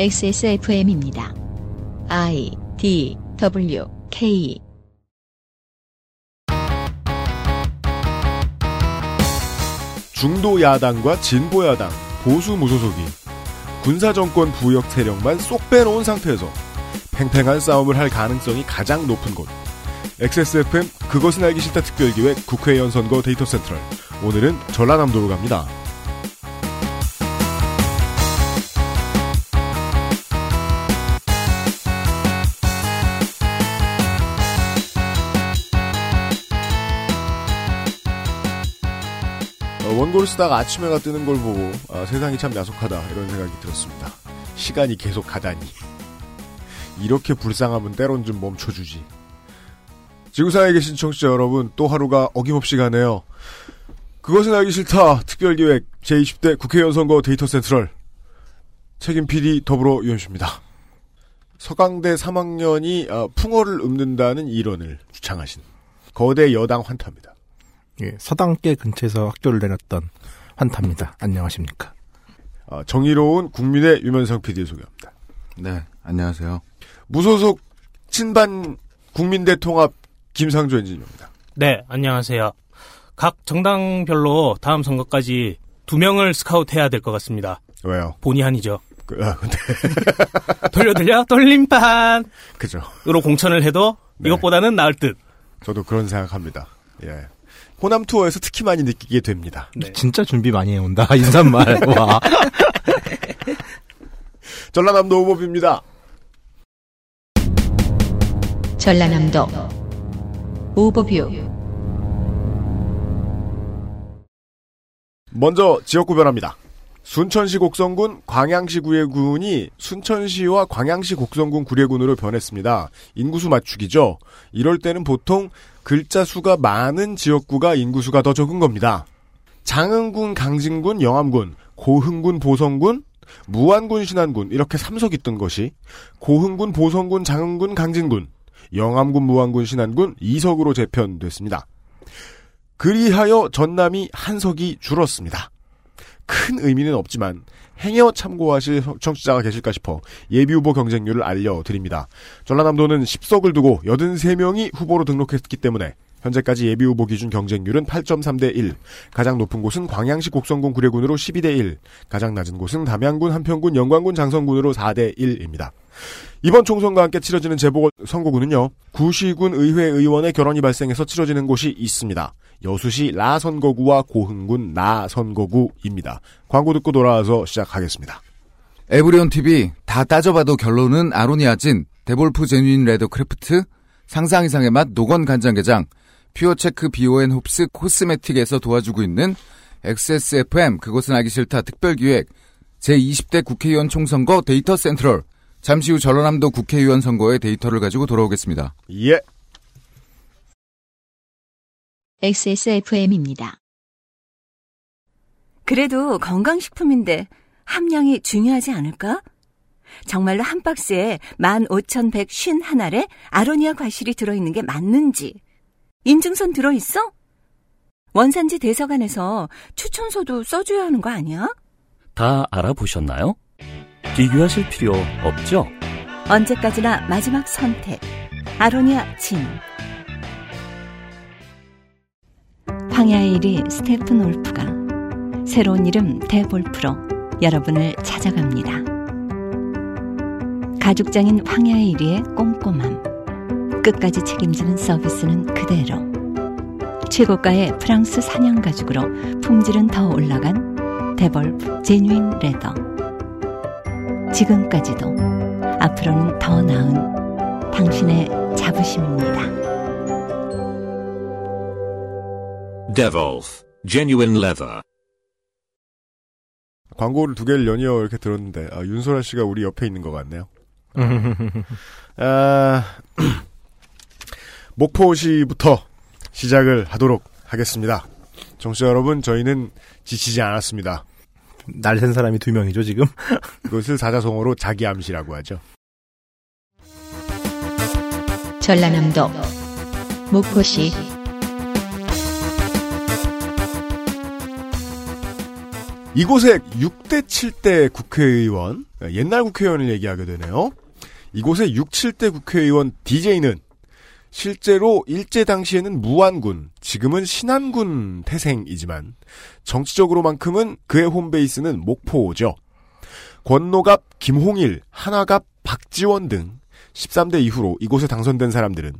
XSFM입니다. I D W K 중도 야당과 진보 야당, 보수 무소속이 군사 정권 부역 세력만 쏙 빼놓은 상태에서 팽팽한 싸움을 할 가능성이 가장 높은 곳. XSFM 그것은 알기 싫다 특별기획 국회의원 선거 데이터 센트럴. 오늘은 전라남도로 갑니다. 원고를 쓰다가 아침에가 뜨는 걸 보고 아, 세상이 참 야속하다 이런 생각이 들었습니다. 시간이 계속 가다니 이렇게 불쌍하면 때론 좀 멈춰주지. 지구상에 계신 청취자 여러분 또 하루가 어김없이 가네요. 그것은 알기 싫다 특별기획 제20대 국회의원 선거 데이터 센트럴 책임 PD 더불어 유현수입니다. 서강대 3학년이 아, 풍어를 읊는다는 이론을 주창하신 거대 여당 환타입니다. 예, 서당계 근처에서 학교를 다녔던 환타입니다. 안녕하십니까. 아, 정의로운 국민의 유면성 PD 소개합니다. 네, 안녕하세요. 무소속 친반 국민대 통합 김상조 엔지니어입니다. 네, 안녕하세요. 각 정당별로 다음 선거까지 두 명을 스카우트해야 될 것 같습니다. 왜요? 본의 아니죠. 그, 아, 근데 돌려 돌려 돌림판! 그죠. 으로 공천을 해도 네. 이것보다는 나을 듯. 저도 그런 생각합니다. 예. 호남 투어에서 특히 많이 느끼게 됩니다. 네. 진짜 준비 많이 해온다. 인사말. 와. 전라남도 후보입니다. 전라남도 오버뷰 먼저 지역 구별합니다. 순천시 곡성군, 광양시 구례군이 순천시와 광양시 곡성군 구례군으로 변했습니다. 인구수 맞추기죠. 이럴 때는 보통 글자 수가 많은 지역구가 인구수가 더 적은 겁니다. 장흥군, 강진군, 영암군, 고흥군, 보성군, 무안군, 신안군 이렇게 삼석 있던 것이 고흥군, 보성군, 장흥군, 강진군, 영암군, 무안군, 신안군 2석으로 재편됐습니다. 그리하여 전남이 한 석이 줄었습니다. 큰 의미는 없지만 행여 참고하실 청취자가 계실까 싶어 예비 후보 경쟁률을 알려드립니다. 전라남도는 10석을 두고 83명이 후보로 등록했기 때문에 현재까지 예비 후보 기준 경쟁률은 8.3대 1, 가장 높은 곳은 광양시 곡성군 구례군으로 12대 1, 가장 낮은 곳은 담양군, 한평군, 영광군, 장성군으로 4대 1입니다. 이번 총선과 함께 치러지는 재보궐 선거구는요, 구시군 의회 의원의 결혼이 발생해서 치러지는 곳이 있습니다. 여수시 라 선거구와 고흥군 나 선거구입니다. 광고 듣고 돌아와서 시작하겠습니다. 에브리온 TV 다 따져봐도 결론은 아로니아진, 데볼프 genuine leather craft, 상상 이상의 맛 노건 간장게장, 퓨어체크 비오앤 홉스 코스메틱에서 도와주고 있는 XSFM 그것은 알기 싫다 특별기획 제20대 국회의원 총선거 데이터 센트럴 잠시 후 전라남도 국회의원 선거의 데이터를 가지고 돌아오겠습니다. 예. XSFM입니다. 그래도 건강식품인데 함량이 중요하지 않을까? 정말로 한 박스에 15,151알에 아로니아 과실이 들어있는 게 맞는지 인증선 들어있어? 원산지 대서관에서 추천서도 써줘야 하는 거 아니야? 다 알아보셨나요? 비교하실 필요 없죠? 언제까지나 마지막 선택 아로니아 진 황야의 이리 스테픈 울프가 새로운 이름 데볼프로 여러분을 찾아갑니다. 가죽장인 황야의 이리의 꼼꼼함 끝까지 책임지는 서비스는 그대로 최고가의 프랑스 산양 가죽으로 품질은 더 올라간 데볼프 genuine leather 지금까지도 앞으로는 더 나은 당신의 자부심입니다. Devolf Genuine Leather. 광고를 두 개를 연이어 이렇게 들었는데 아, 윤소라 씨가 우리 옆에 있는 것 같네요. 아, 목포시부터 시작을 하도록 하겠습니다. 정치 여러분, 저희는 지치지 않았습니다. 날샌 사람이 두 명이죠, 지금? 그것을 사자성어로 자기암시라고 하죠. 전라남도 목포시 이곳에 6대 7대 국회의원, 옛날 국회의원을 얘기하게 되네요. 이곳에 6, 7대 국회의원 DJ는 실제로 일제 당시에는 무안군, 지금은 신안군 태생이지만 정치적으로만큼은 그의 홈베이스는 목포죠. 권노갑, 김홍일, 한화갑, 박지원 등 13대 이후로 이곳에 당선된 사람들은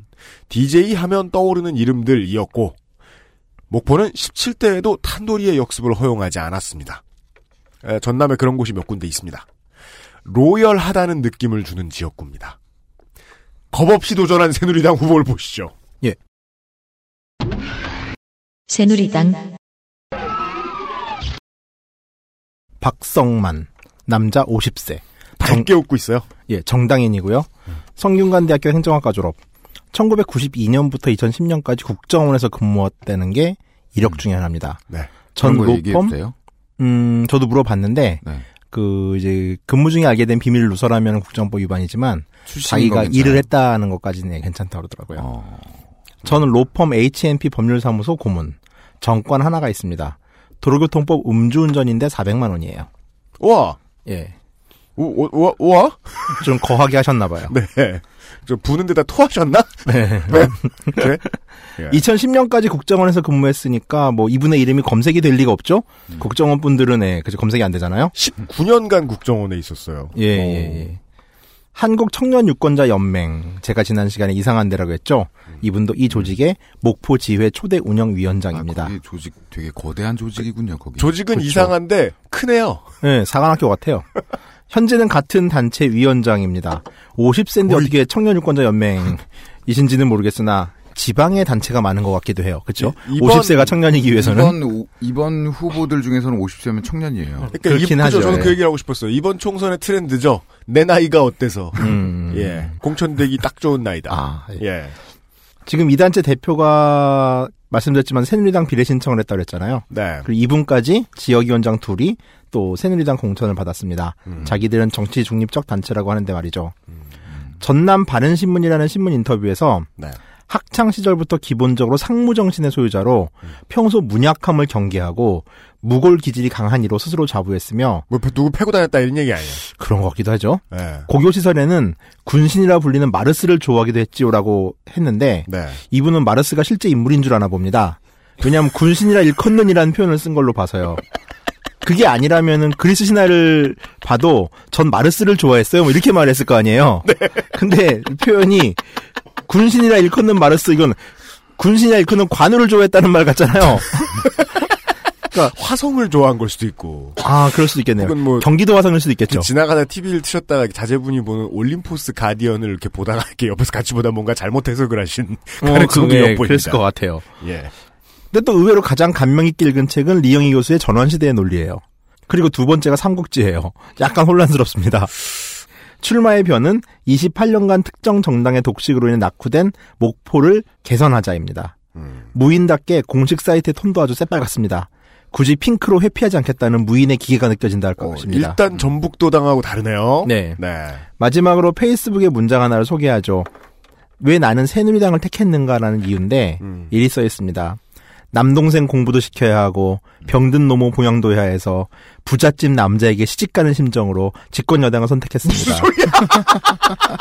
DJ 하면 떠오르는 이름들이었고 목포는 17대에도 탄도리의 역습을 허용하지 않았습니다. 에, 전남에 그런 곳이 몇 군데 있습니다. 로열하다는 느낌을 주는 지역구입니다. 겁 없이 도전한 새누리당 후보를 보시죠. 새누리당 박성만 남자 50세 밝게 웃고 있어요. 예 정당인이고요. 성균관대학교 행정학과 졸업. 1992년부터 2010년까지 국정원에서 근무했다는 게 이력 중에 하나입니다. 네. 전 그런 거 얘기해 로펌 주세요. 음 저도 물어봤는데 네. 그 이제 근무 중에 알게 된 비밀 누설하면 국정법 위반이지만 자기가. 일을 했다는 것까지는 괜찮다 그러더라고요. 어. 저는 로펌 H&P 법률사무소 고문. 정권 하나가 있습니다. 도로교통법 음주운전인데 400만 원이에요. 우와, 예. 우와, 우와? 좀 거하게 하셨나 봐요. 네. 저 부는 데다 토하셨나? 네. 네. 예. 2010년까지 국정원에서 근무했으니까 뭐 이분의 이름이 검색이 될 리가 없죠? 국정원 분들은 예, 그죠 검색이 안 되잖아요. 19년간 국정원에 있었어요. 예, 예, 예. 한국 청년 유권자 연맹 제가 지난 시간에 이상한 데라고 했죠. 이분도 이 조직의 목포 지회 초대 운영 아, 위원장입니다. 거기 조직 되게 거대한 조직이군요. 거기. 조직은 그렇죠. 이상한데 크네요. 네, 사관학교 같아요. 현재는 같은 단체 위원장입니다. 50세인데 어떻게 청년유권자 연맹이신지는 모르겠으나 지방의 단체가 많은 것 같기도 해요. 그렇죠? 이- 이번- 50세가 청년이기 위해서는 이번 오- 이번 후보들 중에서는 50세면 청년이에요. 그러니까 그렇긴 이, 하죠. 저는 예. 그 얘기를 하고 싶었어요. 이번 총선의 트렌드죠. 내 나이가 어때서. 음. 예. 공천되기 딱 좋은 나이다. 아, 예. 예. 지금 이 단체 대표가 말씀드렸지만 새누리당 비례 신청을 했다고 그랬잖아요. 네. 그리고 이분까지 지역위원장 둘이 또 새누리당 공천을 받았습니다. 음. 자기들은 정치 중립적 단체라고 하는데 말이죠. 전남 바른신문이라는 신문 인터뷰에서 네. 학창 시절부터 기본적으로 상무 정신의 소유자로 평소 문약함을 경계하고 무골 기질이 강한 이로 스스로 자부했으며 뭐 누구 패고 다녔다 이런 얘기 아니에요. 그런 것 같기도 하죠. 예. 고교 시설에는 군신이라 불리는 마르스를 좋아하기도 했지요라고 했는데 네. 이분은 마르스가 실제 인물인 줄 아나 봅니다. 왜냐하면 군신이라 일컫는이라는 표현을 쓴 걸로 봐서요. 그게 아니라면은 그리스 신화를 봐도 전 마르스를 좋아했어요. 뭐 이렇게 말했을 거 아니에요. 근데 이 표현이 군신이라 일컫는 마르스 이건 군신이라 일컫는 관우를 좋아했다는 말 같잖아요. 화성을 좋아한 걸 수도 있고. 아 그럴 수도 있겠네요. 혹은 뭐 경기도 화성일 수도 있겠죠. 지나가다 TV를 트셨다가 자제분이 보는 올림포스 가디언을 이렇게 보다가 이렇게 옆에서 같이 보다 뭔가 잘못 해석을 하신 그게 엿보입니다. 그랬을 것 같아요. 예. 근데 또 의외로 가장 감명 깊게 읽은 책은 리영희 교수의 전원시대의 논리예요. 그리고 두 번째가 삼국지예요. 약간 혼란스럽습니다. 출마의 변은 28년간 특정 정당의 독식으로 인해 낙후된 목포를 개선하자입니다. 음. 무인답게 공식 사이트의 톤도 아주 새빨갛습니다. 굳이 핑크로 회피하지 않겠다는 무인의 기계가 느껴진다 할 어, 것입니다. 일단 전북도당하고 다르네요. 네. 네. 마지막으로 페이스북에 문장 하나를 소개하죠. 왜 나는 새누리당을 택했는가라는 이유인데 음. 일이 써 있습니다. 남동생 공부도 시켜야 하고 병든 노모 봉양도 해야 해서 부잣집 남자에게 시집가는 심정으로 집권 여당을 선택했습니다.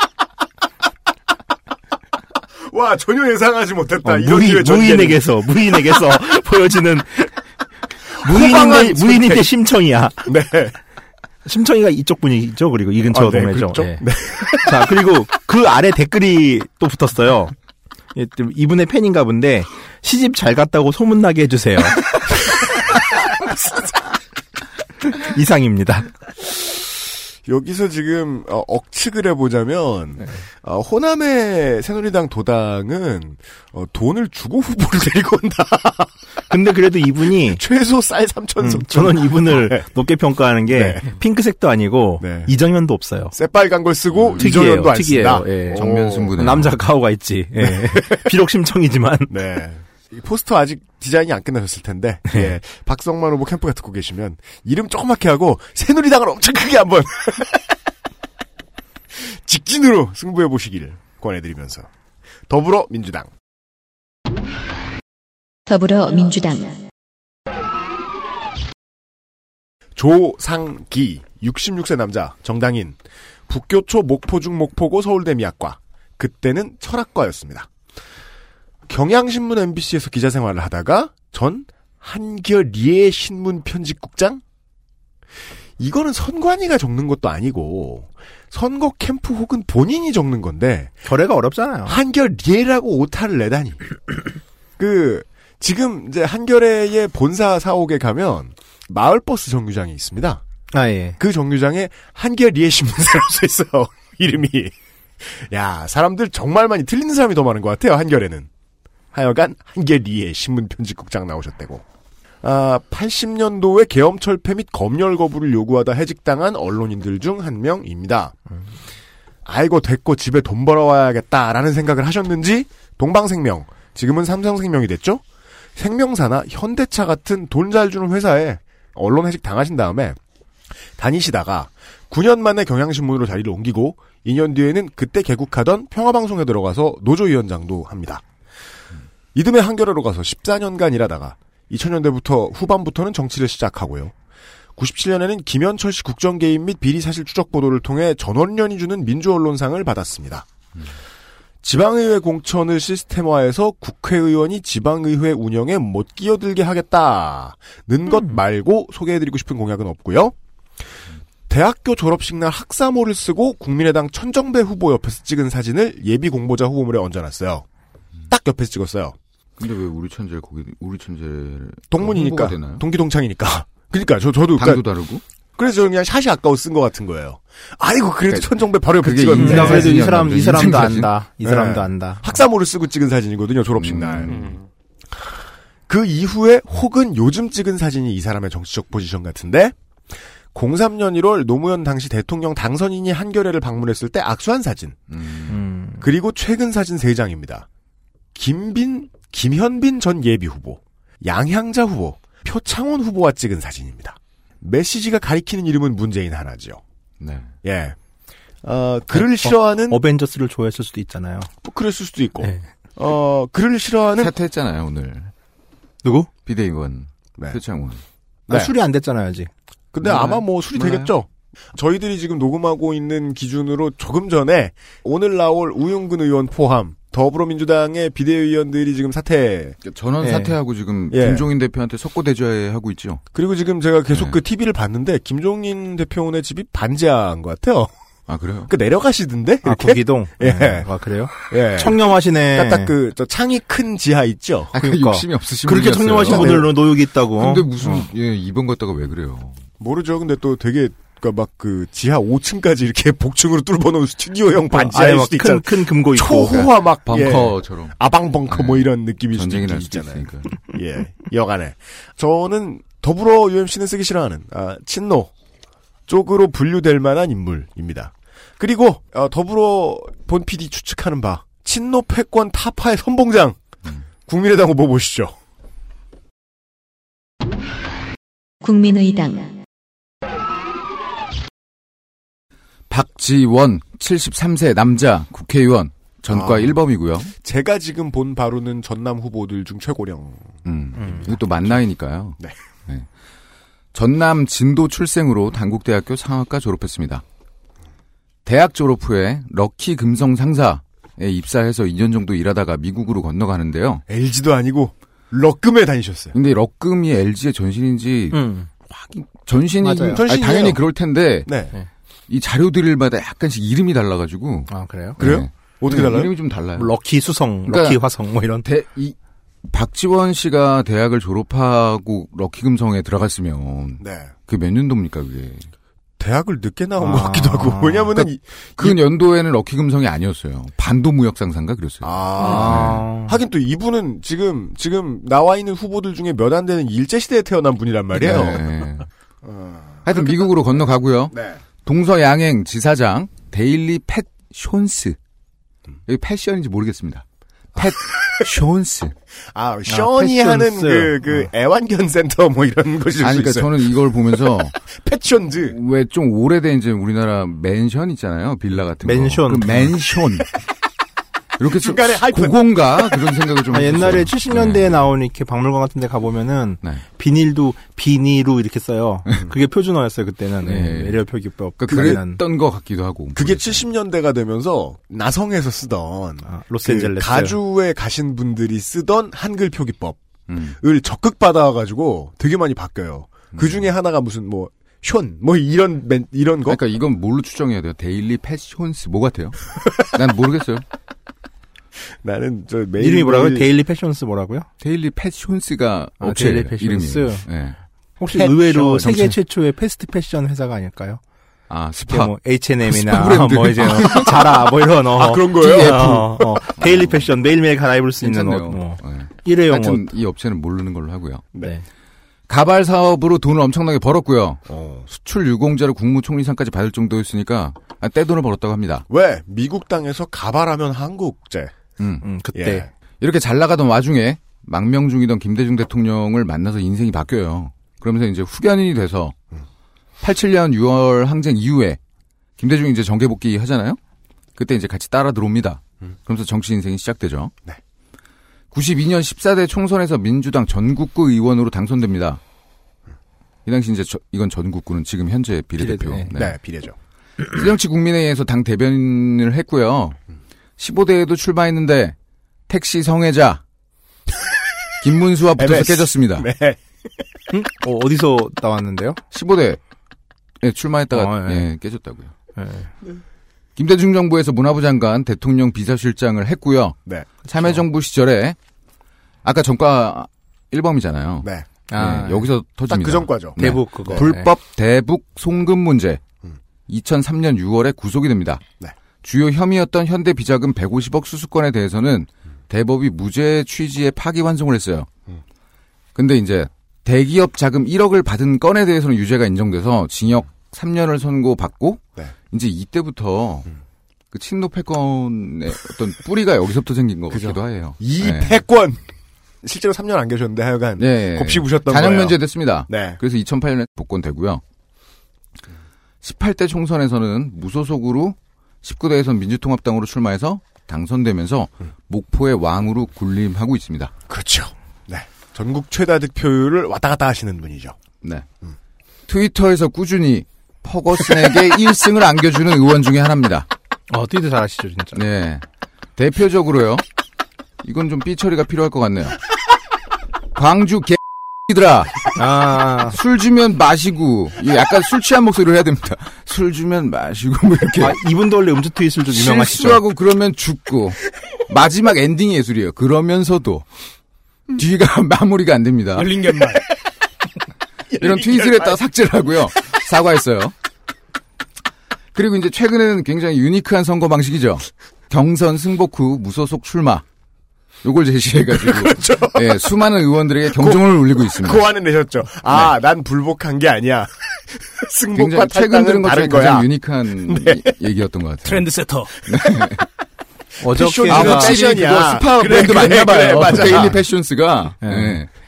와 전혀 예상하지 못했다. 어, 무인. 무인에게서 무인에게서 보여지는 무인인데 무인인데. 심청이야. 네. 심청이가 이쪽 분이죠. 그리고 이 근처 아, 네, 동네죠. 그쪽? 예. 자 그리고 그 아래 댓글이 또 붙었어요. 예, 좀 이분의 팬인가 본데 시집 잘 갔다고 소문나게 해주세요. 이상입니다. 여기서 지금 어, 억측을 해보자면 네. 어, 호남의 새누리당 도당은 어, 돈을 주고 후보를 데리고 온다. 근데 그래도 이분이 최소 쌀 3천 음, 석. 저는 이분을 네. 높게 평가하는 게 네. 핑크색도 아니고 네. 이정현도 없어요. 새빨간 걸 쓰고 음, 특이해요, 이정현도 안 특이해요. 쓴다. 예. 오. 정면 승부네. 남자 가오가 있지. 예. 비록 심청이지만 네. 이 포스터 아직 디자인이 안 끝나셨을 텐데, 네. 예. 박성만 후보 캠프가 듣고 계시면, 이름 조그맣게 하고, 새누리당을 엄청 크게 한번, 직진으로 승부해 보시기를 권해드리면서, 더불어민주당. 더불어민주당 조상기 66세 남자 정당인 북교초 목포중 목포고 서울대 미학과 그때는 철학과였습니다. 경향신문 MBC에서 기자 생활을 하다가 전 한겨리의 신문 편집국장 이거는 선관위가 적는 것도 아니고 선거 캠프 혹은 본인이 적는 건데 결례가 어렵잖아요. 한결리에라고 오타를 내다니. 그 지금 이제 한결의 본사 사옥에 가면 마을버스 정류장이 있습니다. 아 예. 그 정류장에 한결리에 신문사로 써 있어요. 이름이. 야 사람들 정말 많이 틀리는 사람이 더 많은 것 같아요. 한결에는. 하여간 한결리에 신문 편집국장 나오셨대고. 아, 80년도에 계엄철폐 및 검열 거부를 요구하다 해직당한 언론인들 중 한 명입니다. 아이고 됐고 집에 돈 벌어와야겠다라는 생각을 하셨는지 동방생명 지금은 삼성생명이 됐죠. 생명사나 현대차 같은 돈 잘 주는 회사에 언론 해직 당하신 다음에 다니시다가 9년 만에 경향신문으로 자리를 옮기고 2년 뒤에는 그때 개국하던 평화방송에 들어가서 노조위원장도 합니다. 이듬해 한겨레로 가서 14년간 일하다가 2000년대부터 후반부터는 정치를 시작하고요. 97년에는 김현철 씨 국정 개입 및 비리 사실 추적 보도를 통해 전원련이 주는 민주 언론상을 받았습니다. 지방의회 공천을 시스템화해서 국회의원이 지방의회 운영에 못 끼어들게 하겠다는 것 말고 소개해드리고 싶은 공약은 없고요. 대학교 졸업식 날 학사모를 쓰고 국민의당 천정배 후보 옆에서 찍은 사진을 예비 공보자 후보물에 얹어놨어요. 딱 옆에서 찍었어요. 근데 왜 우리 천재 거기 우리 천재 동문이니까 홍보가 되나요? 동기 동창이니까. 그러니까 저 저도 당도 그러니까 다르고 그래서 그냥 샷이 아까워 쓴 것 같은 거예요. 아이고 그래도 그러니까 천정배 바로 옆에 그게 찍었는데 나 그래도 이 사람 이 사람도 안다. 이 네. 사람도 안다. 학사모를 쓰고 찍은 사진이거든요 졸업식 음. 날. 음. 그 이후에 혹은 요즘 찍은 사진이 이 사람의 정치적 포지션 같은데 03년 1월 노무현 당시 대통령 당선인이 한겨레를 방문했을 때 악수한 사진 음. 음. 그리고 최근 사진 3장입니다. 김빈 김현빈 전 예비 후보 양향자 후보 표창원 후보와 찍은 사진입니다. 메시지가 가리키는 이름은 문재인 하나죠. 네. 예. 어, 글을 싫어하는 어 벤져스를 좋아했을 수도 있잖아요. 뭐 그랬을 수도 있고 네. 어 글을 싫어하는 사퇴했잖아요 오늘 누구? 비대위원 네. 표창원. 아, 네. 술이 안 됐잖아요 아직. 근데 몰라요. 아마 뭐 술이 몰라요. 되겠죠. 저희들이 지금 녹음하고 있는 기준으로 조금 전에 오늘 나올 우용근 의원 포함 더불어민주당의 비대위원들이 지금 사퇴 전원 예. 사퇴하고 지금 예. 김종인 대표한테 석고대죄 하고 있죠. 그리고 지금 제가 계속 네. 그 TV를 봤는데 김종인 대표원의 집이 반지하인 것 같아요. 아 그래요? 그 내려가시던데 아 구기동. 예. 네. 아 그래요? 예. 청렴하시네. 딱 그저 창이 큰 지하 있죠. 아, 그러니까. 욕심이 없으신 그렇게. 청렴하신 네. 분들은 노역이 있다고. 근데 무슨 어. 예 이번 갔다가 왜 그래요? 모르죠. 근데 또 되게 그러니까 막 그 지하 5층까지 이렇게 복층으로 뚫어 놓은 스튜디오형 반지하일 아예 수도 있잖아. 막큰큰 금고 있고. 초호화 막 예. 벙커처럼 아방 벙커 뭐 네. 이런 느낌일 수도 전쟁이 있- 날 수도 있잖아요. 있으니까. 예, 여간에 저는 더불어 UMC는 쓰기 싫어하는 아, 친노 쪽으로 분류될 만한 인물입니다. 그리고 어, 더불어 본 PD 추측하는 바 친노 패권 타파의 선봉장 음. 국민의당 후보 보시죠. 국민의당 박지원 73세 남자 국회의원 전과 아. 1범이고요. 제가 지금 본 바로는 전남 후보들 중 최고령. 음. 음. 이것도 만나이니까요. 네. 전남 진도 출생으로 단국대학교 상학과 졸업했습니다. 대학 졸업 후에 럭키 금성 상사에 입사해서 2년 정도 일하다가 미국으로 건너가는데요. LG도 아니고 럭금에 다니셨어요. 근데 럭금이 LG의 전신인지 음. 전신이 맞아요. 아니. 당연히 그럴 텐데 네. 이 자료들마다 약간씩 이름이 달라가지고 아 그래요? 그래요? 네. 어떻게 네, 달라요? 이름이 좀 달라요. 럭키 수성, 그러니까 럭키 화성 뭐 이런. 대, 이, 박지원 씨가 대학을 졸업하고 럭키 금성에 들어갔으면 네. 그 몇 년도입니까 그게? 대학을 늦게 나온 아. 것 같기도 하고 왜냐면은 이- 그 연도에는 럭키 금성이 아니었어요. 반도 무역상사인가 그랬어요. 아. 하긴 또 이분은 지금 지금 나와 있는 후보들 중에 몇 안 되는 일제 시대에 태어난 분이란 말이에요. 네. 어. 하여튼 미국으로 건너가고요. 네. 동서양행 지사장 데일리 팻션스 여기 패션인지 모르겠습니다. 팻 쇼ን스. 아, 션이 하는 패션스. 그, 그, 애완견 센터 뭐 이런 것일 아니 수 그러니까. 저는 이걸 보면서 패션즈. 왜 좀 오래된 이제 우리나라 맨션 있잖아요. 빌라 같은 거. 맨션. 그 맨션. 이렇게 중간에 하이픈. 고건가 그런 생각을 좀 아, 옛날에 했었어요. 70년대에 네. 나온 이렇게 박물관 같은 데 가보면은 네. 비닐도 비니로 이렇게 써요. 그게 표준어였어요, 그때는. 네. 네. 외래어 표기법. 그러니까. 그랬던 것 같기도 하고. 그게 70년대가 되면서 나성에서 쓰던 아, 그 로스앤젤레스. 가주에 가신 분들이 쓰던 한글 표기법을 음. 적극 받아가지고 되게 많이 바뀌어요. 그 중에 하나가 무슨 뭐 현, 뭐 이런 맨- 이런 거. 그러니까 이건 뭘로 추정해야 돼요? 데일리 패션스 뭐 같아요? 난 모르겠어요. 나는 저 매일 이름이 뭐라고요? 매일 데일리 패션스 뭐라고요? 데일리 패션스가 아, 업체 데일리 패션스. 이름이에요. 예. 혹시 패션 의외로 세계 정책. 최초의 패스트 패션 회사가 아닐까요? 아 스파. 뭐 H&M이나. 뭐 이제 자라 뭐 이런 어. 아 그런 거예요? 어, 어, 데일리 패션 매일매일 갈아입을 수 있는 옷. 뭐. 예. 일회용 옷. 하여튼 이 업체는 모르는 걸로 하고요. 네. 가발 사업으로 돈을 엄청나게 벌었고요. 어. 수출 유공자로 국무총리상까지 받을 정도였으니까 아, 떼돈을 벌었다고 합니다. 왜 미국 땅에서 가발하면 한국제. 음. 음, 그때 예. 이렇게 잘 나가던 와중에 망명 중이던 김대중 대통령을 만나서 인생이 바뀌어요. 그러면서 이제 후견인이 돼서 87년 6월 항쟁 이후에 김대중이 이제 정계 복귀 하잖아요. 그때 이제 같이 따라 들어옵니다. 그러면서 정치 인생이 시작되죠. 네. 92년 14대 총선에서 민주당 전국구 의원으로 당선됩니다. 이 당시 이제 저- 이건 전국구는 지금 현재 비례대표. 비례- 네, 비례죠. 새정치 국민회의에서 당 대변인을 했고요. 15대에도 출마했는데 택시 성애자 김문수와 붙어서 MS. 깨졌습니다. 네. 음? 어, 어디서 나왔는데요? 15대에 출마했다가 어, 예. 예, 깨졌다고요. 네. 김대중 정부에서 문화부 장관, 대통령 비서실장을 했고요. 네. 참여정부 시절에 아까 전과 1범이잖아요. 네. 아, 예, 여기서 딱 터집니다. 그 전과죠. 네. 대북 그거. 불법 대북 송금 문제. 음. 2003년 6월에 구속이 됩니다. 네. 주요 혐의였던 현대 비자금 150억 수수권에 대해서는 대법이 무죄 취지의 파기환송을 했어요. 음. 근데 이제 대기업 자금 1억을 받은 건에 대해서는 유죄가 인정돼서 징역 3년을 선고받고 네. 이제 이때부터 음. 그 친노 패권의 어떤 뿌리가 여기서부터 생긴 것 그죠. 같기도 해요. 이 네. 패권 실제로 3년 안 계셨는데 하여간 네. 곱씹으셨던 거예요. 면제됐습니다. 네. 그래서 2008년에 복권되고요. 18대 총선에서는 무소속으로 19대에선 민주통합당으로 출마해서 당선되면서 목포의 왕으로 군림하고 있습니다. 그렇죠. 네. 전국 최다 득표율을 왔다 갔다 하시는 분이죠. 네. 트위터에서 꾸준히 퍼거슨에게 1승을 안겨주는 의원 중에 하나입니다. 어, 트위터 잘하시죠, 진짜. 네. 대표적으로요. 이건 좀 삐처리가 필요할 것 같네요. 광주 개 들아 아, 술 주면 마시고 약간 술 취한 목소리로 해야 됩니다. 술 주면 마시고 뭐 이렇게 아, 이분도 원래 음주 트윗을 좀 유명하시죠. 실수하고 그러면 죽고 마지막 엔딩이 예술이에요. 그러면서도 뒤가 마무리가 안 됩니다. 열린 결말. 이런 트윗을 했다가 삭제를 하고요. 사과했어요. 그리고 이제 최근에는 굉장히 유니크한 선거 방식이죠. 경선 승복 후 무소속 출마. 요걸 제시해가지고 예, 수많은 의원들에게 경종을 울리고 있습니다. 고안을 내셨죠. 아, 난 불복한 게 아니야. 승복과 네. 굉장히 최근 들은 것 중에 다른 가장 거야. 네. 유니크한 이- 얘기였던 것 같아요. 트렌드 세터. 어저께 아, 확실히 패션이야. 그거 스파 그래, 브랜드 그래, 맞나 봐요. 그래, 맞아. 데일리 패션스가 네.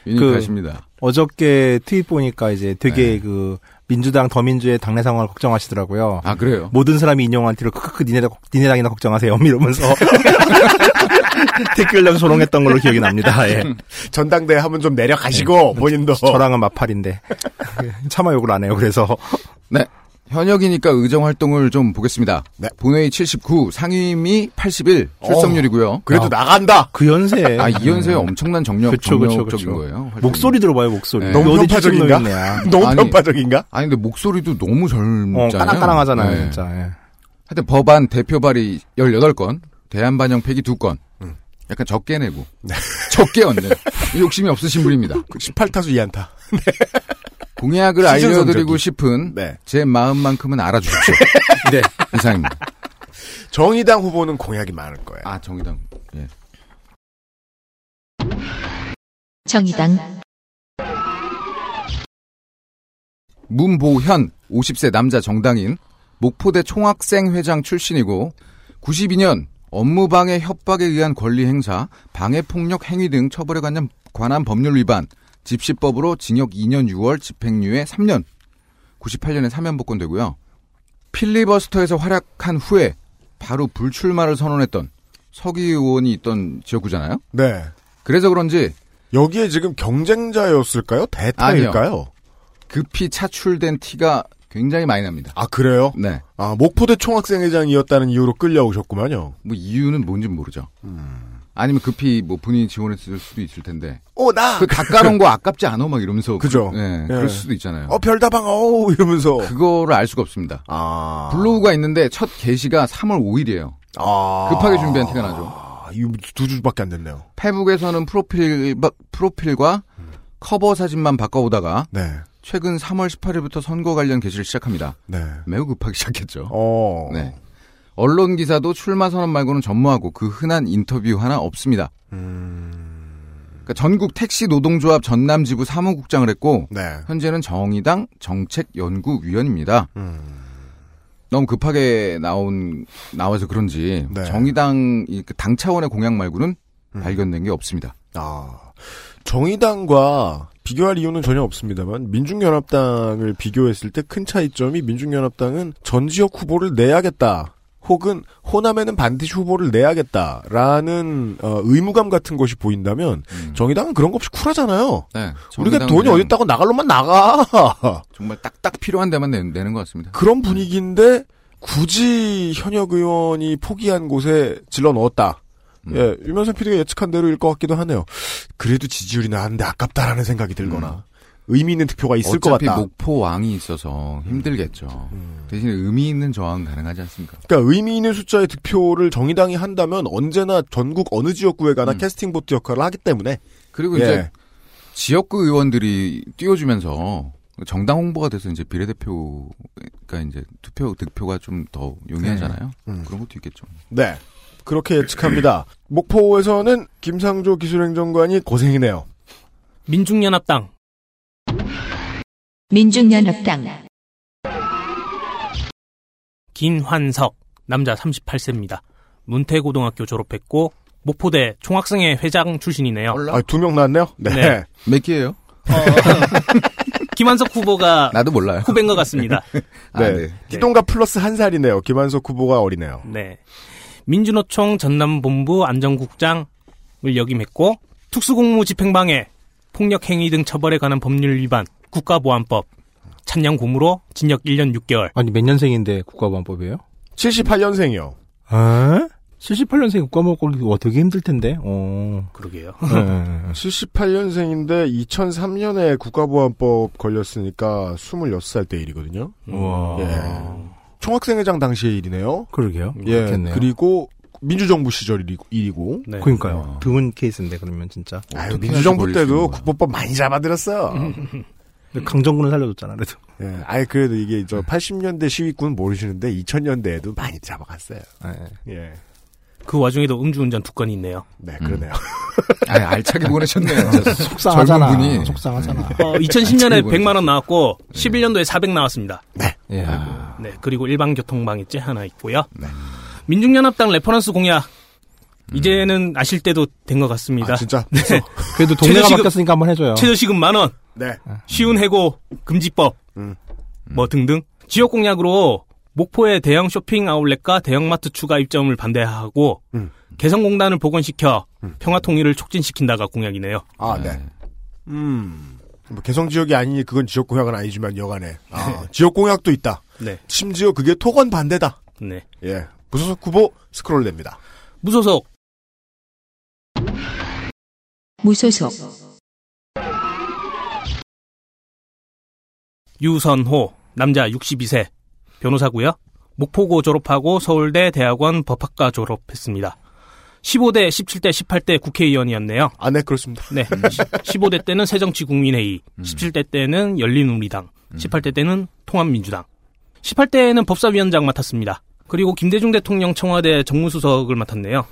예, 유니크하십니다. 어저께 트윗 보니까 이제 되게 그 민주당 더민주의 당내 상황을 걱정하시더라고요. 아 그래요? 모든 사람이 인용한 뒤로 크크크 니네, 니네 당이나 걱정하세요. 이러면서 댓글로 조롱했던 걸로 기억이 납니다. 예. 전당대회 하면 좀 내려가시고 본인도 저랑은 마팔인데 차마 욕을 안 해요. 그래서 네. 현역이니까 의정 활동을 좀 보겠습니다. 네. 본회의 79, 상임위 81 출석률이고요. 그래도 야. 나간다. 그 연세에 아, 이 연세의 엄청난 정력, 그쵸, 그쵸, 정력적인 그쵸. 거예요. 활동이. 목소리 들어봐요. 목소리. 네. 너무 편파적인가? 너무 아니, 편파적인가? 아니, 근데 목소리도 너무 어, 젊잖아요. 까랑까랑하잖아요. 네. 진짜. 예. 하여튼 법안 대표 발의 18건, 대안 반영 폐기 2건. 음. 약간 적게 내고. 적게 얻는. 욕심이 없으신 분입니다. 18타수 2안타. 공약을 시즌 알려드리고. 싶은 네. 제 마음만큼은 알아주십시오. 네. 이상입니다. 정의당 후보는 공약이 많을 거예요. 아, 정의당. 예. 정의당 문보현 50세 남자 정당인 목포대 총학생 회장 출신이고 92년 업무방해 협박에 의한 권리 행사, 방해폭력 행위 등 처벌에 관한, 관한 법률 위반, 집시법으로 징역 2년 6월 집행유예 3년, 98년에 사면 복권되고요. 필리버스터에서 활약한 후에 바로 불출마를 선언했던 서기 의원이 있던 지역구잖아요. 네. 그래서 그런지 여기에 지금 경쟁자였을까요? 대타일까요? 급히 차출된 티가 굉장히 많이 납니다. 아, 그래요? 네. 아, 목포대 총학생회장이었다는 이유로 끌려오셨구만요. 뭐 이유는 뭔지 모르죠. 음. 아니면 급히 뭐 본인이 지원했을 수도 있을 텐데. 어, 나! 그 깎아놓은 거 아깝지 않아? 막 이러면서. 그죠. 그, 네, 예. 그럴 수도 있잖아요. 어, 별다방, 어우, 이러면서. 그거를 알 수가 없습니다. 아. 블로그가 있는데 첫 게시가 3월 5일이에요. 아. 급하게 준비한 티가 나죠. 아, 이거 두 주밖에 안 됐네요. 페북에서는 프로필, 프로필과 커버 사진만 바꿔오다가 네. 최근 3월 18일부터 선거 관련 게시를 시작합니다. 네. 매우 급하게 시작했죠. 어. 네. 언론 기사도 출마 선언 말고는 전무하고 그 흔한 인터뷰 하나 없습니다. 음. 그러니까 전국 택시 노동조합 전남 지부 사무국장을 했고 네. 현재는 정의당 정책연구위원입니다. 음. 너무 급하게 나온 나와서 그런지 네. 정의당 이그 당 차원의 공약 말고는 음. 발견된 게 없습니다. 아. 정의당과 비교할 이유는 전혀 없습니다만 민중연합당을 비교했을 때 큰 차이점이 민중연합당은 전 지역 후보를 내야겠다. 혹은 호남에는 반드시 후보를 내야겠다라는 어, 의무감 같은 것이 보인다면 음. 정의당은 그런 거 없이 쿨하잖아요. 네, 우리가 돈이 어디 있다고 나갈 놈만 나가. 정말 딱딱 필요한 데만 내, 내는 것 같습니다. 그런 분위기인데 굳이 현역 의원이 포기한 곳에 질러 넣었다. 음. 예, 유명선 PD가 예측한 대로일 것 같기도 하네요. 그래도 지지율이 나는데 아깝다라는 생각이 들거나 의미 있는 득표가 있을 것 음. 어차피 같다. 목포 왕이 있어서 힘들겠죠. 음. 대신에 의미 있는 저항 가능하지 않습니까? 그러니까 의미 있는 숫자의 득표를 정의당이 한다면 언제나 전국 어느 지역구에 가나 음. 캐스팅 보트 역할을 하기 때문에 그리고 예. 이제 지역구 의원들이 띄워주면서 정당 홍보가 돼서 이제 비례대표가 이제 투표 득표가 좀 더 용이하잖아요. 음. 그런 것도 있겠죠. 네 그렇게 예측합니다. 목포에서는 김상조 기술행정관이 고생이네요. 민중연합당 민중연합당 김환석 남자 38세입니다. 문태고등학교 졸업했고 목포대 총학생회 회장 출신이네요. 아, 두명 나왔네요. 네. 네. 몇 개예요? 김한석 후보가 나도 몰라요. 후배인 것 같습니다. 아, 네. 네. 기동가 플러스 한 살이네요. 김한석 후보가 어리네요. 네. 민주노총 전남본부 안전국장을 역임했고 특수공무 집행방해, 폭력행위 등 처벌에 관한 법률 위반, 국가보안법, 찬양 고무로 징역 1년 6개월. 아니 몇 년생인데 국가보안법이에요? 78년생이요. 아? 78년생 국가보안법 와 되게 힘들 텐데. 어. 그러게요. 네. 78년생인데 2003년에 국가보안법 걸렸으니까 26살 때 일이거든요. 와. 예. 총학생회장 당시의 일이네요. 그러게요. 예. 그렇겠네요. 그리고 민주정부 시절 일이- 일이고. 네. 그러니까요. 드문 케이스인데 그러면 진짜. 아유, 민주정부 때도. 국보법 많이 잡아들었어요. 근데 강정군을 살려줬잖아 그래도. 예. 아예 그래도 이게 저 80년대 시위군 모르시는데 2000년대에도 많이 잡아갔어요. 네. 예. 그 와중에도 음주운전 두 건이 있네요. 네, 그러네요. 아, 알차게 보내셨네요. 속상하잖아. 분이. 속상하잖아. 어, 2010년에 아이고, 100만 원 나왔고 11년도에 400 나왔습니다. 야. 네, 그리고 일반 교통방해죄 하나 있고요. 민중연합당 reference 공약 이제는 아실 때도 된 것 같습니다. 아, 진짜. 그래도 동네가 최저시급- 바뀌었으니까 한번 해줘요. 최저시급 만 원, 네. 쉬운 해고 금지법, 음. 뭐 등등 지역 공약으로 목포의 대형 쇼핑 아울렛과 대형마트 추가 입점을 반대하고 음. 개성공단을 복원시켜 평화 통일을 촉진시킨다가 공약이네요. 아, 네. 음. 뭐 개성 지역이 아니니 그건 지역 공약은 아니지만 여간에 아, 지역 공약도 있다. 네, 심지어 그게 토건 반대다. 네. 예. 무소속 후보 스크롤 됩니다. 무소속 무소속 유선호 남자 62세 변호사고요. 목포고 졸업하고 서울대 대학원 법학과 졸업했습니다. 15대, 17대, 18대 국회의원이었네요. 아, 네, 그렇습니다. 네. 15대 때는 새정치국민회의, 17대 때는 열린우리당, 18대 때는 통합민주당, 18대에는 법사위원장 맡았습니다. 그리고 김대중 대통령 청와대 정무수석을 맡았네요.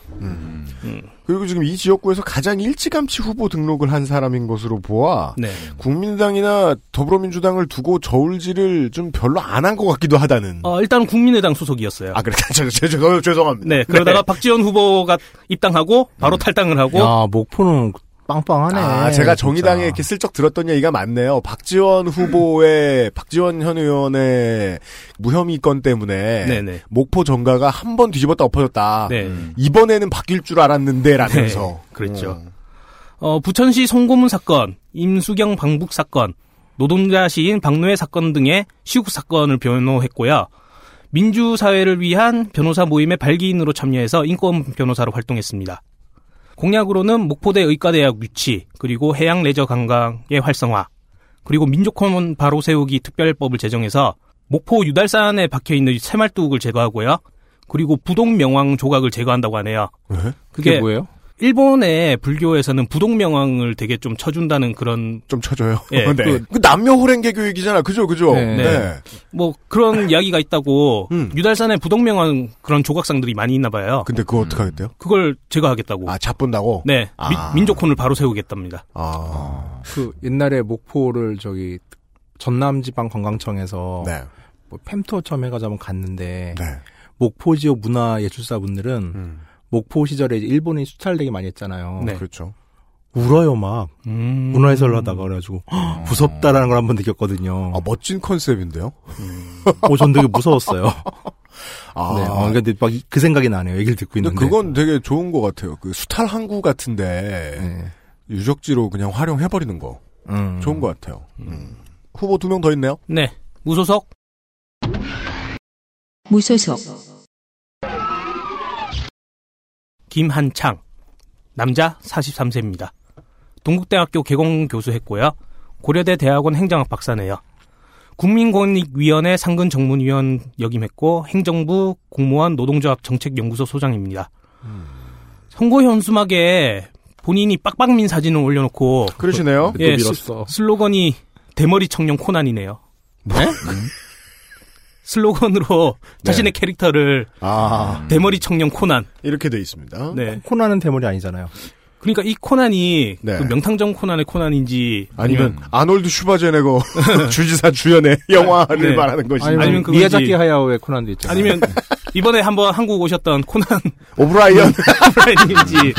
그리고 지금 이 지역구에서 가장 일찌감치 후보 등록을 한 사람인 것으로 보아 네. 국민당이나 더불어민주당을 두고 저울질을 좀 별로 안 한 것 같기도 하다는. 어, 일단 국민의당 소속이었어요. 아, 그래. 저, 저, 저, 죄송합니다. 네. 그러다가 박지원 후보가 입당하고 바로 탈당을 하고 야 목포는 빵빵하네. 아, 제가. 정의당에 이렇게 슬쩍 들었던 얘기가 많네요. 박지원 후보의, 박지원 현 의원의 무혐의 건 때문에. 네네. 목포 정가가 한 번 뒤집었다 엎어졌다. 네. 이번에는 바뀔 줄 알았는데, 라면서. 네, 그랬죠. 음. 어, 부천시 송고문 사건, 임수경 방북 사건, 노동자 시인 박노해 사건 등의 시국 사건을 변호했고요. 민주사회를 위한 변호사 모임의 발기인으로 참여해서 인권 변호사로 활동했습니다. 공약으로는 목포대 의과대학 유치, 그리고 해양 레저 관광의 활성화, 그리고 민족헌 바로 세우기 특별법을 제정해서 목포 유달산에 박혀 있는 새말뚝을 제거하고요. 그리고 부동 명왕 조각을 제거한다고 하네요. 네? 그게 뭐예요? 일본의 불교에서는 부동 명왕을 되게 좀 쳐준다는 그런 좀 쳐줘요. 예, 네. 그- 그 남녀 호랭개 교육이잖아. 그죠, 그죠? 네. 네. 뭐 그런 이야기가 있다고 음. 유달산에 부동 명왕 그런 조각상들이 많이 있나 봐요. 근데 그거 어떡하겠대요? 그걸 제거하겠다고. 아, 잡본다고? 네, 아. 미- 민족혼을 바로 세우겠답니다. 아. 그 옛날에 목포를 저기 전남지방 관광청에서 네. 뭐 팸투어 처음 해가지고 한번 갔는데 네. 목포 지역 문화예술사분들은 음. 목포 시절에 일본이 수탈 되게 많이 했잖아요. 네. 그렇죠. 울어요 막 음. 문화해설을 하다가 그래가지고 헉, 무섭다라는 걸 한 번 느꼈거든요. 아, 멋진 컨셉인데요? 어, 전 되게 무서웠어요. 아. 네, 어, 근데 막 그 생각이 나네요. 얘기를 듣고 있는데. 그건 되게 좋은 것 같아요. 그 수탈 항구 같은데 네. 유적지로 그냥 활용해 버리는 거 음. 좋은 것 같아요. 음. 후보 두 명 더 있네요. 네, 무소속 무소속, 김한창 남자 43세입니다. 동국대학교 개공 교수했고요. 고려대 대학원 행정학 박사네요. 국민권익위원회 상근 정문위원 역임했고 행정부 공무원 노동조합 정책연구소 소장입니다. 선거 현수막에 본인이 빡빡민 사진을 올려놓고 그러시네요. 또 예, 밀었어. 슬로건이 대머리 청년 코난이네요. 네? 슬로건으로 자신의 캐릭터를 아, 대머리 청년 코난. 이렇게 돼 있습니다. 네. 코나는 대머리 아니잖아요. 그러니까 이 코난이 네. 그 명탕정 코난의 코난인지 아니면 아놀드 슈바제네거 주지사 주연의 영화를 네. 말하는 것이 아니면, 아니면 그건지- 미야자키 하야오의 코난도 있잖아요. 아니면 이번에 한번 한국 오셨던 코난 오브라이언. 브라인인지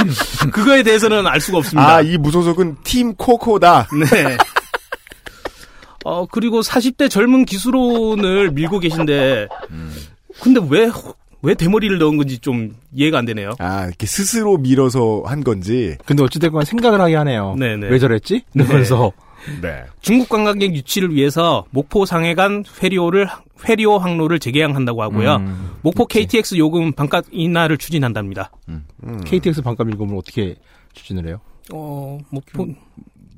그거에 대해서는 알 수가 없습니다. 아, 이 무소속은 팀 코코다. 네. 어 그리고 40대 젊은 기수론을 밀고 계신데 근데 왜 왜 대머리를 넣은 건지 좀 이해가 안 되네요. 아, 이렇게 스스로 밀어서 한 건지. 근데 어찌됐건 생각을 하게 하네요. 네네. 왜 저랬지? 이러면서 네. 중국 관광객 유치를 위해서 목포 상해간 회리오를 회리오 항로를 재개항한다고 하고요. 음, 목포 KTX 요금 반값 인하를 추진한답니다. 음. KTX 반값 일금을 어떻게 추진을 해요? 어, 목포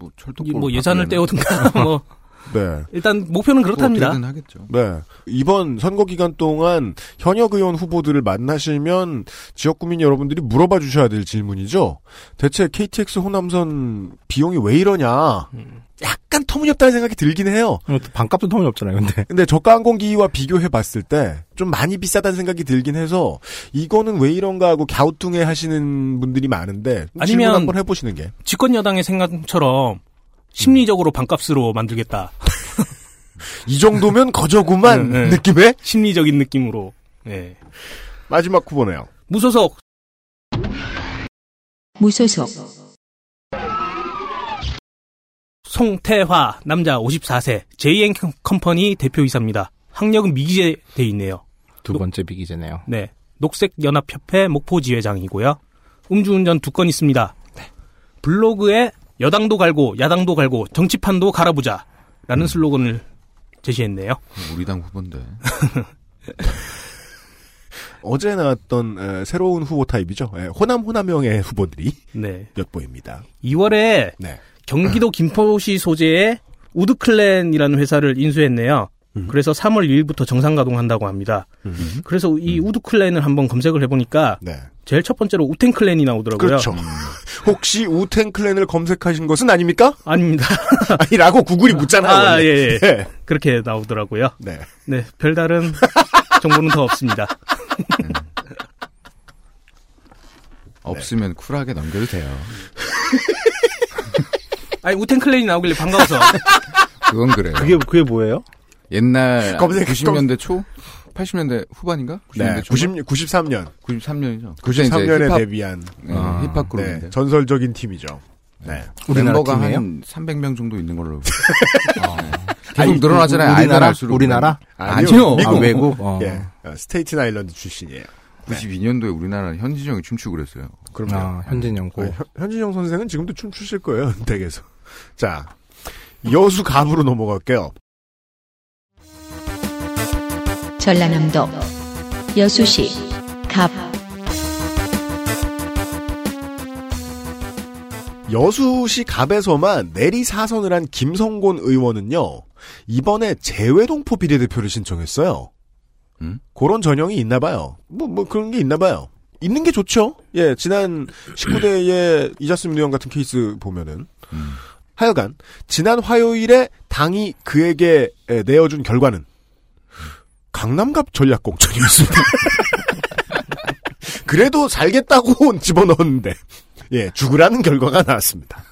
뭐 철도 뭐 예산을 떼오든가 뭐 네. 일단 목표는 그렇답니다. 어떻게든 하겠죠. 네. 이번 선거 기간 동안 현역 의원 후보들을 만나시면 지역 구민 여러분들이 물어봐 주셔야 될 질문이죠. 대체 KTX 호남선 비용이 왜 이러냐. 약간 터무니없다는 생각이 들긴 해요. 어, 반값도 터무니 없잖아요, 근데. 근데 저가 항공기와 비교해 봤을 때 좀 많이 비싸다는 생각이 들긴 해서 이거는 왜 이런가 하고 갸우뚱해 하시는 분들이 많은데 아니면- 한번 해보시는 게 집권 여당의 생각처럼 심리적으로 반값으로 만들겠다. 이 정도면 거저구만 네, 네. 느낌의 심리적인 느낌으로. 예. 마지막 후보네요. 무소속 무소속, 송태화 남자 54세 JN 컴퍼니 대표이사입니다. 학력은 미기재 돼 있네요. 두 번째 비기제네요. 네. 녹색연합협회 목포지회장이고요. 음주운전 두 건 있습니다. 블로그에 여당도 갈고 야당도 갈고 정치판도 갈아보자 라는 슬로건을 제시했네요. 우리 당 후보인데. 어제 나왔던 에, 새로운 후보 타입이죠. 에, 호남 호남형의 후보들이 네. 몇 보입니다. 2월에 네. 경기도 김포시 소재의 우드클랜이라는 회사를 인수했네요. 음. 그래서 3월 2일부터 정상 가동한다고 합니다. 그래서 이 우드 클랜을 한번 검색을 해보니까 네. 제일 첫 번째로 우탱 클랜이 나오더라고요. 그렇죠. 혹시 우탱 클랜을 검색하신 것은 아닙니까? 아닙니다. 아니라고 구글이 묻잖아요. 아. 예, 예. 네. 그렇게 나오더라고요. 네. 네, 별다른 정보는 더 없습니다. 없으면 쿨하게 넘겨도 돼요. 아니, 우텐 클랜이 나오길래 반가워서. 그건 그래요. 그게, 그게 뭐예요? 옛날 검색- 90년대 초? 80년대 후반인가? 90년대 네. 초? 90, 93년. 93년이죠. 93년에 힙합, 데뷔한 네, 아, 힙합 네, 그룹인데. 전설적인 팀이죠. 네. 멤버가 팀이에요? 한 300명 정도 있는 걸로. 어. 아니, 계속 늘어나잖아요. 우- 우리나라? 우리나라? 아니요. 아, 외국? 어. 예. 어, 스테이튼 아일랜드 출신이에요. 92년도에 우리나라 현진영이 춤추고 그랬어요. 그럼요. 아, 현진영고. 어, 현- 현진영 선생은 지금도 춤추실 거예요, 댁에서. 자, 여수 갑으로 넘어갈게요. 전라남도 여수시 갑 여수시 갑에서만 내리 사선을 한 김성곤 의원은요, 이번에 재외동포 비례대표를 신청했어요. 음? 그런 전형이 있나 봐요. 뭐, 뭐 그런 게 있나 봐요. 있는 게 좋죠. 예, 지난 19대의 이자스민 의원 같은 케이스 보면은. 음. 하여간, 지난 화요일에 당이 그에게 에, 내어준 결과는 강남갑 전략공천이었습니다. 그래도 살겠다고 집어넣었는데, 예, 죽으라는 결과가 나왔습니다.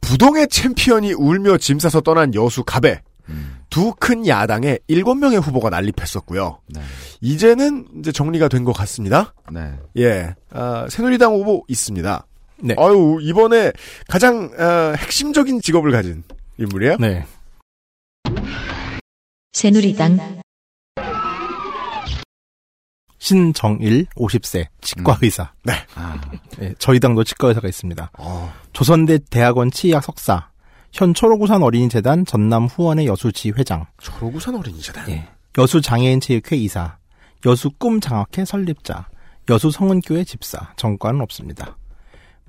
부동의 챔피언이 울며 짐 싸서 떠난 여수 갑에 음. 두큰 야당의 일곱 명의 후보가 난립했었고요. 네. 이제는 이제 정리가 된 것 같습니다. 네. 예, 아, 새누리당 후보 있습니다. 네. 아유 이번에 가장 아, 핵심적인 직업을 가진 인물이에요. 네. 새누리당 신정일 50세 치과 의사. 아, 예, 저희 당도 치과 의사가 있습니다. 어, 조선대 대학원 치의학 석사. 현 초록우산 어린이재단 전남 후원의 여수지 회장. 초록우산 어린이재단. 예. 여수 장애인 체육회 이사. 여수 꿈 장학회 설립자. 여수 성은교회 집사. 정과는 없습니다.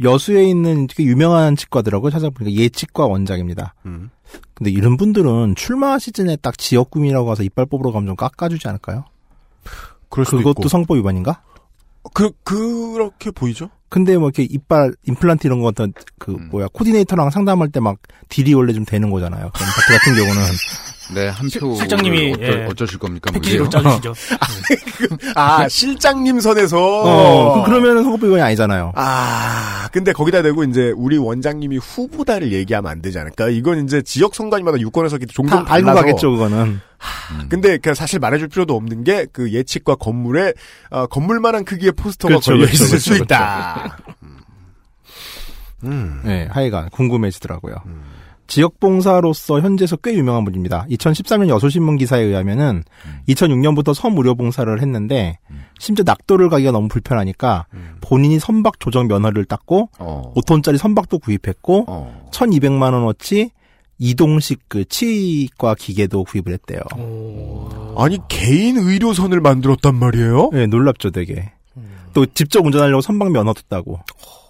여수에 있는 유명한 치과더라고요. 찾아보니까 예치과 원장입니다. 음. 근데 이런 분들은 출마 시즌에 딱 지역 구민이라고 가서 이빨 뽑으러 가면 좀 깎아주지 않을까요? 그럴 수도 그것도 있고. 성법 위반인가? 그 그렇게 보이죠? 근데 뭐 이렇게 이빨 임플란트 이런 거 어떤 그 음. 뭐야 코디네이터랑 상담할 때 막 딜이 원래 좀 되는 거잖아요. 같은 경우는 네, 한 실- 표. 실장님이, 어쩌, 예. 어쩌실 겁니까? 패키지로? 짜주시죠. 아 실장님 선에서. 어, 그- 그러면은 성법 위반이 아니잖아요. 아, 근데 거기다 대고 이제 우리 원장님이 후보다를 얘기하면 안 되지 않을까? 이건 이제 지역 선관위마다 유권에서 종종 달라서. 가겠죠 그거는. 음. 근데 그 사실 말해줄 필요도 없는 게 그 예측과 건물에 어, 건물만한 크기의 포스터가 그렇죠, 걸려 그렇죠, 있을 그렇죠, 수 있다. 음. 네, 하여간 궁금해지더라고요. 음. 지역 봉사로서 현재에서 꽤 유명한 분입니다. 2013년 여수신문 기사에 의하면은 음. 2006년부터 섬무료 봉사를 했는데 음. 심지어 낙도를 가기가 너무 불편하니까 음. 본인이 선박 조정 면허를 땄고 어. 5톤짜리 선박도 구입했고 어. 1,200만 원어치 이동식 그 치과 기계도 구입을 했대요. 오. 아니 개인 의료선을 만들었단 말이에요? 네, 놀랍죠, 되게. 또 직접 운전하려고 선박 면허도 따고.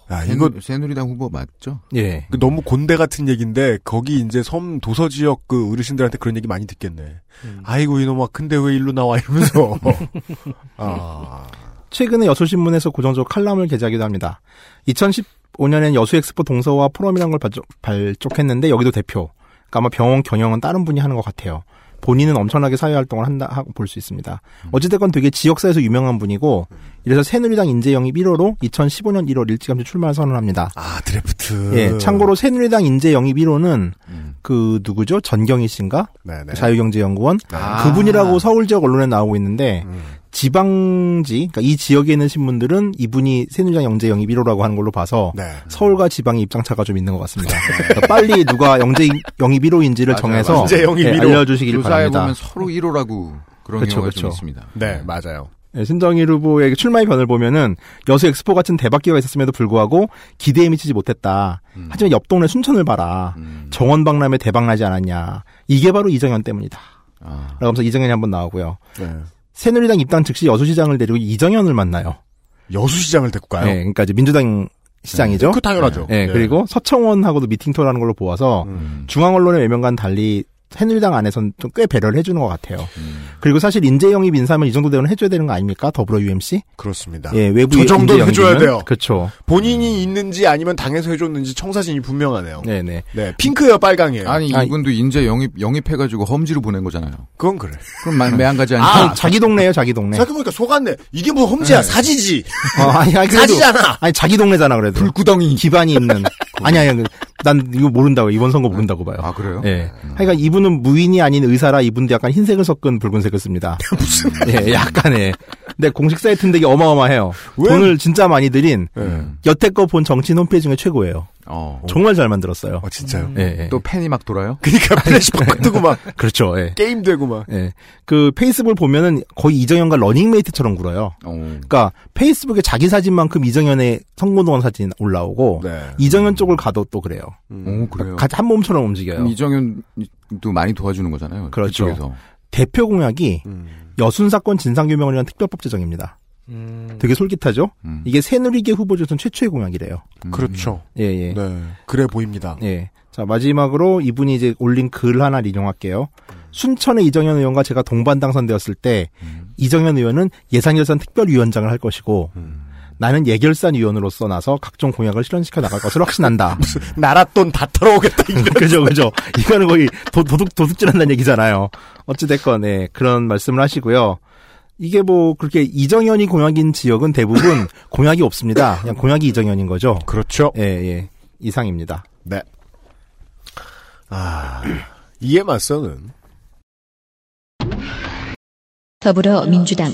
아 이거 새누, 새누리당 후보 맞죠? 예. 그 너무 곤대 같은 얘기인데 거기 이제 섬 도서 지역 그 어르신들한테 그런 얘기 많이 듣겠네. 음. 아이고 이놈아 근데 왜 일로 나와 이러면서. 아. 최근에 여수신문에서 고정적 칼럼을 게재하기도 합니다. 2015년엔 여수엑스포 동서와 포럼이라는 걸 발족, 발족했는데 여기도 대표. 그러니까 아마 병원 경영은 다른 분이 하는 것 같아요. 본인은 엄청나게 사회활동을 한다 하고 볼 수 있습니다. 어찌됐건 되게 지역사에서 유명한 분이고 이래서 새누리당 인재 영입 1호로 2015년 1월 일찌감치 출마를 선언합니다. 아 드래프트. 예, 참고로 새누리당 인재 영입 1호는 음. 그 누구죠? 전경희 씨인가? 네네. 자유경제연구원 아. 그분이라고 서울 지역 언론에 나오고 있는데 음. 지방지, 그러니까 이 지역에 있는 신문들은 이분이 새누리당 영재 영입 1호라고 하는 걸로 봐서 네. 서울과 지방의 입장차가 좀 있는 것 같습니다. 그러니까 빨리 누가 영재 영입 1호인지를 맞아요, 정해서 맞아요. 영재 영입 예, 1호. 알려주시길 조사해 바랍니다. 보면 서로 1호라고 그런 그쵸, 경우가 그쵸. 좀 있습니다. 네 맞아요. 예, 신정일 후보의 출마의 변을 보면은 여수 엑스포 같은 대박 기회가 있었음에도 불구하고 기대에 미치지 못했다. 음. 하지만 옆 동네 순천을 봐라. 음. 정원박람회 대박나지 않았냐. 이게 바로 이정현 때문이다. 아. 라고 하면서 이정현이 한번 나오고요. 네. 새누리당 입당 즉시 여수시장을 데리고 이정현을 만나요. 여수시장을 데리고 가요. 예, 그러니까 이제 민주당 시장이죠. 그 당연하죠. 예, 네. 그리고 서청원하고도 미팅토라는 걸로 보아서 음. 중앙 언론의 외면과는 달리 새누리당 안에서는 좀 꽤 배려를 해주는 것 같아요. 음. 그리고 사실 인재 영입 인사면 이 정도 되면 해줘야 되는 거 아닙니까? 더불어 UMC? 그렇습니다. 예, 외부 저 정도는 해줘야 돼요. 그렇죠. 본인이 있는지 아니면 당에서 해줬는지 청사진이 분명하네요. 네. 네 네. 핑크예요, 빨강이에요. 아니. 이분도 인재 영입 영입해가지고 험지로 보낸 거잖아요. 그건 그래. 그럼 마- 매한 가지 아, 아니야? 아, 자기 동네예요, 자기 동네. 생각해보니까 속았네. 이게 뭐 험지야, 네. 사지지. 어, 아니, 아니, 그래도 사지잖아. 아니 자기 동네잖아 그래도. 불구덩이. 기반이 있는. 아니 아니, 난 이거 모른다고 이번 선거 모른다고 봐요. 아 그래요? 예. 하여간 이분은 무인이 아닌 의사라 이분도 약간 흰색을 섞은 붉은색을 씁니다. 무슨? 예, 약간의 네, 공식 사이트인데 이게 어마어마해요. 왜? 돈을 진짜 많이 들인 예. 여태껏 본 정치인 홈페이지 중에 최고예요. 어. 정말 잘 만들었어요. 어, 진짜요? 예, 예. 또 팬이 막 돌아요? 그니까 플래시백 뜨고 막, 그렇죠. 예. 게임 되고 막. 예. 그 페이스북을 보면은 거의 이정현과 러닝메이트처럼 굴어요. 어. 그러니까 페이스북에 자기 사진만큼 이정현의 선거운동 사진 올라오고 네. 이정현 쪽을 가도 또 그래요. 오, 그래요. 같이 한 몸처럼 움직여요. 이정현도 많이 도와주는 거잖아요. 그렇죠. 그쪽에서. 대표 공약이 음. 여순 사건 진상규명을 위한 특별법 제정입니다. 음. 되게 솔깃하죠? 음. 이게 새누리계 후보 중에선 최초의 공약이래요. 음. 그렇죠. 예, 예. 네. 그래 보입니다. 예. 자, 마지막으로 이분이 이제 올린 글 하나 인용할게요. 순천의 이정현 의원과 제가 동반 당선되었을 때 음. 이정현 의원은 예산결산 특별위원장을 할 것이고 음. 나는 예결산 위원으로서 나서 각종 공약을 실현시켜 나갈 것을 확신한다. 나라 돈 다 털어오겠다. 이거. 그죠, 그죠. 이거는 거의 도, 도둑, 도둑질한다는 얘기잖아요. 어찌됐건, 예, 그런 말씀을 하시고요. 이게 뭐, 그렇게 이정현이 공약인 지역은 대부분 공약이 없습니다. 그냥 공약이 이정현인 거죠. 그렇죠. 예, 예. 이상입니다. 네. 아, 이에 맞서는 더불어민주당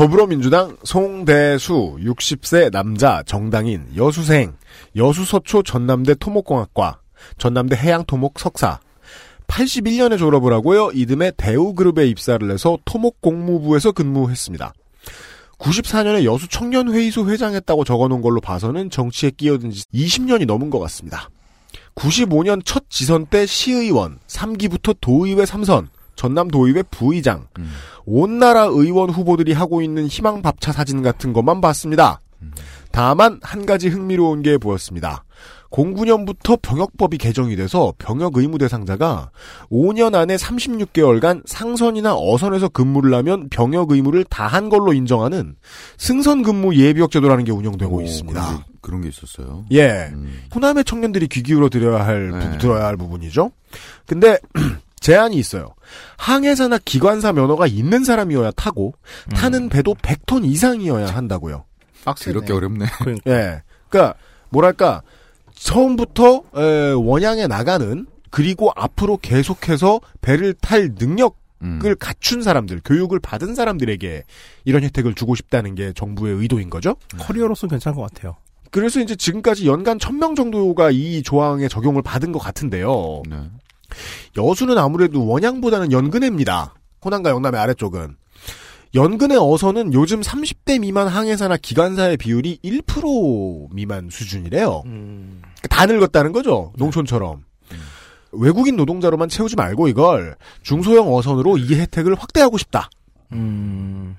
더불어민주당 송대수 60세 남자 정당인 여수생 여수서초 전남대 토목공학과 전남대 해양토목 석사 81년에 졸업을 하고요. 이듬해 대우그룹에 입사를 해서 토목공무부에서 근무했습니다. 94년에 여수 청년회의소 회장했다고 적어놓은 걸로 봐서는 정치에 끼어든 지 20년이 넘은 것 같습니다. 95년 첫 지선 때 시의원, 3기부터 도의회 3선, 전남도의회 부의장, 음. 온 나라 의원 후보들이 하고 있는 희망밥차 사진 같은 것만 봤습니다. 다만 한 가지 흥미로운 게 보였습니다. 09년부터 병역법이 개정이 돼서 병역 의무 대상자가 5년 안에 36개월간 상선이나 어선에서 근무를 하면 병역 의무를 다 한 걸로 인정하는 승선 근무 예비역 제도라는 게 운영되고 오, 있습니다. 그런 게, 그런 게 있었어요. 예. 음. 호남의 청년들이 귀 기울여 들어야 할, 네. 부- 들어야 할 부분이죠. 근데, 제한이 있어요. 항해사나 기관사 면허가 있는 사람이어야 타고, 타는 배도 100톤 이상이어야 한다고요. 그렇게 어렵네. 예. 그니까, 뭐랄까, 처음부터, 에, 원양에 나가는, 그리고 앞으로 계속해서 배를 탈 능력을 음. 갖춘 사람들, 교육을 받은 사람들에게 이런 혜택을 주고 싶다는 게 정부의 의도인 거죠? 커리어로서 괜찮은 것 같아요. 그래서 이제 지금까지 연간 1000명 정도가 이 조항에 적용을 받은 것 같은데요. 네. 여수는 아무래도 원양보다는 연근해입니다. 호남과 영남의 아래쪽은. 연근의 어선은 요즘 30대 미만 항해사나 기관사의 비율이 1% 미만 수준이래요. 음. 다 늙었다는 거죠. 농촌처럼. 외국인 노동자로만 채우지 말고 이걸 중소형 어선으로 이 혜택을 확대하고 싶다. 음,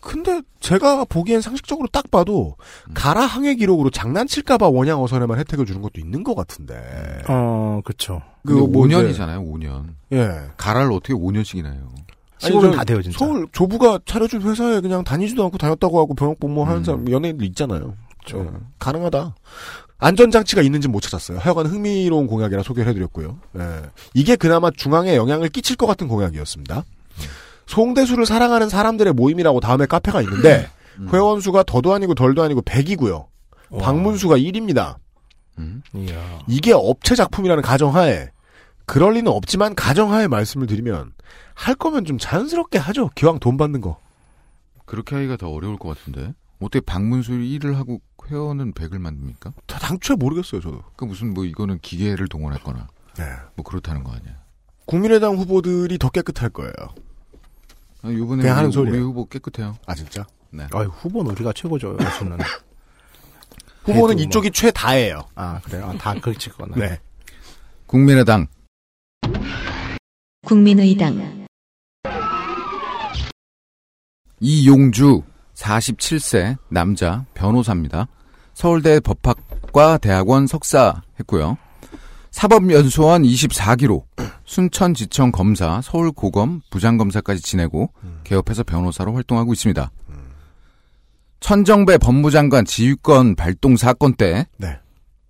근데 제가 보기엔 상식적으로 딱 봐도 가라 항해 기록으로 장난칠까봐 원양 어선에만 혜택을 주는 것도 있는 것 같은데. 어, 그쵸. 그 근데 뭐 이제- 5년이잖아요, 5년. 예. 가라를 어떻게 5년씩이나 해요? 시골은 저다 돼요, 진짜. 서울 조부가 차려준 회사에 그냥 다니지도 않고 다녔다고 하고 병역 복무 하는 음. 사람 연예인들 있잖아요. 예. 가능하다. 안전장치가 있는지 못 찾았어요. 하여간 흥미로운 공약이라 소개를 해드렸고요. 예. 이게 그나마 중앙에 영향을 끼칠 것 같은 공약이었습니다. 송대수를 사랑하는 사람들의 모임이라고 다음에 카페가 있는데 음. 회원수가 더도 아니고 덜도 아니고 100이고요. 와. 방문수가 1입니다. 음. 이게 업체 작품이라는 가정하에 그럴 리는 없지만 가정하에 말씀을 드리면 할 거면 좀 자연스럽게 하죠. 기왕 돈 받는 거. 그렇게 하기가 더 어려울 것 같은데. 어떻게 방문수 1을 하고 회원은 100을 만듭니까? 다 당초에 모르겠어요, 저도. 그 무슨 뭐 이거는 기계를 동원했거나 네. 뭐 그렇다는 거 아니야. 국민의당 후보들이 더 깨끗할 거예요. 아, 요번에 그냥 하는 우리, 소리예요. 우리 후보 깨끗해요. 아 진짜? 네. 아유, 후보는 우리가 최고죠, 여수는. 후보는 이쪽이 최다예요. 아, 그래요? 아, 다 그렇지거나. 네. 국민의당 국민의당 이용주 47세 남자 변호사입니다. 서울대 법학과 대학원 석사 했고요. 사법연수원 24기로 순천지청 검사, 서울고검 부장검사까지 지내고 개업해서 변호사로 활동하고 있습니다. 천정배 법무장관 지휘권 발동 사건 때 네.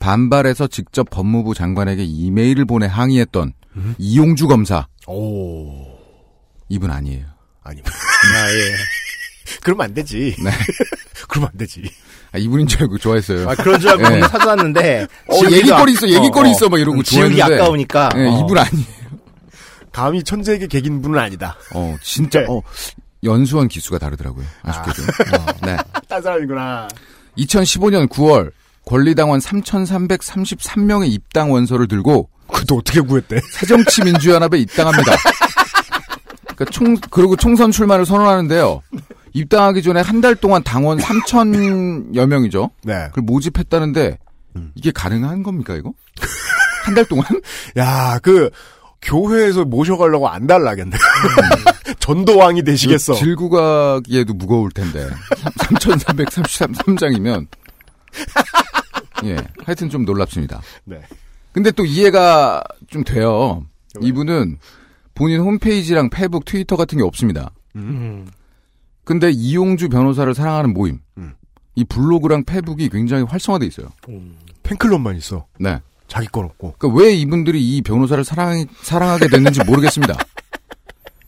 반발해서 직접 법무부 장관에게 이메일을 보내 항의했던 음. 이용주 검사 오. 이분 아니에요. 아니. 아, 예. 그러면 안 되지. 네. 그러면 안 되지. 아, 이분인 줄 알고 좋아했어요. 아, 그런 줄 알고 예. 찾아왔는데. 어, 얘기거리 있어, 얘기거리 어, 어. 있어, 막 이러고 지우기 좋아했는데. 아까우니까. 예, 어. 이분 아니에요. 감히 천재에게 개긴 분은 아니다. 어, 진짜, 네. 어, 연수원 기수가 다르더라고요. 아쉽게도. 어, 네. 딴 사람이구나. 2015년 9월 권리당원 3,333명의 입당 원서를 들고 그것도 어떻게 구했대? 새정치민주연합에 입당합니다. 그러니까 총 그리고 총선 출마를 선언하는데요. 입당하기 전에 한 달 동안 당원 3천여 명이죠. 네. 그걸 모집했다는데 음. 이게 가능한 겁니까 이거? 한 달 동안? 야, 그, 교회에서 모셔가려고 안 달라겠네. 전도왕이 되시겠어. 이거 질구 가기에도 무거울 텐데 3,333장이면 예 하여튼 좀 놀랍습니다. 네. 근데 또 이해가 좀 돼요. 이분은 본인 홈페이지랑 페이북, 트위터 같은 게 없습니다. 음. 근데 이용주 변호사를 사랑하는 모임. 음. 이 블로그랑 페북이 굉장히 활성화돼 있어요. 팬클럽만 있어. 네. 자기 건 없고. 그러니까 왜 이분들이 이 변호사를 사랑 사랑하게 됐는지 모르겠습니다.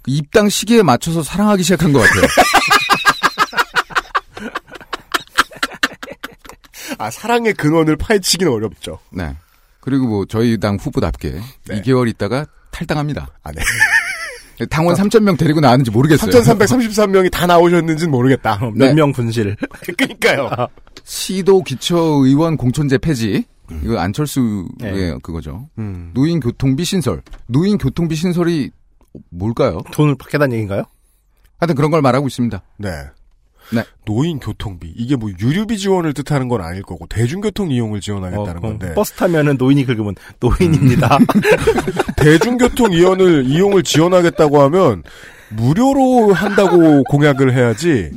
그 입당 시기에 맞춰서 사랑하기 시작한 것 같아요. 아, 사랑의 근원을 파헤치기는 어렵죠. 네. 그리고 뭐 저희 당 후보답게 네. 2개월 있다가 탈당합니다. 아, 네. 당원 3천 명 데리고 나왔는지 모르겠어요. 3,333명이 다 나오셨는지는 모르겠다. 네. 몇명 분실. 그니까요. 시도 기초의원 공천제 폐지. 이거 안철수의 네. 그거죠. 음. 노인 교통비 신설. 노인 교통비 신설이 뭘까요? 돈을 받겠다는 얘기인가요? 하여튼 그런 걸 말하고 있습니다. 네. 네. 노인 교통비. 이게 뭐 유류비 지원을 뜻하는 건 아닐 거고, 대중교통 이용을 지원하겠다는 어, 건데. 버스 타면은 노인이 긁으면 노인입니다. 대중교통 이용을, 이용을 지원하겠다고 하면, 무료로 한다고 공약을 해야지,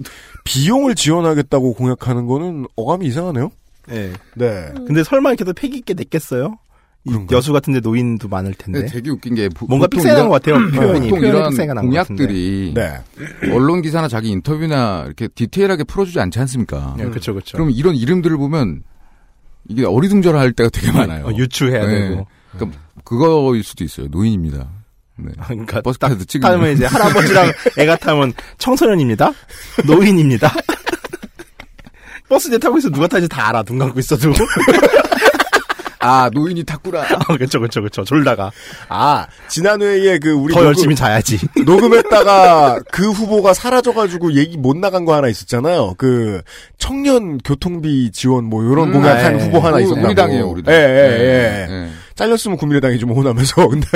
비용을 지원하겠다고 공약하는 거는 어감이 이상하네요? 네. 네. 근데 설마 이렇게 또 패기 있게 냈겠어요? 여수 같은데 노인도 많을 텐데. 근데 되게 웃긴 게 보- 뭔가 삑사리 이런- 난것 같아요. 표현이. 보통 이런 공약들이 네. 언론 기사나 자기 인터뷰나 이렇게 디테일하게 풀어주지 않지 않습니까? 네, 그쵸, 그쵸. 그럼 이런 이름들을 보면 이게 어리둥절할 때가 되게 많아요. 어, 유추해야 네. 되고. 그러니까 그거일 수도 있어요. 노인입니다. 네. 그러니까 버스 딱 타도 찍으면 타면 이제 할아버지랑 애가 타면 청소년입니다. 노인입니다. 버스 내 타고 있어 누가 타는지 다 알아. 눈 감고 있어도. 아 노인이 탔구나. 어, 그쵸, 그쵸, 그쵸. 졸다가. 아, 지난 회에 그 우리 더 녹음- 열심히 자야지. 녹음했다가 그 후보가 사라져가지고 얘기 못 나간 거 하나 있었잖아요. 그 청년 교통비 지원 뭐 이런 음, 공약한 네. 후보 하나 우리- 있었다고. 우리 당이에요, 우리 당. 예, 예, 네, 예. 네. 잘렸으면 국민의당이 좀 혼나면서 근데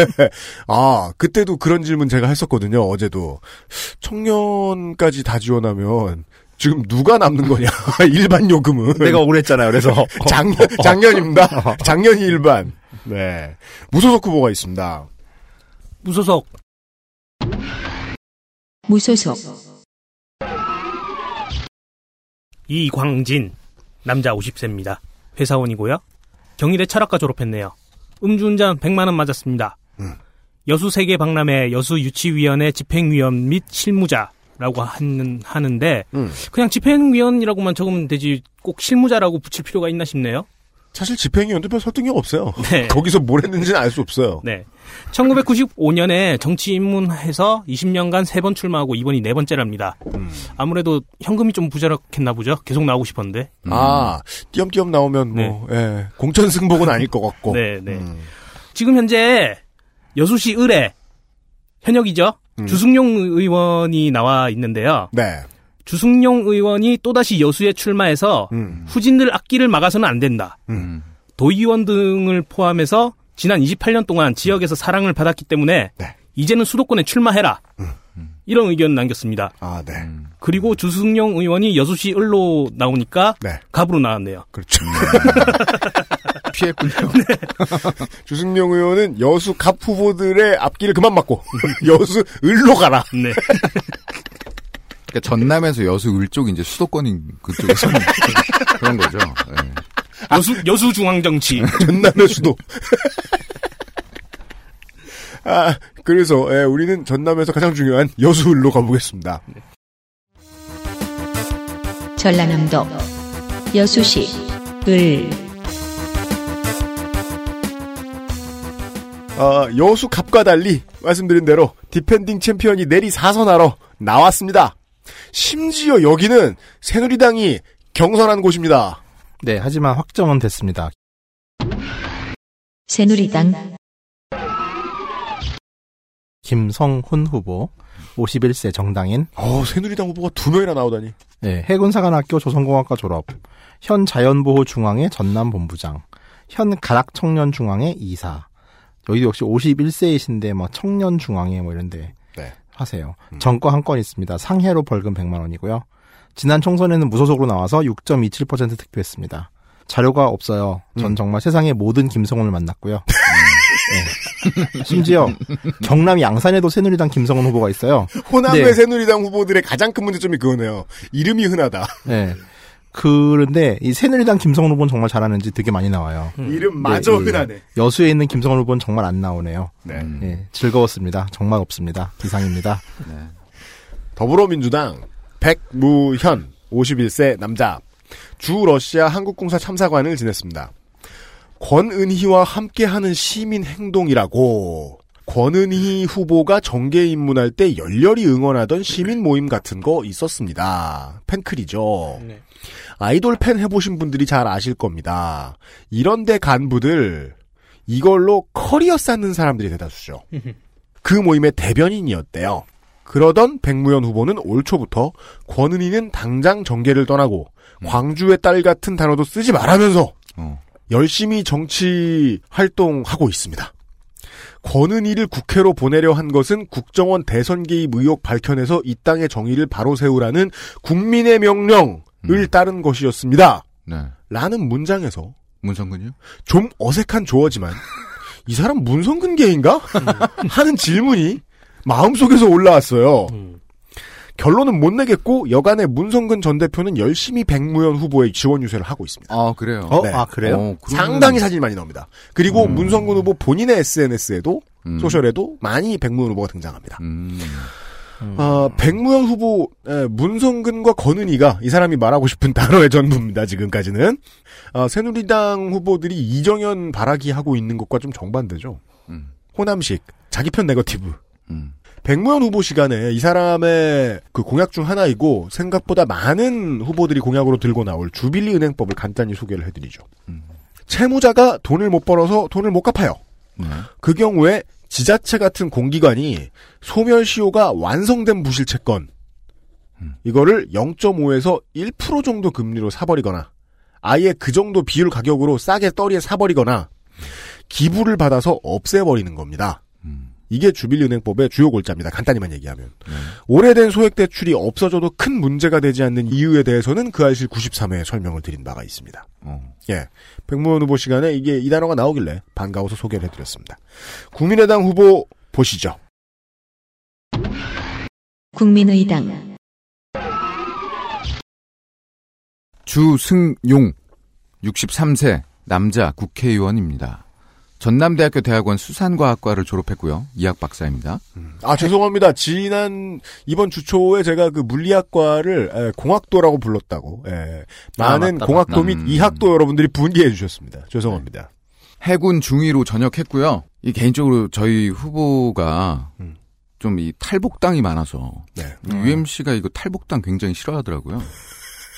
아 그때도 그런 질문 제가 했었거든요. 어제도 청년까지 다 지원하면 지금 누가 남는 거냐? 일반 요금은 내가 억울했잖아요. 그래서. 작년 작년입니다. 작년이 일반. 네 무소속 후보가 있습니다. 무소속 무소속 이광진 남자 50세입니다. 회사원이고요. 경희대 철학과 졸업했네요. 음주운전 100만 원 맞았습니다. 음. 여수 세계 박람회 여수 유치위원회 집행위원 및 실무자 라고 하는 하는데 음. 그냥 집행위원이라고만 적으면 되지 꼭 실무자라고 붙일 필요가 있나 싶네요. 사실 집행위원도 별 설득력 없어요. 네. 거기서 뭘 했는지는 알 수 없어요. 네. 1995년에 정치 입문해서 20년간 세 번 출마하고 이번이 네 번째랍니다. 음. 아무래도 현금이 좀 부자력했나 보죠. 계속 나오고 싶었는데. 아, 띄엄띄엄 나오면 뭐, 예, 공천 승복은 아닐 것 같고. 네, 네. 음. 지금 현재 여수시 의뢰 현역이죠. 음. 주승용 의원이 나와 있는데요. 네. 주승용 의원이 또다시 여수에 출마해서 음. 후진들 악기를 막아서는 안 된다. 음. 도의원 등을 포함해서 지난 28년 동안 지역에서 사랑을 받았기 때문에 네. 이제는 수도권에 출마해라. 이런 의견 남겼습니다. 아, 네. 그리고 주승용 의원이 여수시 을로 나오니까 네. 갑으로 나왔네요. 그렇죠. 피했군요. 주승용 의원은 여수 갑 후보들의 앞길을 그만 막고, 여수 을로 가라. 네. 그러니까 전남에서 여수 을 쪽 이제 수도권인 그쪽에서는 그런 거죠. 네. 여수 여수 중앙 정치. 전남의 수도. 아, 그래서, 예, 우리는 전남에서 가장 중요한 여수 을로 가보겠습니다. 전라남도 여수시 을 어, 여수 갑과 달리, 말씀드린 대로, defending champion이 내리 사선하러 나왔습니다. 심지어 여기는 새누리당이 경선한 곳입니다. 네, 하지만 확정은 됐습니다. 새누리당 김성훈 후보, 51세 정당인, 어, 새누리당 후보가 두 명이나 나오다니. 네, 해군사관학교 조선공학과 졸업, 현 자연보호 중앙회 전남 본부장, 현 가락청년중앙회 이사. 여기도 역시 51세이신데 뭐 청년 중앙회 뭐 이런데 네. 하세요. 정거 한건 있습니다. 상해로 벌금 100만 원이고요. 지난 총선에는 무소속으로 나와서 6.27% 득표했습니다. 자료가 없어요. 전 음. 정말 세상의 모든 김성훈을 만났고요. 네. 심지어 경남 양산에도 새누리당 김성훈 후보가 있어요. 호남의 네. 새누리당 후보들의 가장 큰 문제점이 그거네요. 이름이 흔하다. 네. 그런데 이 새누리당 김성훈 후보는 정말 잘하는지 되게 많이 나와요. 이름 마저 네, 예. 흔하네. 여수에 있는 김성훈 후보는 정말 안 나오네요. 네. 예, 즐거웠습니다. 정말 없습니다. 이상입니다. 더불어민주당 백무현 51세 남자 주 러시아 한국공사 참사관을 지냈습니다. 권은희와 함께하는 시민 행동이라고 권은희 후보가 정계 입문할 때 열렬히 응원하던 시민 모임 같은 거 있었습니다. 팬클이죠. 네. 아이돌 팬 해보신 분들이 잘 아실 겁니다. 이런데 간부들 이걸로 커리어 쌓는 사람들이 대다수죠. 그 모임의 대변인이었대요. 그러던 백무현 후보는 올 초부터 권은희는 당장 정계를 떠나고 광주의 딸 같은 단어도 쓰지 말라면서 어. 열심히 정치 활동하고 있습니다. 권은희를 국회로 보내려 한 것은 국정원 대선 개입 의혹 밝혀내서 이 땅의 정의를 바로 세우라는 국민의 명령을 음. 따른 것이었습니다. 네. 라는 문장에서 문성근이요? 좀 어색한 조어지만 이 사람 문성근계인가? 하는 질문이 마음속에서 올라왔어요. 음. 결론은 못 내겠고 여간의 문성근 전 대표는 열심히 백무현 후보의 지원 유세를 하고 있습니다. 아, 그래요? 어, 네. 아, 그래요? 어, 그러면은- 상당히 사진이 많이 나옵니다. 그리고 음. 문성근 후보 본인의 SNS에도 음. 소셜에도 많이 백무현 후보가 등장합니다. 음. 어, 백무현 후보 에, 문성근과 권은희가 이 사람이 말하고 싶은 단어의 전부입니다. 지금까지는 어, 새누리당 후보들이 이정현 바라기 하고 있는 것과 좀 정반대죠. 음. 호남식 자기 편 네거티브. 음. 백무현 후보 시간에 이 사람의 그 공약 중 하나이고 생각보다 많은 후보들이 공약으로 들고 나올 주빌리 은행법을 간단히 소개를 해드리죠. 음. 채무자가 돈을 못 벌어서 돈을 못 갚아요. 네. 그 경우에 지자체 같은 공기관이 소멸시효가 완성된 부실채권 음. 이거를 0.5에서 1% 정도 금리로 사버리거나 아예 그 정도 비율 가격으로 싸게 떨이에 사버리거나 기부를 받아서 없애버리는 겁니다. 음. 이게 주빌리은행법의 주요 골자입니다. 간단히만 얘기하면. 네. 오래된 소액 대출이 없어져도 큰 문제가 되지 않는 이유에 대해서는 그 알실 93회에 설명을 드린 바가 있습니다. 어. 예. 백무원 후보 시간에 이게 이 단어가 나오길래 반가워서 소개를 해드렸습니다. 국민의당 후보 보시죠. 국민의당 주승용 63세 남자 국회의원입니다. 전남대학교 대학원 수산과학과를 졸업했고요. 이학 박사입니다. 아, 죄송합니다. 지난, 이번 주 초에 제가 그 물리학과를 에, 공학도라고 불렀다고, 예. 많은 맞다, 공학도. 및 음. 이학도 여러분들이 분개해 주셨습니다. 죄송합니다. 해군 중위로 전역했고요. 이 개인적으로 저희 후보가 음. 좀이 탈복당이 많아서 네. UMC가 이거 탈복당 굉장히 싫어하더라고요.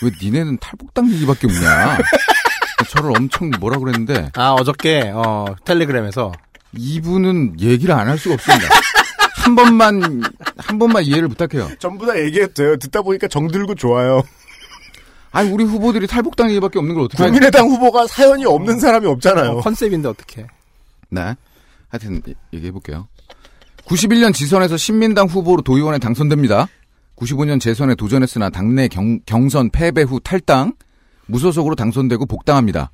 왜 니네는 탈복당 얘기밖에 없냐? 저를 엄청 뭐라 그랬는데 아, 어저께, 어, 텔레그램에서. 이분은 얘기를 안 할 수가 없습니다. 한 번만 한 번만 이해를 부탁해요. 전부 다 얘기했어요. 듣다 보니까 정들고 좋아요. 아니 우리 후보들이 탈복당 얘기밖에 없는 걸 어떻게? 국민의당 후보가 사연이 없는 사람이 없잖아요. 어, 컨셉인데 어떻게. 네. 하여튼 얘기해 볼게요. 91년 지선에서 신민당 후보로 도의원에 당선됩니다. 95년 재선에 도전했으나 당내 경, 경선 패배 후 탈당, 무소속으로 당선되고 복당합니다.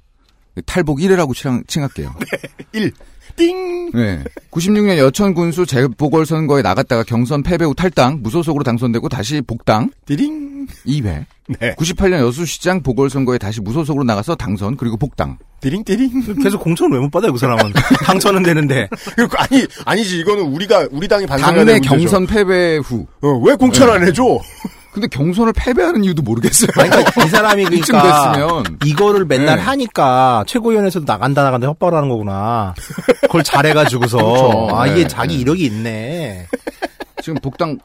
탈복 1회라고 칭, 칭할게요. 1. 띵! 네. 96년 여천 군수 재보궐선거에 나갔다가 경선 패배 후 탈당, 무소속으로 당선되고 다시 복당 띠링! 2회. 네. 98년 여수시장 보궐선거에 다시 무소속으로 나가서 당선 그리고 복당. 띠링, 띠링. 계속 공천을 왜못 받아요, 그 사람은. 당선은 되는데. 아니, 아니지. 이거는 우리가, 우리 당이 반성해야 당내 될 문제죠. 경선 패배 후. 어, 왜 공천 안 해줘? 근데 경선을 패배하는 이유도 모르겠어요. 그러니까 이 사람이 그러니까 됐으면 이거를 맨날 네. 하니까 최고위원회에서도 나간다 나간다 협박을 하는 거구나. 그걸 잘해가지고서 그렇죠. 아 이게 네, 자기 네. 이력이 있네. 지금 복당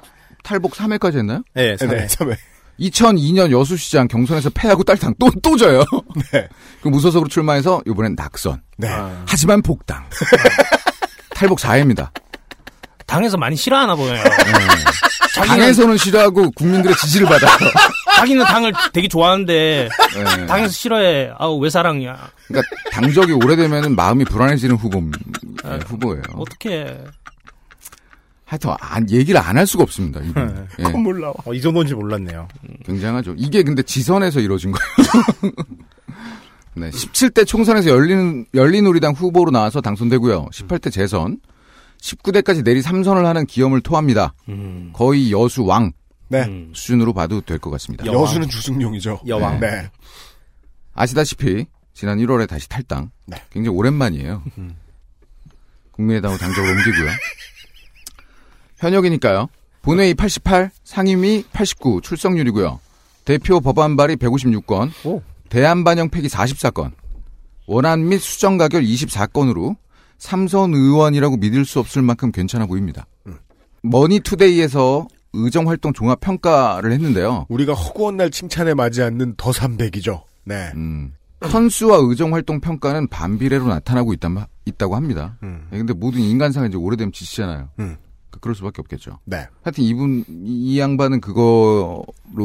탈복 3회까지 했나요? 네, 네, 참에. 2002년 여수시장 경선에서 패하고 딸당 또, 또 져요. 네. 그 무소속으로 출마해서 이번엔 낙선. 네. 아. 하지만 복당. 탈복 4회입니다. 당에서 많이 싫어하나 보네요. 예. 자기는, 당에서는 싫어하고 국민들의 지지를 받아요. 자기는 당을 되게 좋아하는데 예. 당에서 싫어해. 아우 왜 사랑이야. 그러니까 당적이 오래되면 마음이 불안해지는 후보 예, 후보예요. 어떻게? 하여튼 안, 얘기를 안 할 수가 없습니다. 이분. 예, 몰라. 어, 이 정도인지 몰랐네요. 굉장하죠. 이게 근데 지선에서 이루어진 거예요. 네, 17대 총선에서 열린 열린우리당 후보로 나와서 당선되고요. 18대 재선, 19대까지 내리 3선을 하는 기염을 토합니다. 음. 거의 여수 왕 네. 음. 수준으로 봐도 될 것 같습니다. 여수는 주승용이죠. 여왕. 네. 아시다시피 지난 1월에 다시 탈당. 네. 굉장히 오랜만이에요. 국민의당으로 당적을 옮기고요. 현역이니까요. 본회의 88, 상임위 89 출석률이고요. 대표 법안 발의 156건, 오. 대안 반영 폐기 44건, 원안 및 수정 가결 24건으로 삼선 의원이라고 믿을 수 없을 만큼 괜찮아 보입니다. 머니투데이에서 의정활동 종합평가를 했는데요. 우리가 허구한 날 칭찬에 맞지 않는 더 300이죠. 네. 음, 선수와 의정활동 평가는 반비례로 나타나고 있다, 있다고 합니다. 음. 예, 근데 모든 인간상은 이제 오래되면 지치잖아요. 음. 그- 그럴 수밖에 없겠죠. 네. 하여튼 이분, 이, 이 양반은 그거로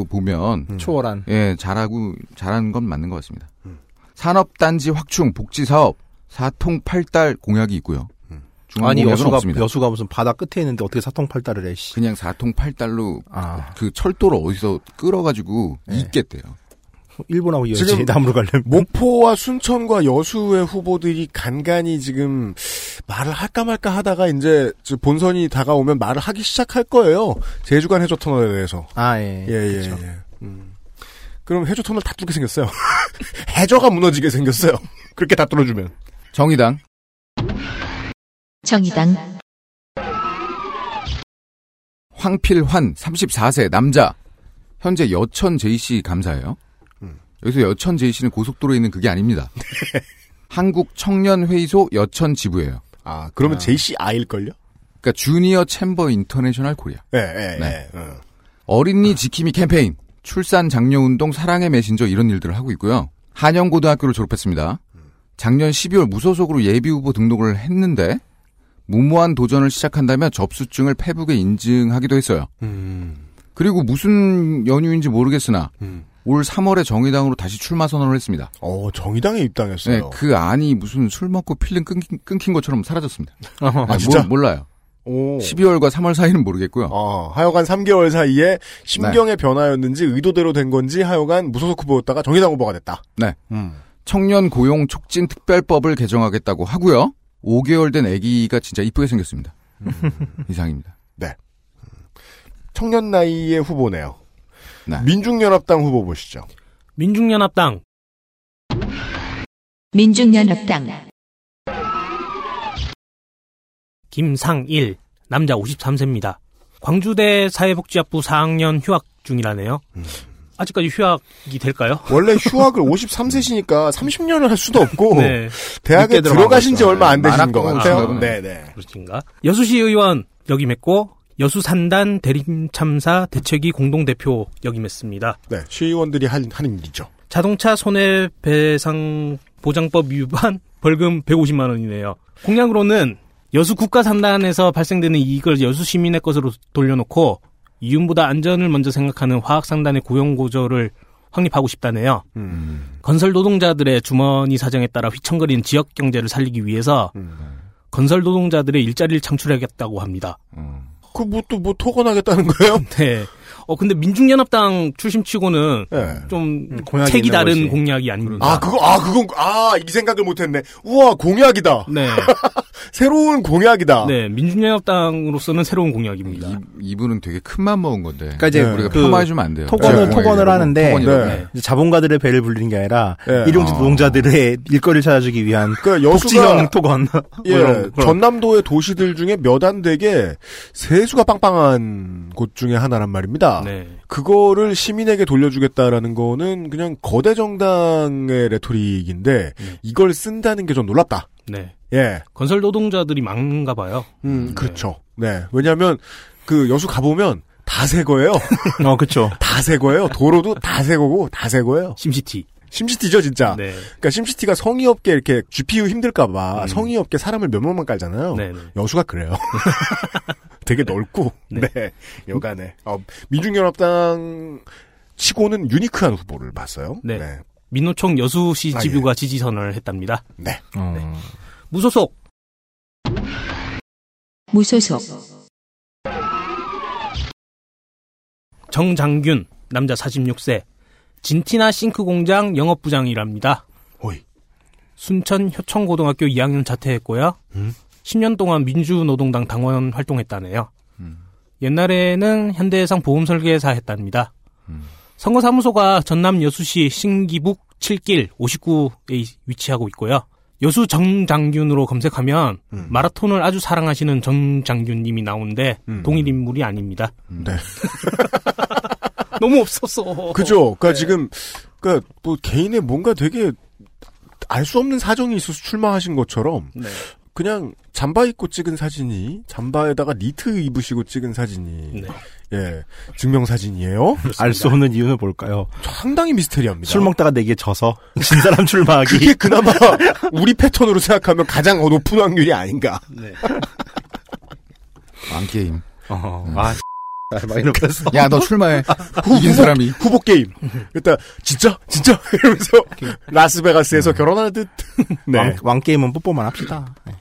보면, 음. 초월한. 예, 잘하고, 잘하는 건 맞는 것 같습니다. 산업단지 확충, 복지 사업, 사통팔달 공약이 있고요. 음. 중앙 아니 여수가 없습니다. 여수가 무슨 바다 끝에 있는데 어떻게 사통팔달을 해? 씨. 그냥 사통팔달로 아 그 철도를 어디서 끌어가지고 네. 잇겠대요. 일본하고 이어지 남으로 가려면 목포와 순천과 여수의 후보들이 간간히 지금 말을 할까 말까 하다가 이제 저 본선이 다가오면 말을 하기 시작할 거예요. 제주간 해저 터널에 대해서. 아 예. 예, 예, 그쵸. 예. 음. 그럼 해저 터널 다 뚫게 생겼어요. 해저가 무너지게 생겼어요. 그렇게 다 뚫어주면. 정의당, 정의당 황필환 34세 남자 현재 여천 JC 감사예요. 음. 여기서 여천 JC는 고속도로에 있는 그게 아닙니다. 한국 청년회의소 여천 지부예요. 아, 그러면 아. JCI일걸요? 그러니까 Junior Chamber International Korea. 예, 예, 네. 예. 어. 어린이 지킴이 캠페인, 출산 장려 운동 사랑의 메신저 이런 일들을 하고 있고요. 한영고등학교를 졸업했습니다. 작년 12월 무소속으로 예비 후보 등록을 했는데 무모한 도전을 시작한다면 접수증을 페북에 인증하기도 했어요. 음, 그리고 무슨 연유인지 모르겠으나 음. 올 3월에 정의당으로 다시 출마 선언을 했습니다. 어, 정의당에 입당했어요. 네, 그 안이 무슨 술 먹고 필름 끊긴, 끊긴 것처럼 사라졌습니다. 어허. 아, 진짜? 몰, 라요 오. 12월과 3월 사이는 모르겠고요. 어, 하여간 3개월 사이에 심경의 네. 변화였는지 의도대로 된 건지 하여간 무소속 후보였다가 정의당 후보가 됐다. 네. 음. 청년 고용 촉진 특별법을 개정하겠다고 하고요. 5개월 된 아기가 진짜 이쁘게 생겼습니다. 이상입니다. 청년 나이의 후보네요. 네. 민중연합당 후보 보시죠. 민중연합당 민중연합당 김상일 남자 53세입니다. 광주대 사회복지학부 4학년 휴학 중이라네요. 음. 아직까지 휴학이 될까요? 원래 휴학을 53세시니까 30년을 할 수도 없고 네, 대학에 들어가신 지. 얼마 안 되신 것 같아요. 네, 네. 그렇신가? 여수시 의원 역임했고 여수산단 대림참사 대책위 공동대표 역임했습니다. 네, 시의원들이 한, 하는 일이죠. 자동차 손해배상 보장법 위반 벌금 150만 원이네요. 공약으로는 여수 국가산단에서 발생되는 이익을 여수 시민의 것으로 돌려놓고 이윤보다 안전을 먼저 생각하는 화학산단의 고용고조를 확립하고 싶다네요. 음. 건설 노동자들의 주머니 사정에 따라 휘청거리는 지역 경제를 살리기 위해서 음. 건설 노동자들의 일자리를 창출하겠다고 합니다. 음. 그, 뭐, 또, 뭐, 토건하겠다는 거예요? 네. 어 근데 민중연합당 출신치고는 네. 좀 음, 공약이 색이 있는 다른 거지. 공약이 아닙니다. 아, 그거, 아, 그건, 아, 이 생각을 못했네. 우와, 공약이다. 네. 새로운 공약이다. 네, 민중연합당으로서는 새로운 공약입니다. 이, 이분은 되게 큰 맘 먹은 건데. 그러니까 이제 네. 우리가 그 폄하해주면 안 돼요. 토건을 네. 토건을 하는데. 네. 이제 자본가들의 배를 불리는 게 아니라 예. 일용직 아. 노동자들의 일거리를 찾아주기 위한 그 여수가 토건. 뭐 예, 그런. 전남도의 도시들 중에 몇 안 되게 세수가 빵빵한 곳 중에 하나란 말입니다. 네. 그거를 시민에게 돌려주겠다라는 거는 그냥 거대 정당의 레토릭인데 네. 이걸 쓴다는 게 좀 놀랍다. 네. 예, 건설 노동자들이 많은가 봐요. 음, 그렇죠. 네, 왜냐하면 그 여수 가 보면 다 새 거예요. 어, 그쵸. 다새 거예요. 도로도 다 새 거고 다 새 거예요. 심시티. 심시티죠, 진짜. 네. 그러니까 심시티가 성의 없게 이렇게 GPU 힘들까봐 음. 성의 없게 사람을 몇 명만 깔잖아요. 네. 네. 여수가 그래요. 되게 넓고 네, 여간에 어, 민중연합당 치고는 유니크한 후보를 봤어요. 네. 민노총 여수시 아, 지부가 지지선을 했답니다. 네. 어, 무소속 무소속 정장균 남자 46세 진티나 싱크 공장 영업부장이랍니다. 호이. 순천 효청고등학교 2학년 자퇴했고요. 음. 10년 동안 민주노동당 당원 활동했다네요. 옛날에는 현대해상 보험설계사 했답니다. 선거사무소가 전남 여수시 신기북 7길 59에 위치하고 있고요. 여수 정장균으로 검색하면 음. 마라톤을 아주 사랑하시는 정장균님이 나오는데 음. 동일 인물이 아닙니다. 네. 너무 없었어. 그죠. 그러니까 지금 그러니까 뭐 개인의 뭔가 되게 알 수 없는 사정이 있어서 출마하신 것처럼 네. 그냥 잠바 입고 찍은 사진이 잠바에다가 니트 입으시고 찍은 사진이 네. 예 증명 사진이에요. 알 수 없는 이유는 뭘까요? 상당히 미스테리합니다. 술 먹다가 내게 져서 진 사람 출마하기. 그게 그나마 우리 패턴으로 생각하면 가장 높은 확률이 아닌가. 왕게임. 어, 아, 많이 높였어. 야, 너 출마해. 이긴 사람이. 후보 게임. 그러니까 진짜 진짜 이러면서 라스베가스에서 결혼하듯. 네. 왕, 왕 게임은 뽀뽀만 합시다. 네.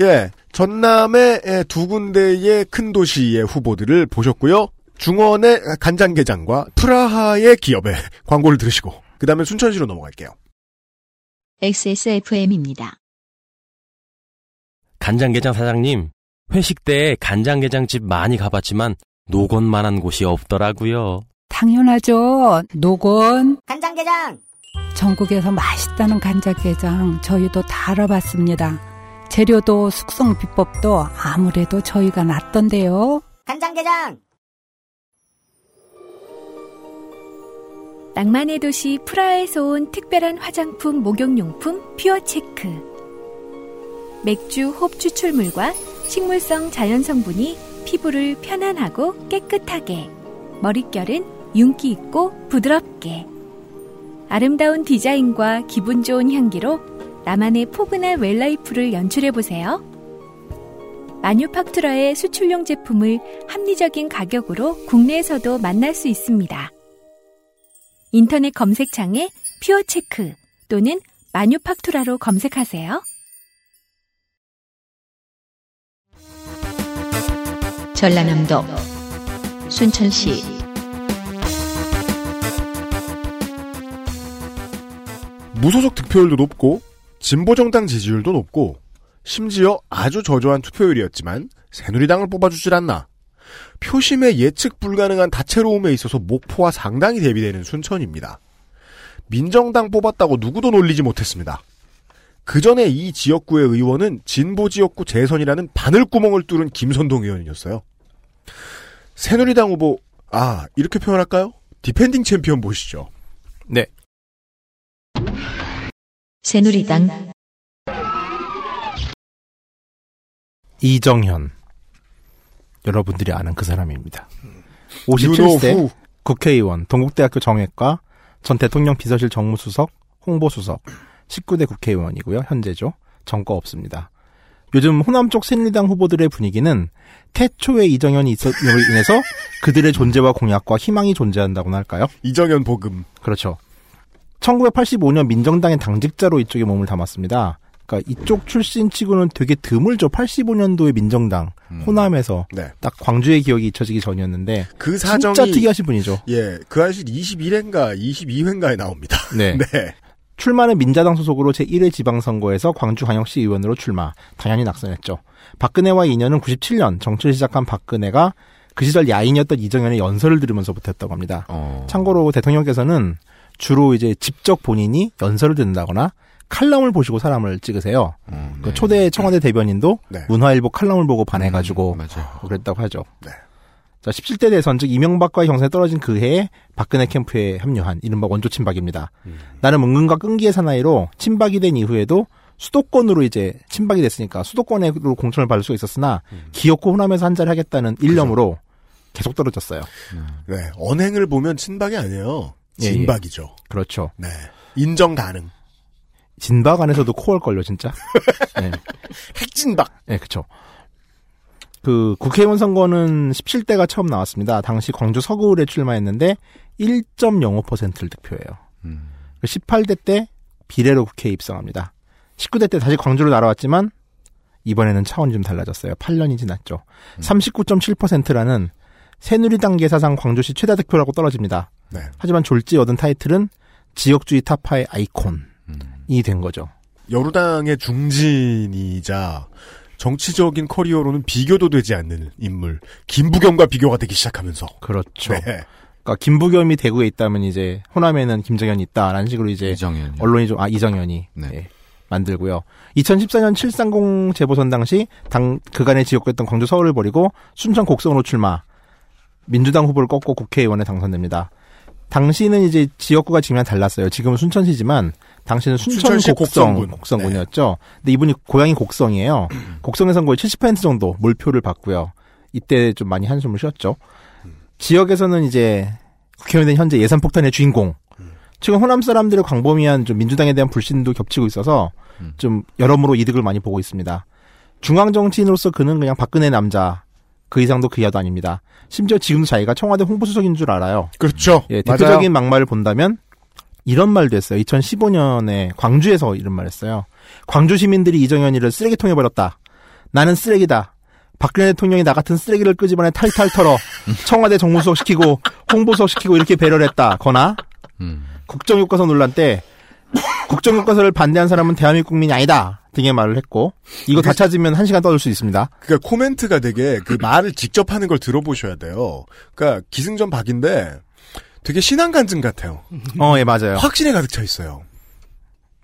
예, 전남의 예, 두 군데의 큰 도시의 후보들을 보셨고요. 중원의 간장게장과 프라하의 기업의 광고를 들으시고 그 다음에 순천시로 넘어갈게요. XSFM입니다. 간장게장 사장님, 회식 때 간장게장집 많이 가봤지만 노건만한 곳이 없더라고요. 당연하죠. 노건. 간장게장 전국에서 맛있다는 간장게장 저희도 다 알아봤습니다. 재료도 숙성 비법도 아무래도 저희가 낫던데요. 간장게장 낭만의 도시 프라하에서 온 특별한 화장품 목욕용품 Pure Czech. 맥주 홉 추출물과 식물성 자연 성분이 피부를 편안하고 깨끗하게, 머릿결은 윤기 있고 부드럽게. 아름다운 디자인과 기분 좋은 향기로 나만의 포근한 well-life를 연출해보세요. 마뉴팍투라의 수출용 제품을 합리적인 가격으로 국내에서도 만날 수 있습니다. 인터넷 검색창에 퓨어체크 또는 마뉴팍투라로 검색하세요. 전라남도 순천시 무소속 득표율도 높고 진보정당 지지율도 높고 심지어 아주 저조한 투표율이었지만 새누리당을 뽑아주질 않나. 표심의 예측 불가능한 다채로움에 있어서 목포와 상당히 대비되는 순천입니다. 민정당 뽑았다고 누구도 놀리지 못했습니다. 그 전에 이 지역구의 의원은 진보 지역구 재선이라는 바늘구멍을 뚫은 김선동 의원이었어요. 새누리당 후보, 아, 이렇게 표현할까요? defending champion 보시죠. 네. 새누리당 이정현. 여러분들이 아는 그 사람입니다. 57세 윤호후. 국회의원, 동국대학교 정외과, 전 대통령 비서실 정무수석, 홍보수석, 19대 국회의원이고요. 현재죠. 정과 없습니다. 요즘 호남 쪽 새누리당 후보들의 분위기는 태초에 이정현이 있었음으로 인해서 그들의 존재와 공약과 희망이 존재한다고나 할까요? 이정현 복음. 그렇죠. 1985년 민정당의 당직자로 이쪽에 몸을 담았습니다. 그러니까 이쪽 출신 치고는 되게 드물죠. 85년도에 민정당 호남에서 네. 딱 광주의 기억이 잊혀지기 전이었는데 그 사정이 진짜 특이하신 분이죠. 예, 그 아실 21회인가 22회인가에 나옵니다. 네. 네. 출마는 민자당 소속으로 제1회 지방선거에서 광주 광역시 의원으로 출마. 당연히 낙선했죠. 박근혜와 인연은 97년 정치를 시작한 박근혜가 그 시절 야인이었던 이정현의 연설을 들으면서부터 했다고 합니다. 어. 참고로 대통령께서는 주로 이제 직접 본인이 연설을 듣는다거나 칼럼을 보시고 사람을 찍으세요. 음, 그 네. 초대 청와대 대변인도 네. 문화일보 칼럼을 보고 반해가지고 음. 그랬다고 하죠. 네. 자, 17대 대선, 즉, 이명박과의 경선에 떨어진 그 해에 박근혜 캠프에 합류한 이른바 원조 친박입니다. 나름 은근과 끈기의 사나이로 친박이 된 이후에도 수도권으로 이제 친박이 됐으니까 수도권으로 공천을 받을 수 있었으나 기어코 호남에서 한 자리 하겠다는 일념으로 계속 떨어졌어요. 네. 언행을 보면 친박이 아니에요. 예, 예. 진박이죠. 그렇죠. 네. 인정 가능. 진박 안에서도 코어걸요, 진짜. 네. 핵진박. 네, 그쵸. 그 국회의원 선거는 17대가 처음 나왔습니다. 당시 광주 서구을에 출마했는데 1.05%를 득표해요. 음. 18대 때 비례로 국회에 입성합니다. 19대 때 다시 광주로 날아왔지만 이번에는 차원이 좀 달라졌어요. 8년이 지났죠. 39.7%라는 새누리당 계사상 광주시 최다 득표라고 떨어집니다. 네. 하지만 졸지 얻은 타이틀은 지역주의 타파의 아이콘이 된 거죠. 여루당의 중진이자 정치적인 커리어로는 비교도 되지 않는 인물 김부겸과 비교가 되기 시작하면서 그렇죠. 네. 그러니까 김부겸이 대구에 있다면 이제 호남에는 김정현이 있다라는 식으로 이제 이정현. 언론이 좀 아 이정현이 네. 예, 만들고요. 2014년 730 재보선 당시 당 그간의 지역구였던 광주 서울을 버리고 순천 곡성으로 출마. 민주당 후보를 꺾고 국회의원에 당선됩니다. 당시는 이제 지역구가 지금이랑 달랐어요. 지금은 순천시지만 당시는 순천 순천시 곡성 곡성군. 곡성군이었죠. 근데 이분이 고향이 곡성이에요. 곡성에선 거의 70% 정도 몰표를 받고요. 이때 좀 많이 한숨을 쉬었죠. 지역에서는 이제 국회의원 된 현재 예산 폭탄의 주인공. 최근 호남 사람들의 광범위한 좀 민주당에 대한 불신도 겹치고 있어서 좀 여러모로 이득을 많이 보고 있습니다. 중앙 정치인으로서 그는 그냥 박근혜 남자 그 이상도 그 이하도 아닙니다. 심지어 지금도 자기가 청와대 홍보수석인 줄 알아요. 그렇죠. 예, 맞아요. 대표적인 막말을 본다면 이런 말도 했어요. 2015년에 광주에서 이런 말 했어요. 광주 시민들이 이정현이를 쓰레기통에 버렸다. 나는 쓰레기다. 박근혜 대통령이 나 같은 쓰레기를 끄집어내 탈탈 털어 청와대 정무수석 시키고 홍보수석 시키고 이렇게 배려를 했다. 거나 음. 국정교과서 논란 때 국정교과서를 반대한 사람은 대한민국 국민이 아니다 등의 말을 했고 이거 다 찾으면 한 시간 떠들 수 있습니다. 그러니까 코멘트가 되게 그 말을 직접 하는 걸 들어보셔야 돼요. 그러니까 기승전 박인데 되게 신앙 간증 같아요. 어, 예 맞아요. 확신에 가득 차 있어요.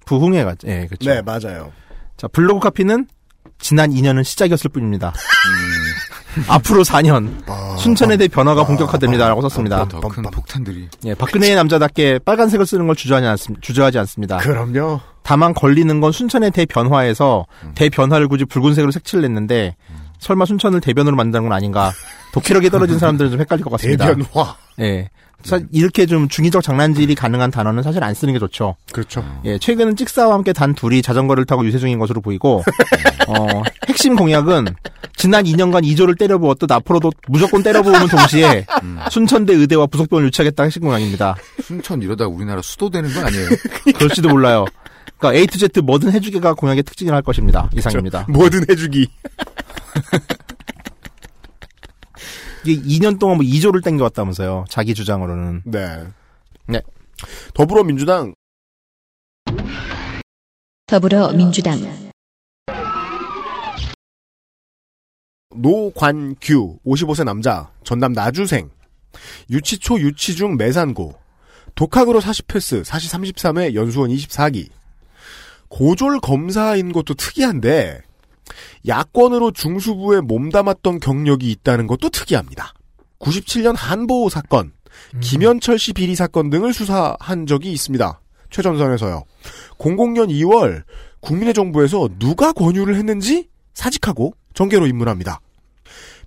부흥회 같, 예 그렇죠. 네, 맞아요. 자, 블로그 카피는 지난 2년은 시작이었을 뿐입니다. 음. 앞으로 4년 순천에 대해 변화가 본격화됩니다라고 썼습니다. 더 큰 폭탄들이. 예, 박근혜의 남자답게 빨간색을 쓰는 걸 주저하지, 않습, 주저하지 않습니다. 그럼요. 다만 걸리는 건 순천의 대변화에서 대변화를 굳이 붉은색으로 색칠을 냈는데 설마 순천을 대변으로 만드는 건 아닌가? 독해력이 떨어진 사람들은 좀 헷갈릴 것 같습니다. 대변화. 예. 사- 이렇게 좀 중의적 장난질이 가능한 단어는 사실 안 쓰는 게 좋죠. 그렇죠. 예, 최근은 찍사와 함께 단 둘이 자전거를 타고 유세 중인 것으로 보이고, 어, 핵심 공약은 지난 2년간 2조를 때려부었듯 앞으로도 무조건 때려부으면 동시에 순천대 의대와 부속병을 유치하겠다 핵심 공약입니다. 순천 이러다 우리나라 수도 되는 거 아니에요? 그럴지도 몰라요. 그러니까 A to Z 뭐든 해주기가 공약의 특징을 할 것입니다. 이상입니다. 뭐든 해주기. 이게 2년 동안 뭐 2조를 땡겨왔다면서요. 자기 주장으로는. 네. 네. 더불어민주당 더불어민주당 노관규 55세 남자 전남 나주생 유치초 유치중 매산고 독학으로 40패스 사시 33회 연수원 24기 고졸 검사인 것도 특이한데 야권으로 중수부에 몸담았던 경력이 있다는 것도 특이합니다. 97년 한보호 사건, 김현철 씨 비리 사건 등을 수사한 적이 있습니다. 최전선에서요. 00년 2월 국민의 정부에서 누가 권유를 했는지 사직하고 정계로 입문합니다.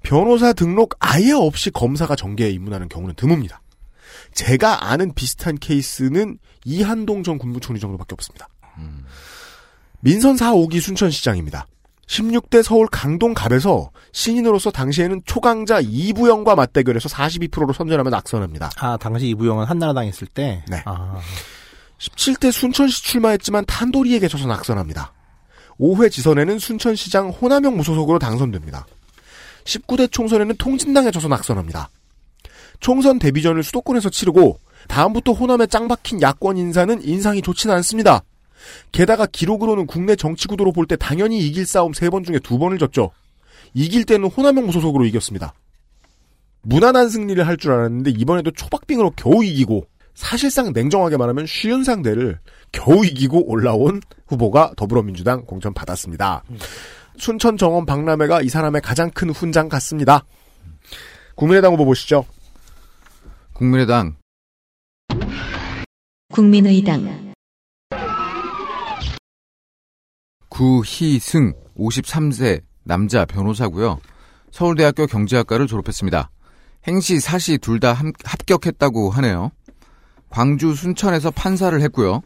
변호사 등록 아예 없이 검사가 정계에 입문하는 경우는 드뭅니다. 제가 아는 비슷한 케이스는 이한동 전 국무총리 정도밖에 없습니다. 민선 4, 5기 순천시장입니다. 16대 서울 강동갑에서 신인으로서 당시에는 초강자 이부영과 맞대결해서 42%로 선전하며 낙선합니다. 아, 당시 이부영은 한나라당 있을 때? 네. 아, 17대 순천시 출마했지만 탄도리에 갇혀서 낙선합니다. 5회 지선에는 순천시장 호남형 무소속으로 당선됩니다. 19대 총선에는 통진당에 져서 낙선합니다. 총선 데뷔전을 수도권에서 치르고 다음부터 호남에 짱박힌 야권 인사는 인상이 좋지는 않습니다. 게다가 기록으로는 국내 정치 구도로 볼 때 당연히 이길 싸움 세번 중에 두 번을 졌죠. 이길 때는 호남형 무소속으로 이겼습니다. 무난한 승리를 할 줄 알았는데 이번에도 초박빙으로 겨우 이기고 사실상 냉정하게 말하면 쉬운 상대를 겨우 이기고 올라온 후보가 더불어민주당 공천 받았습니다. 순천 정원 박람회가 이 사람의 가장 큰 훈장 같습니다. 국민의당 후보 보시죠. 국민의당 국민의당 구희승 53세 남자 변호사고요. 서울대학교 경제학과를 졸업했습니다. 행시, 사시 둘 다 합격했다고 하네요. 광주 순천에서 판사를 했고요.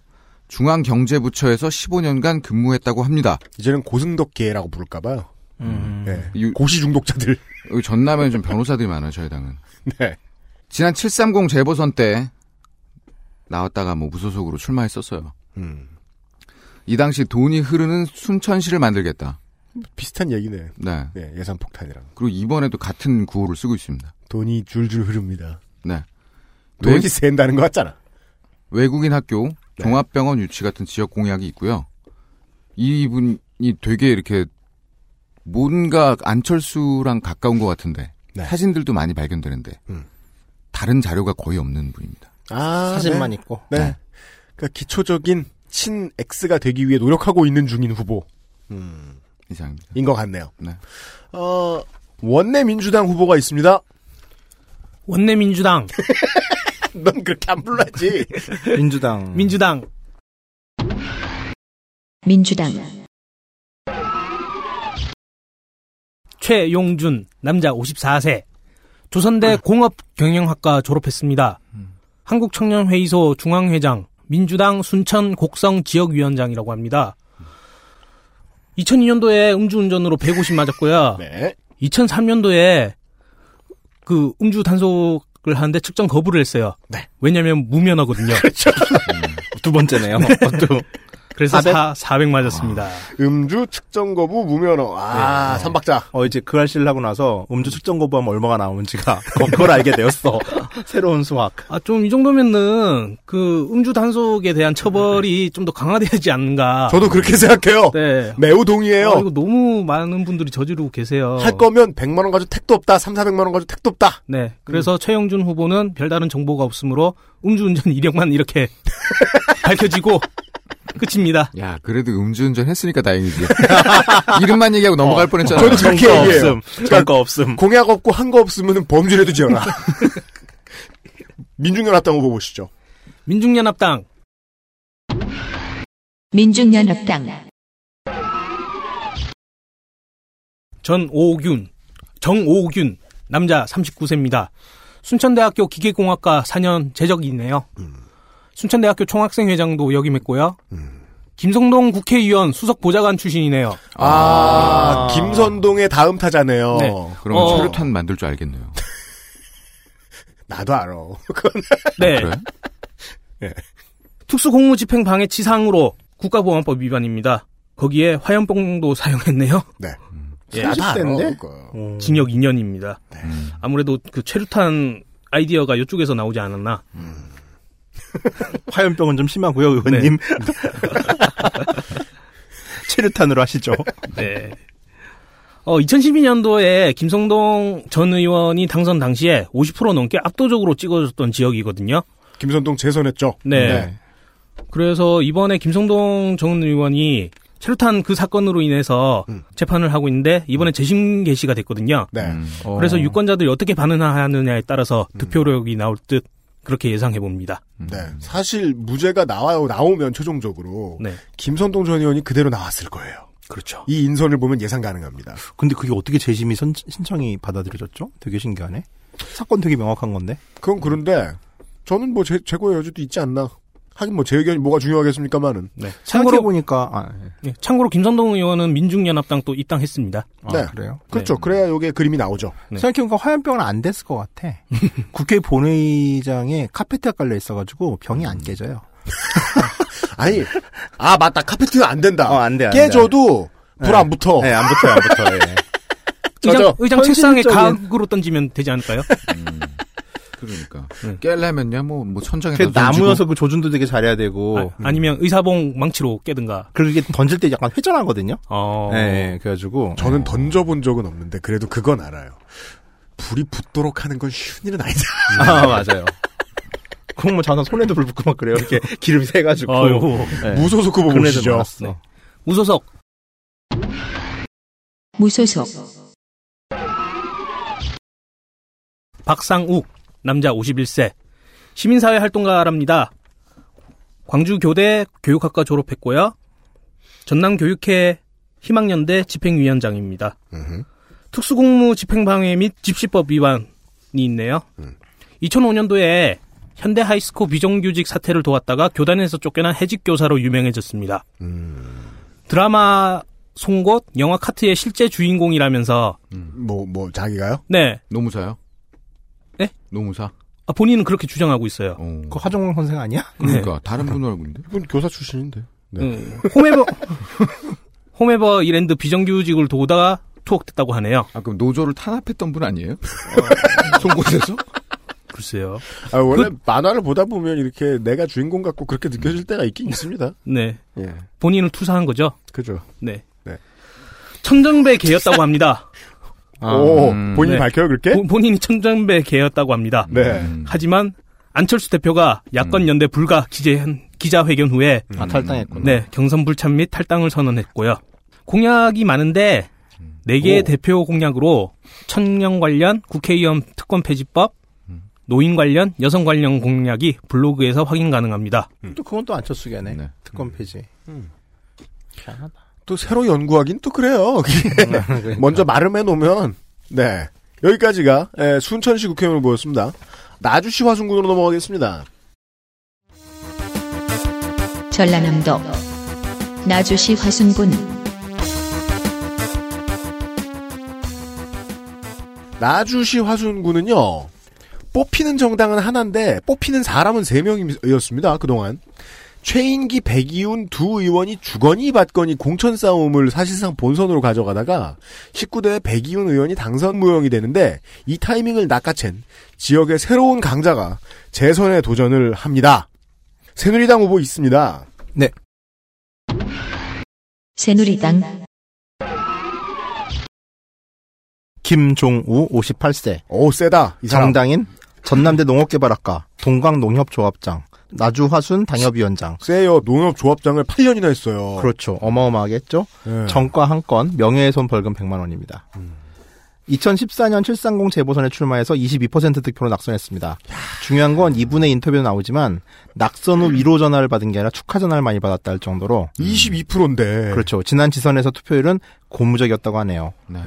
중앙경제부처에서 15년간 근무했다고 합니다. 이제는 고승덕계라고 부를까봐요. 음. 네. 이- 고시 중독자들. 여기 전남에는 좀 변호사들이 많아요, 저희 당은. 네. 지난 730 재보선 때 나왔다가 뭐 무소속으로 출마했었어요. 음. 이 당시 돈이 흐르는 순천시를 만들겠다. 비슷한 얘기네. 네. 네, 예산 폭탄이랑. 그리고 이번에도 같은 구호를 쓰고 있습니다. 돈이 줄줄 흐릅니다. 네. 돈이 외, 샌다는 것 같잖아. 외국인 학교, 네. 종합병원 유치 같은 지역 공약이 있고요. 이분이 되게 이렇게 뭔가 안철수랑 가까운 것 같은데 네. 사진들도 많이 발견되는데 음. 다른 자료가 거의 없는 분입니다. 아, 사진만 네. 있고. 네. 그러니까 기초적인 친 X가 되기 위해 노력하고 있는 중인 후보. 음, 이상입니다. 인것 같네요. 네. 어, 원내 민주당 후보가 있습니다. 원내 민주당, 넌 그렇게 안 불러야지. 민주당. 민주당, 민주당, 최용준, 남자 54세. 조선대 공업경영학과 졸업했습니다. 한국청년회의소 중앙회장, 민주당 순천 곡성 지역위원장이라고 합니다. 2002년도에 음주운전으로 150 맞았고요. 네. 2003년도에 그 음주 단속 을 하는데 측정 거부를 했어요. 네. 왜냐면 무면허거든요. 두 번째네요. 또. 그래서 400? 400, 400 맞았습니다. 음주 측정 거부 무면허. 아, 삼박자. 어, 이제 그 하고 나서 음주 측정 거부하면 얼마가 나오는지가 그걸 알게 되었어. 새로운 수학. 아, 좀 이 정도면은 그 음주 단속에 대한 처벌이 좀 더 강화되지 않는가. 저도 그렇게 생각해요. 네. 매우 동의해요. 아, 이거 너무 많은 분들이 저지르고 계세요. 할 거면 100만 원 가지고 택도 없다. 3, 400만 원 가지고 택도 없다. 네. 그래서 최영준 후보는 별다른 정보가 없으므로 음주운전 이력만 이렇게 밝혀지고 끝입니다. 야, 그래도 음주운전 했으니까 다행이지. 이름만 얘기하고 넘어갈 뻔했잖아요. 저도 그렇게 얘기해요. 없음. 정가 없음. 공약 없고 한 거 없으면 범죄라도 지어라. 민중연합당 후보 보시죠. 민중연합당 민중연합당, 전오균, 정오균, 남자 39세입니다. 순천대학교 기계공학과 4년 재적이네요. 순천대학교 총학생회장도 역임했고요. 김성동 국회의원 수석 보좌관 출신이네요. 아, 김선동의 다음 타자네요. 네. 그럼 어. 최루탄 만들 줄 알겠네요. 나도 알아. 그건 네. 그래? 특수공무집행 방해 치상으로 국가보안법 위반입니다. 거기에 화염병도 사용했네요. 네. 예. 나도 알아. 40대인데? 그거. 징역 2년입니다. 음. 아무래도 그 최루탄 아이디어가 이쪽에서 나오지 않았나. 화염병은 좀 심하고요, 의원님. 체류탄으로 하시죠. 네. 어, 2012년도에 김성동 전 의원이 당선 당시에 50% 넘게 압도적으로 찍어줬던 지역이거든요. 김선동 재선했죠. 네. 그래서 이번에 김성동 전 의원이 체류탄 그 사건으로 인해서 음. 재판을 하고 있는데 이번에 재심 개시가 됐거든요. 네. 음. 그래서 유권자들이 어떻게 반응하느냐에 따라서 득표력이 나올 듯 그렇게 예상해 봅니다. 네. 사실 무죄가 나와요. 나오면 최종적으로 네. 김선동 전 의원이 그대로 나왔을 거예요. 그렇죠. 이 인선을 보면 예상 가능합니다. 근데 그게 어떻게 재심이 선, 신청이 받아들여졌죠? 되게 신기하네. 사건 되게 명확한 건데. 그건 그런데 저는 뭐 제, 최고의 여지도 있지 않나. 하긴 뭐 제 의견이 뭐가 중요하겠습니까만은. 네. 참고로 보니까 아, 예. 네, 참고로 김성동 의원은 민중연합당 또 입당했습니다. 아, 네. 그래요? 그렇죠. 그래야 요게 그림이 나오죠. 네. 생각해보니까 화염병은 안 됐을 것 같아. 국회 본회의장에 카페트가 깔려 있어가지고 병이 안 깨져요. 아니, 아 맞다. 카페트는 안 된다. 어, 안 돼, 안 돼. 깨져도 불 네. 안 붙어. 네, 안 붙어요, 안 붙어요. 예. 의장, 의장 책상에 각으로 던지면 되지 않을까요? 음. 그러니까 네. 깰려면요 뭐 뭐 천장에 그 나무여서 그 조준도 되게 잘해야 되고. 아, 니면 의사봉 망치로 깨든가. 그리고 이게 던질 때 약간 회전하거든요. 어. 네, 그래가지고. 저는 던져본 적은 없는데 그래도 그건 알아요. 불이 붙도록 하는 건 쉬운 일은 아니다. 아, 맞아요. 그건 뭐 자나 손에도 불 붙고 막 그래요. 이렇게 기름 새가지고. 네. 무소속 후보 보시죠. 많았어. 무소속 무소속, 박상욱 남자 51세 시민사회 활동가랍니다. 광주교대 교육학과 졸업했고요. 전남교육회 희망연대 집행위원장입니다. 음흠. 특수공무 집행방해 및 집시법 위반이 있네요. 2005년도에 현대 하이스코 비정규직 사태를 도왔다가 교단에서 쫓겨난 해직 교사로 유명해졌습니다. 드라마 송곳 영화 카트의 실제 주인공이라면서 뭐, 뭐, 자기가요? 네. 노무사요? 네? 노무사? 아, 본인은 그렇게 주장하고 있어요. 그 화종원 선생 아니야? 그러니까 다른 분으로 알고 있는데. 이분 교사 출신인데. 네. 음, 홈에버 홈에버 이랜드 비정규직을 도우다가 투옥됐다고 하네요. 아 그럼 노조를 탄압했던 분 아니에요? 송곳에서? 글쎄요. 아, 원래 만화를 보다 보면 이렇게 내가 주인공 같고 그렇게 느껴질 때가 있긴 있습니다. 네. 예. 본인을 투사한 거죠. 그죠. 네. 네. 천정배 개였다고 합니다. 오, 음. 본인이 네. 밝혀요, 그렇게? 보- 본인이 천정배 개였다고 합니다. 네. 음. 하지만 안철수 대표가 야권 연대 불가 기재, 기자회견 후에 아, 탈당했구나. 네, 경선 불참 및 탈당을 선언했고요. 공약이 많은데 네 개의 오. 대표 공약으로 청년 관련 국회의원 특권 폐지법, 노인 관련 여성 관련 공약이 블로그에서 확인 가능합니다. 또 그건 또 안철수계네. 네. 특권 폐지. 음. 희한하다. 또 새로 연구하긴 또 그래요. 그게 먼저 말음해 놓으면 네 여기까지가 에, 순천시 국회의원을 보였습니다. 나주시 화순군으로 넘어가겠습니다. 전라남도 나주시 화순군 나주시 화순군은요 뽑히는 정당은 하나인데 뽑히는 사람은 세 명이었습니다. 그동안 최인기, 백이훈 두 의원이 주거니 받거니 공천 싸움을 사실상 본선으로 가져가다가 19대 백이훈 의원이 당선 무용이 되는데 이 타이밍을 낚아챈 지역의 새로운 강자가 재선에 도전을 합니다. 새누리당 후보 있습니다. 새누리당 김종우 58세. 오 세다 이 사람. 정당인 전남대 농업개발학과 동광농협조합장 나주 화순 당협위원장. 세요 농업조합장을 8년이나 했어요. 그렇죠. 어마어마하겠죠. 네. 정과 한 건, 명예훼손 벌금 100만 원입니다. 2014년 730 재보선에 출마해서 22% 득표로 낙선했습니다. 중요한 건 이분의 인터뷰도 나오지만 낙선 후 위로 전화를 받은 게 아니라 축하 전화를 많이 받았다 할 정도로 22%인데. 그렇죠. 지난 지선에서 투표율은 고무적이었다고 하네요. 네.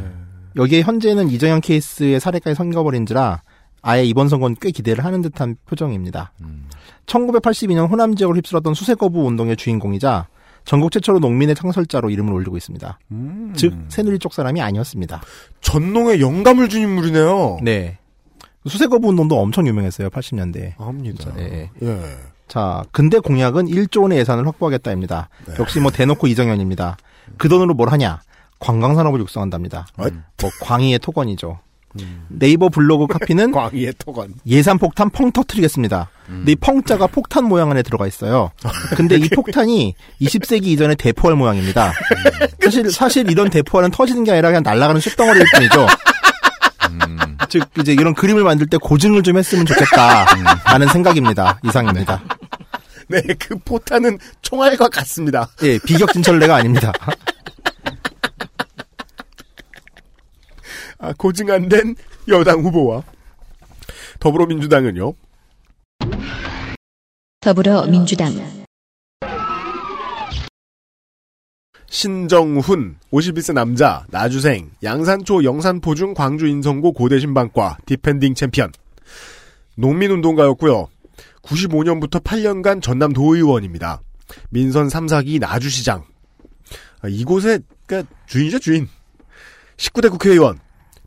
여기에 현재는 이정현 케이스의 사례까지 선거버린지라 아예 이번 선거는 꽤 기대를 하는 듯한 표정입니다. 음. 1982년 호남 지역을 휩쓸었던 수세 거부 운동의 주인공이자 전국 최초로 농민의 창설자로 이름을 올리고 있습니다. 음. 즉 새누리 쪽 사람이 아니었습니다. 전농에 영감을 준 인물이네요. 네. 수세 거부 운동도 엄청 유명했어요. 80년대에. 압니다. 네. 예. 자, 근대 공약은 1조 원의 예산을 확보하겠다입니다. 역시 뭐 대놓고 이정현입니다. 그 돈으로 뭘 하냐? 관광산업을 육성한답니다. 어? 뭐 광희의 토건이죠. 네이버 블로그 카피는 광희의 토건. 예산 폭탄 펑 터트리겠습니다. 근데 이 펑자가 폭탄 모양 안에 들어가 있어요. 근데 이 폭탄이 20세기 이전에 대포할 모양입니다. 사실 사실 이런 대포알은 터지는 게 아니라 그냥 날아가는 쇳덩어리일 뿐이죠. 즉 이제 이런 그림을 만들 때 고증을 좀 했으면 좋겠다라는 생각입니다. 이상입니다. 네, 그 포탄은 총알과 같습니다. 예, 비격진천뢰가 아닙니다. 고증 안 된 여당 후보와 더불어민주당은요. 더불어민주당 신정훈, 51세 남자, 나주생, 양산초 영산포중 광주 인성고 고대 신방과 defending champion. 농민운동가였고요. 95년부터 8년간 전남 도의원입니다. 민선 3, 4기 나주시장. 아, 이곳의 그러니까 주인이죠 주인. 19대 국회의원.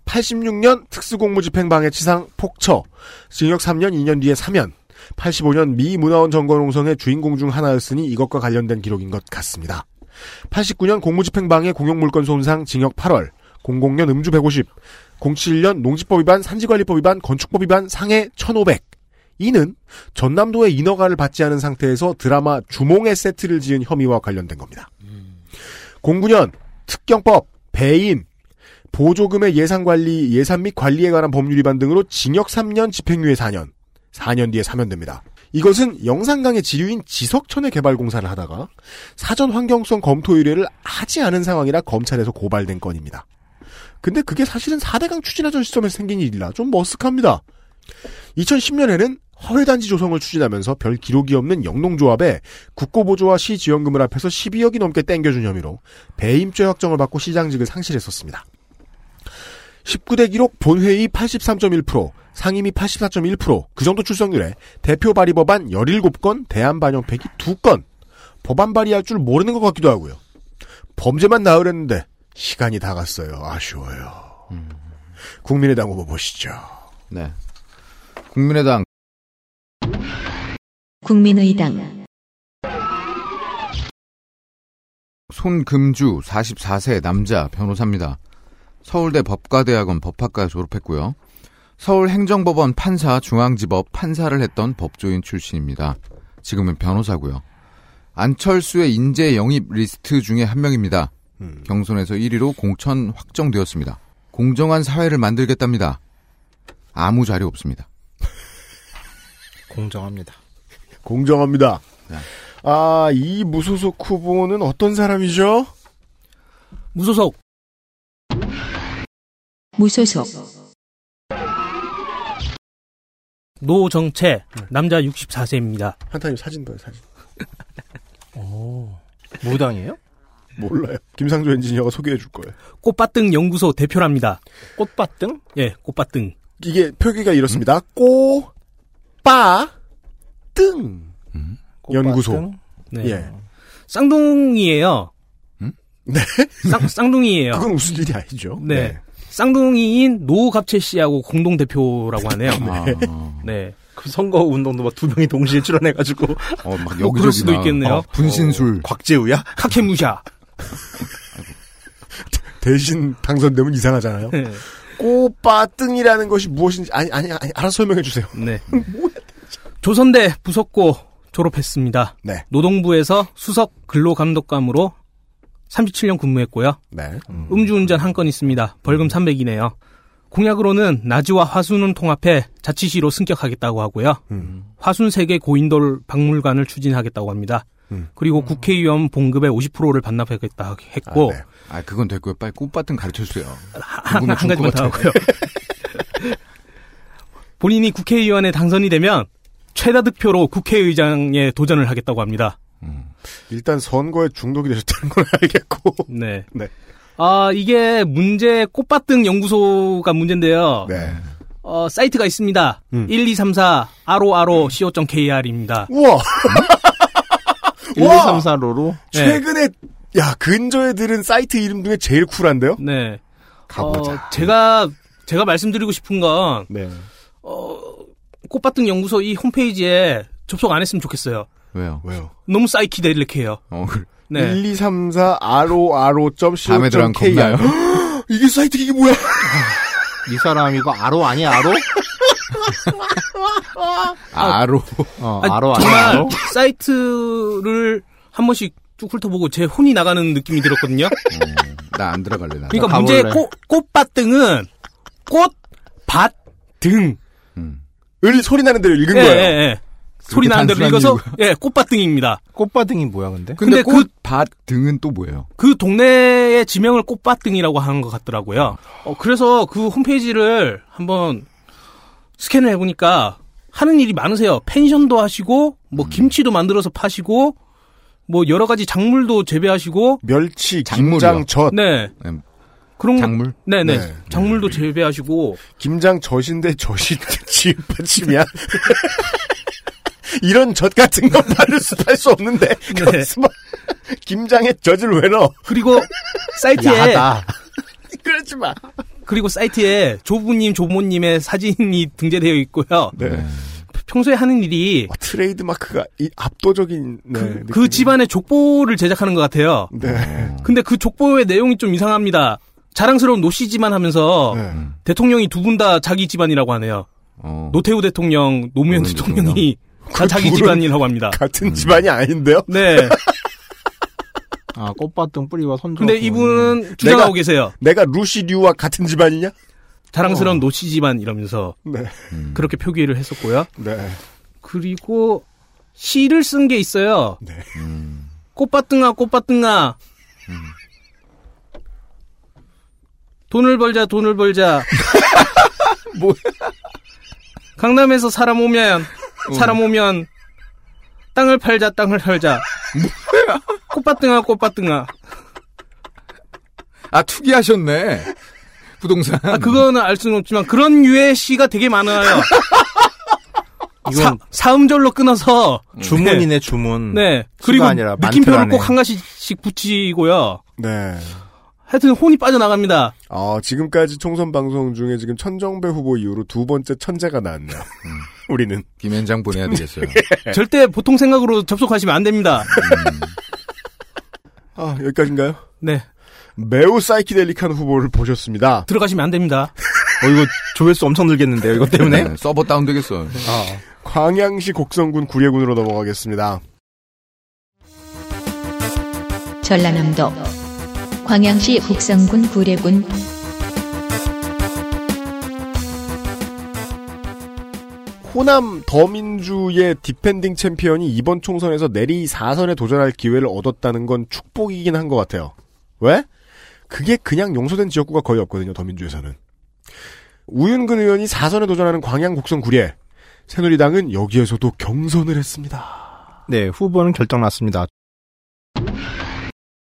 86년 특수공무집행방해 치상 폭처. 징역 3년 2년 뒤에 사면. 85년 미 문화원 정거농성의 주인공 중 하나였으니 이것과 관련된 기록인 것 같습니다. 89년 공무집행방해 공용물건 손상 징역 8월, 00년 음주 150, 07년 농지법 위반, 산지관리법 위반, 건축법 위반 상해 1500. 이는 전남도의 인허가를 받지 않은 상태에서 드라마 주몽의 세트를 지은 혐의와 관련된 겁니다. 09년 특경법, 배임, 보조금의 예산 관리, 예산 및 관리에 관한 법률 위반 등으로 징역 3년, 집행유예 4년, 4년 뒤에 사면됩니다. 이것은 영산강의 지류인 지석천의 개발 공사를 하다가 사전 환경성 검토 의뢰를 하지 않은 상황이라 검찰에서 고발된 건입니다. 근데 그게 사실은 4대강 추진하던 시점에서 생긴 일이라 좀 머쓱합니다. 2010년에는 허회단지 조성을 추진하면서 별 기록이 없는 영농조합에 국고보조와 시지원금을 합해서 12억이 넘게 땡겨준 혐의로 배임죄 확정을 받고 시장직을 상실했었습니다. 19대 기록 본회의 83.1%, 상임위 84.1%, 그 정도 출석률에 대표 발의 법안 17건, 대안 반영 폐기 2건, 법안 발의할 줄 모르는 것 같기도 하고요. 범죄만 나으랬는데 시간이 다 갔어요. 아쉬워요. 국민의당 후보 보시죠. 네. 국민의당 국민의당 손금주 44세 남자 변호사입니다. 서울대 법과대학원 법학과 졸업했고요. 서울행정법원 판사 중앙지법 판사를 했던 법조인 출신입니다. 지금은 변호사고요. 안철수의 인재 영입 리스트 중에 한 명입니다. 음. 경선에서 1위로 공천 확정되었습니다. 공정한 사회를 만들겠답니다. 아무 자료 없습니다. 공정합니다. 공정합니다. 네. 아, 이 무소속 후보는 어떤 사람이죠? 무소속 무소속 노정채 남자 64세입니다. 한타님 사진 봐요, 사진. 무당이에요? 몰라요. 김상조 엔지니어가 소개해 줄 거예요. 꽃밭등 연구소 대표랍니다. 꽃밭등? 예, 꽃밭등. 이게 표기가 이렇습니다. 꼬, 빠, 등. 연구소. 꽃밭등? 네. 예. 쌍둥이에요. 네. 쌍, 쌍둥이에요. 그건 웃을 일이 아니죠. 네. 쌍둥이인 노갑채 씨하고 공동 대표라고 하네요. 아, 네. 그 선거 운동도 막 두 명이 동시에 출연해가지고 어, 막뭐 그럴 수도. 있겠네요. 어, 분신술. 곽재우야? 카케무샤. 대신 당선되면 이상하잖아요. 네. 꼬빠등이라는 것이 무엇인지 아니 아니 아니 알아서 설명해 주세요. 네. 조선대 부속고 졸업했습니다. 네. 노동부에서 수석 근로감독관으로 37년 근무했고요. 네. 음 주운전 한 건 있습니다. 벌금 300이네요. 공약으로는 나지와 화순은 통합해 자치시로 승격하겠다고 하고요. 음. 화순 세계 고인돌 박물관을 추진하겠다고 합니다. 음. 그리고 국회의원 봉급의 50%를 반납하겠다 했고 아, 네. 아, 그건 됐고요. 빨리 꽃밭등 가르쳐 주세요. 한, 한 가지만 더 하고요. 본인이 국회의원에 당선이 되면 최다 득표로 국회의장에 도전을 하겠다고 합니다. 일단 선거에 중독이 되셨다는 걸 알겠고. 네. 네. 아, 이게 문제 꽃밭등 연구소가 문제인데요. 네. 어, 사이트가 있습니다. 음. 1234 aro.co.kr입니다. 우와. 1, 2, 3, 4로로 네. 최근에 야 근저에 들은 사이트 이름 중에 제일 쿨한데요? 네. 가보자. 어, 제가 제가 말씀드리고 싶은 건 네. 어, 꽃밭등 연구소 이 홈페이지에 접속 안 했으면 좋겠어요. 왜요? 왜요? 너무 사이키데릭해요. 어, 그- 네. 1, 2, 3, 4 aro aro 다음에 들어간 co.kr 겁나요? 이게 사이트 이게 뭐야? 이 사람 이거 아로 아니야 아로? 아, 아로. 어 아니, 아로 아니야 정말 아로? 사이트를 한 번씩 쭉 훑어보고 제 혼이 나가는 느낌이 들었거든요. 나안 들어갈래, 나. 그러니까. 문제의 꽃, 꽃밭등은 꽃, 밭, 등. 음. 을 소리 나는 대로 읽은 예, 거예요. 예, 예. 소리 나는 대로 읽어서. 예, 꽃밭등입니다. 꽃바등이 뭐야 근데? 근데, 근데 그- 꽃, 밭, 등은 또 뭐예요? 그 동네의 지명을 꽃밭등이라고 하는 것 같더라고요. 어, 그래서 그 홈페이지를 한번 스캔을 해보니까 하는 일이 많으세요. 펜션도 하시고, 뭐 김치도 만들어서 파시고, 뭐 여러 가지 작물도 재배하시고, 멸치. 김장, 젓. 네. 음, 그런 거- 작물? 네네. 네. 작물도 재배하시고, 김장 젖인데 젖이 지읒 받침이야. 이런 젖 같은 건팔 수, 팔수 없는데. 네. 김장에 젖을 왜 넣어? 그리고 사이트에, 야하다. 그러지 마. 그리고 사이트에 조부님, 조모님의 사진이 등재되어 있고요. 네. 평소에 하는 일이 어, 트레이드 마크가 이 압도적인 네, 그, 그 집안의 족보를 제작하는 것 같아요. 네. 근데 그 족보의 내용이 좀 이상합니다. 자랑스러운 노씨지만 하면서 네. 대통령이 두 분 다 자기 집안이라고 하네요. 어. 노태우 대통령, 노무현 노무현 대통령이 다 자기 집안이라고 합니다. 같은 집안이 아닌데요? 네. 아 꽃바등 뿌리와 손주. 근데 이분은 주장하고 계세요. 내가 루시류와 같은 집안이냐? 자랑스러운 노씨 집안 이러면서 네. 음. 그렇게 표기를 했었고요. 네. 그리고 시를 쓴 게 있어요. 네. 음. 꽃밭등아 꽃밭등아 돈을 벌자 돈을 벌자 뭐. 강남에서 사람 오면 어. 사람 오면 땅을 팔자 땅을 팔자 꽃밭등아 꽃밭등아 아, 투기하셨네. 부동산. 아 그거는 알 수는 없지만 그런 유의 시가 되게 많아요 사, 사음절로 끊어서 주문이네 주문. 네. 그리고 아니라 느낌표를. 꼭 한 가지씩 붙이고요. 네. 하여튼 혼이 빠져나갑니다. 어, 지금까지 총선 방송 중에 지금 천정배 후보 이후로 두 번째 천재가 나왔네요. 우리는. 김현장 보내야 되겠어요. 절대 보통 생각으로 접속하시면 안 됩니다. 아, 여기까지인가요? 네. 매우 사이키델릭한 후보를 보셨습니다. 들어가시면 안 됩니다. 어 이거 조회수 엄청 늘겠는데요 이것 때문에? 네, 서버 다운 되겠어. 광양시 곡성군 구례군으로 넘어가겠습니다. 전라남도 광양시 곡성군 구례군 호남 더민주의 defending champion이 이번 총선에서 내리 4선에 도전할 기회를 얻었다는 건 축복이긴 한 것 같아요. 왜? 그게 그냥 용서된 지역구가 거의 없거든요, 더민주에서는. 우윤근 의원이 4선에 도전하는 광양 곡성 구례. 새누리당은 여기에서도 경선을 했습니다. 네 후보는 결정 났습니다.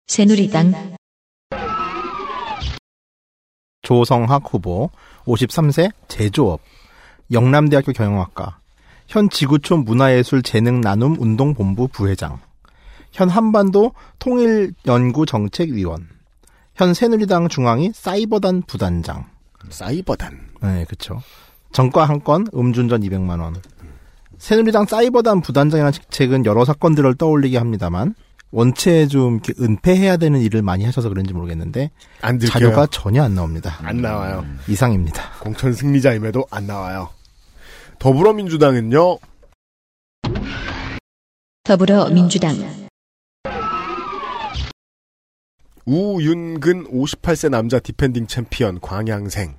새누리당 조성학 후보 53세 제조업 영남대학교 경영학과 현 지구촌 문화예술재능나눔 운동본부 부회장 현 한반도 통일연구정책위원 현 새누리당 중앙위 사이버단 부단장. 사이버단. 네 그쵸. 전과 한 건 음주운전 200만 원. 새누리당 사이버단 부단장이라는 직책은 여러 사건들을 떠올리게 합니다만 원체 좀 이렇게 은폐해야 되는 일을 많이 하셔서 그런지 모르겠는데 안 들켜요. 자료가 전혀 안 나옵니다. 안 나와요. 이상입니다. 공천 승리자임에도 안 나와요. 더불어민주당은요, 더불어민주당 우윤근 58세 남자 defending champion 광양생.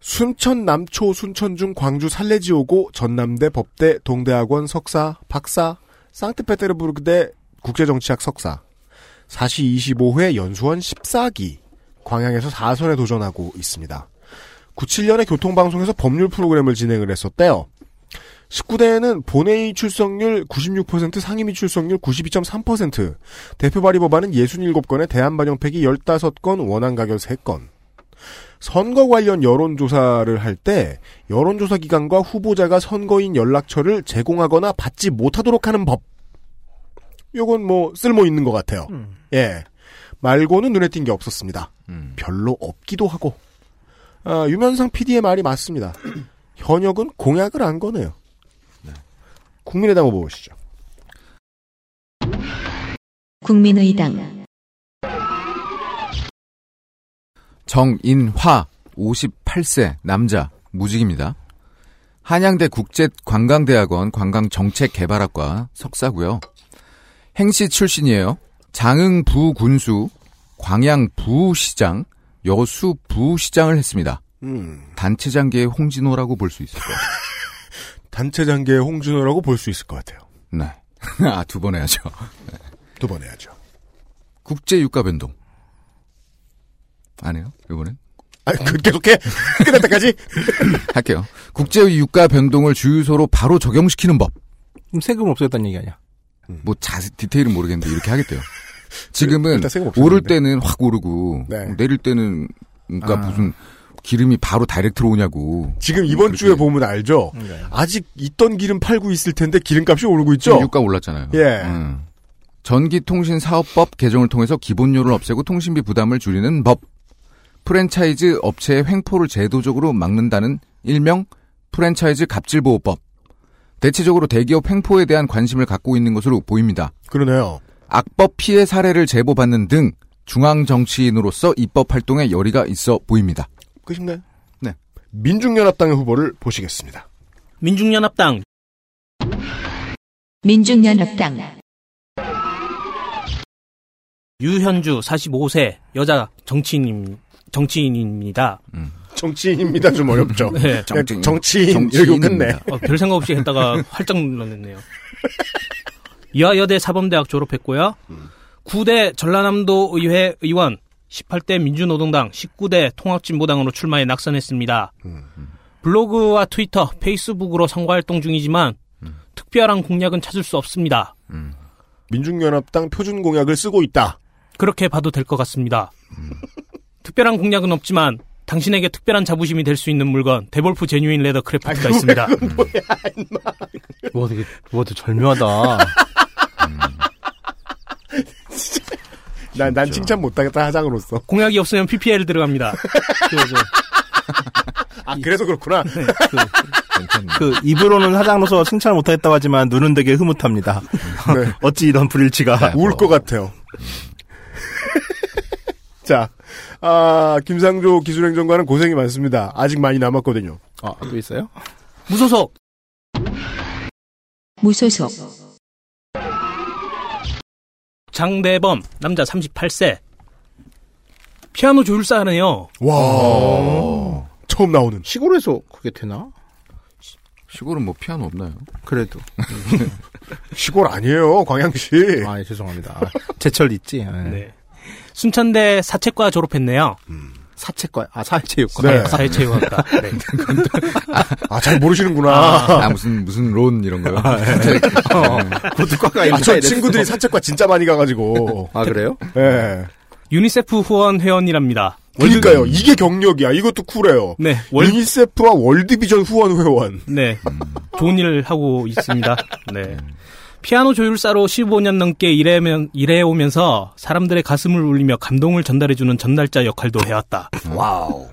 순천 남초 순천중 광주 살레시오고 전남대 법대 동대학원 석사 박사 상트페테르부르크대 국제정치학 석사 사시 25회 연수원 14기 광양에서 4선에 도전하고 있습니다. 97년에 교통방송에서 법률 프로그램을 진행을 했었대요. 19대에는 본회의 출석률 96%, 상임위 출석률 92.3%, 대표 발의 법안은 67건에 대안 반영팩이 15건, 원안 가결 3건. 선거 관련 여론조사를 할 때 여론조사 기관과 후보자가 선거인 연락처를 제공하거나 받지 못하도록 하는 법. 요건 뭐 쓸모 있는 것 같아요. 예. 말고는 눈에 띈 게 없었습니다. 음. 별로 없기도 하고. 아, 유면상 PD의 말이 맞습니다. 현역은 공약을 안 거네요. 국민의당 후보 보시죠. 국민의당 정인화 58세 남자 무직입니다. 한양대 국제관광대학원 관광정책개발학과 석사고요. 행시 출신이에요. 장흥 부군수, 광양 부시장, 여수 부시장을 했습니다. 음, 단체장계의 홍진호라고 볼 수 있을 것 같아요. 단체 장계의 홍준호라고 볼 수 있을 것 같아요. 네. 아, 두 번 해야죠. 두번 해야죠. 국제유가 변동. 안 해요? 이번엔? 아, 그 계속해. 끝날 때까지. 할게요. 국제 유가 변동을 주유소로 바로 적용시키는 법. 그럼 세금 없어졌다는 얘기 아니야? 뭐 자세 디테일은 모르겠는데 이렇게 하겠대요. 지금은. 오를 때는 확 오르고 네. 내릴 때는 그러니까 아. 무슨 기름이 바로 다이렉트로 오냐고. 지금 이번 그렇게. 주에 보면 알죠. 네. 아직 있던 기름 팔고 있을 텐데 기름값이 오르고 있죠. 유가 올랐잖아요. 예. 음. 전기통신사업법 개정을 통해서 기본료를 없애고 통신비 부담을 줄이는 법. 프랜차이즈 업체의 횡포를 제도적으로 막는다는 일명 프랜차이즈 갑질보호법. 대체적으로 대기업 횡포에 대한 관심을 갖고 있는 것으로 보입니다. 그러네요. 악법 피해 사례를 제보받는 등 중앙 정치인으로서 입법 활동에 열의가 있어 보입니다. 끝인가요? 네. 민중연합당의 후보를 보시겠습니다. 민중연합당 민중연합당 유현주 45세 여자 정치인 정치인입니다. 정치인입니다. 좀 어렵죠. 네. 정치인. 정치인. 정치인입니다. 이러고 끝내. 어, 별 생각 없이 했다가 활짝 놀랐네요. 이화여대 사범대학 졸업했고요. 9대 전라남도 의회 의원, 18대 민주노동당, 19대 통합진보당으로 출마해 낙선했습니다. 블로그와 트위터, 페이스북으로 선거활동 중이지만 특별한 공약은 찾을 수 없습니다. 민중연합당 표준 공약을 쓰고 있다. 그렇게 봐도 될 것 같습니다. 특별한 공약은 없지만 당신에게 특별한 자부심이 될 수 있는 물건 데볼프 genuine leather craft가 있습니다. 뭐 되게 뭐 되게 절묘하다. 난, 난 칭찬 못하겠다 하장으로서. 공약이 없으면 PPL 들어갑니다. 그래서 아, 그래서 그렇구나. 그 입으로는 사장으로서 칭찬을 못하겠다고 하지만 눈은 되게 흐뭇합니다. 네. 어찌 이런 불일치가. 울 것 같아요. 자, 아, 김상조 기술행정관은 고생이 많습니다. 아직 많이 남았거든요. 아, 또 있어요? 무소속 무소속 장대범 남자 38세 피아노 조율사 하네요. 와. 처음 나오는. 시골에서 그게 되나? 시골은 뭐 피아노 없나요? 그래도. 시골 아니에요, 광양시. 아, 예, 죄송합니다. 아, 제철 있지. 예. 네. 순천대 사채과 졸업했네요. 사체과, 아, 사회체육과. 네. 사회체육학과. 네. 아, 잘 모르시는구나. 아, 무슨 무슨 loan 이런 거요. 고등과가 아, 있는데. 저 친구들이 사체과 진짜 많이 가가지고. 아, 그래요? 예. 유니세프 후원 회원이랍니다. 그러니까요. 이게 경력이야. 이것도 쿨해요. 네, 월, 유니세프와 월드비전 후원 회원. 네. 좋은 일 하고 있습니다. 네. 피아노 조율사로 15년 넘게 일해면, 일해오면서 사람들의 가슴을 울리며 감동을 전달해주는 전달자 역할도 해왔다. wow.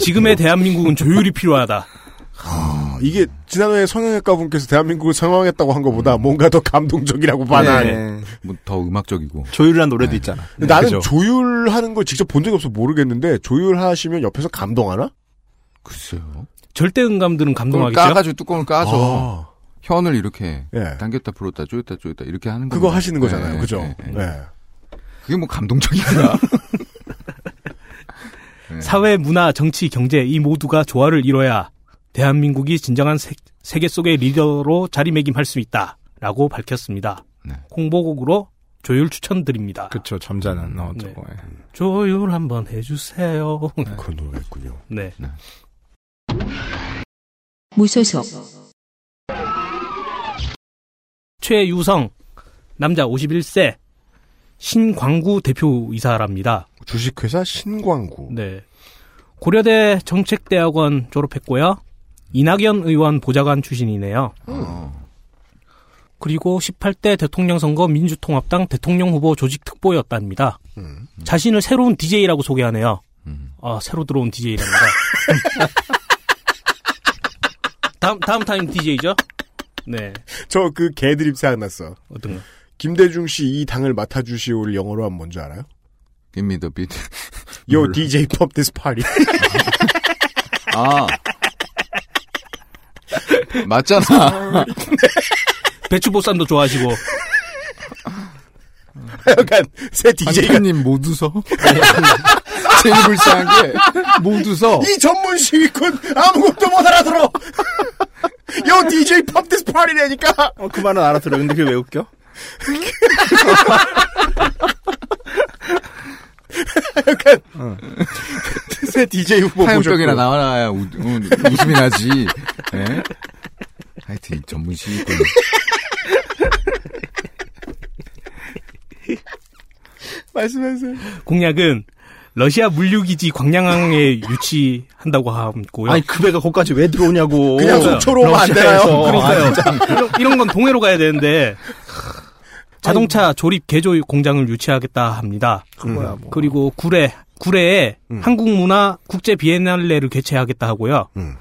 지금의 대한민국은 조율이 필요하다. 아, 이게 지난해 성형외과 분께서 대한민국을 성형했다고 한 것보다 뭔가 더 감동적이라고 반하네. 네. 뭐더 음악적이고. 조율이란 노래도 있잖아. 근데 나는 그죠? 조율하는 걸 직접 본 적이 없어서 모르겠는데 조율하시면 옆에서 감동하나? 글쎄요. 절대 음감들은 감동하겠죠? 까가지고 뚜껑을 까서 아, 현을 이렇게 예. 당겼다 불었다 쪼였다 쪼였다 이렇게 하는 거. 그거 하시는 거잖아요. 네, 그죠? 네, 네. 네. 그게 뭐 감동적이야. 네. 사회, 문화, 정치, 경제 이 모두가 조화를 이뤄야 대한민국이 진정한 세, 세계 속의 리더로 자리매김할 수 있다라고 밝혔습니다. 네. 홍보곡으로 조율 추천드립니다. 그쵸, 점잖은, 어, 네. 저거. 예. 조율 한번 해주세요. 그 노래였군요. 네. 무소속 최유성 남자 51세 신광구 대표이사랍니다. 주식회사 신광구. 네. 고려대 정책대학원 졸업했고요. 이낙연 의원 보좌관 출신이네요. 어. 그리고 18대 대통령 선거 민주통합당 대통령 후보 조직 특보였답니다. 음. 자신을 새로운 DJ라고 소개하네요. 음. 아, 새로 들어온 DJ랍니다. 다음, 다음 타임 DJ죠? 네. 저 그 개드립 생각났어. 어떤 거? 김대중 씨 이 당을 맡아주시오를 영어로 하면 뭔지 알아요? Give me the beat. Yo, 몰라. DJ pop this party. 아. 맞잖아. 배추보쌈도 좋아하시고. 하여간 새 DJ가 못 웃어. 제일 불쌍한 게못 웃어. 이 전문 시위꾼 아무것도 못 알아들어. Yo, DJ pop this party라니까. 어, 그 말은 알아들어. 근데 그게 왜 웃겨? 약간 새 DJ 후보 보셨고. 나와야 우, 우, 웃음이 나지. 예? 하여튼 이 전문 시위꾼. 말씀하세요. 공약은 러시아 물류기지 광양항에 유치한다고 하고요. 아니, 그 배가 거기까지 왜 들어오냐고. 그냥 속초로 오면 안 되나요? 러시아에서. 그러니까요. 아. 이런, 이런 건 동해로 가야 되는데 자동차 조립 개조 공장을 유치하겠다 합니다. 그거야, 뭐. 그리고 구례 구례에 음. 한국문화 국제 비엔날레를 개최하겠다 하고요. 음.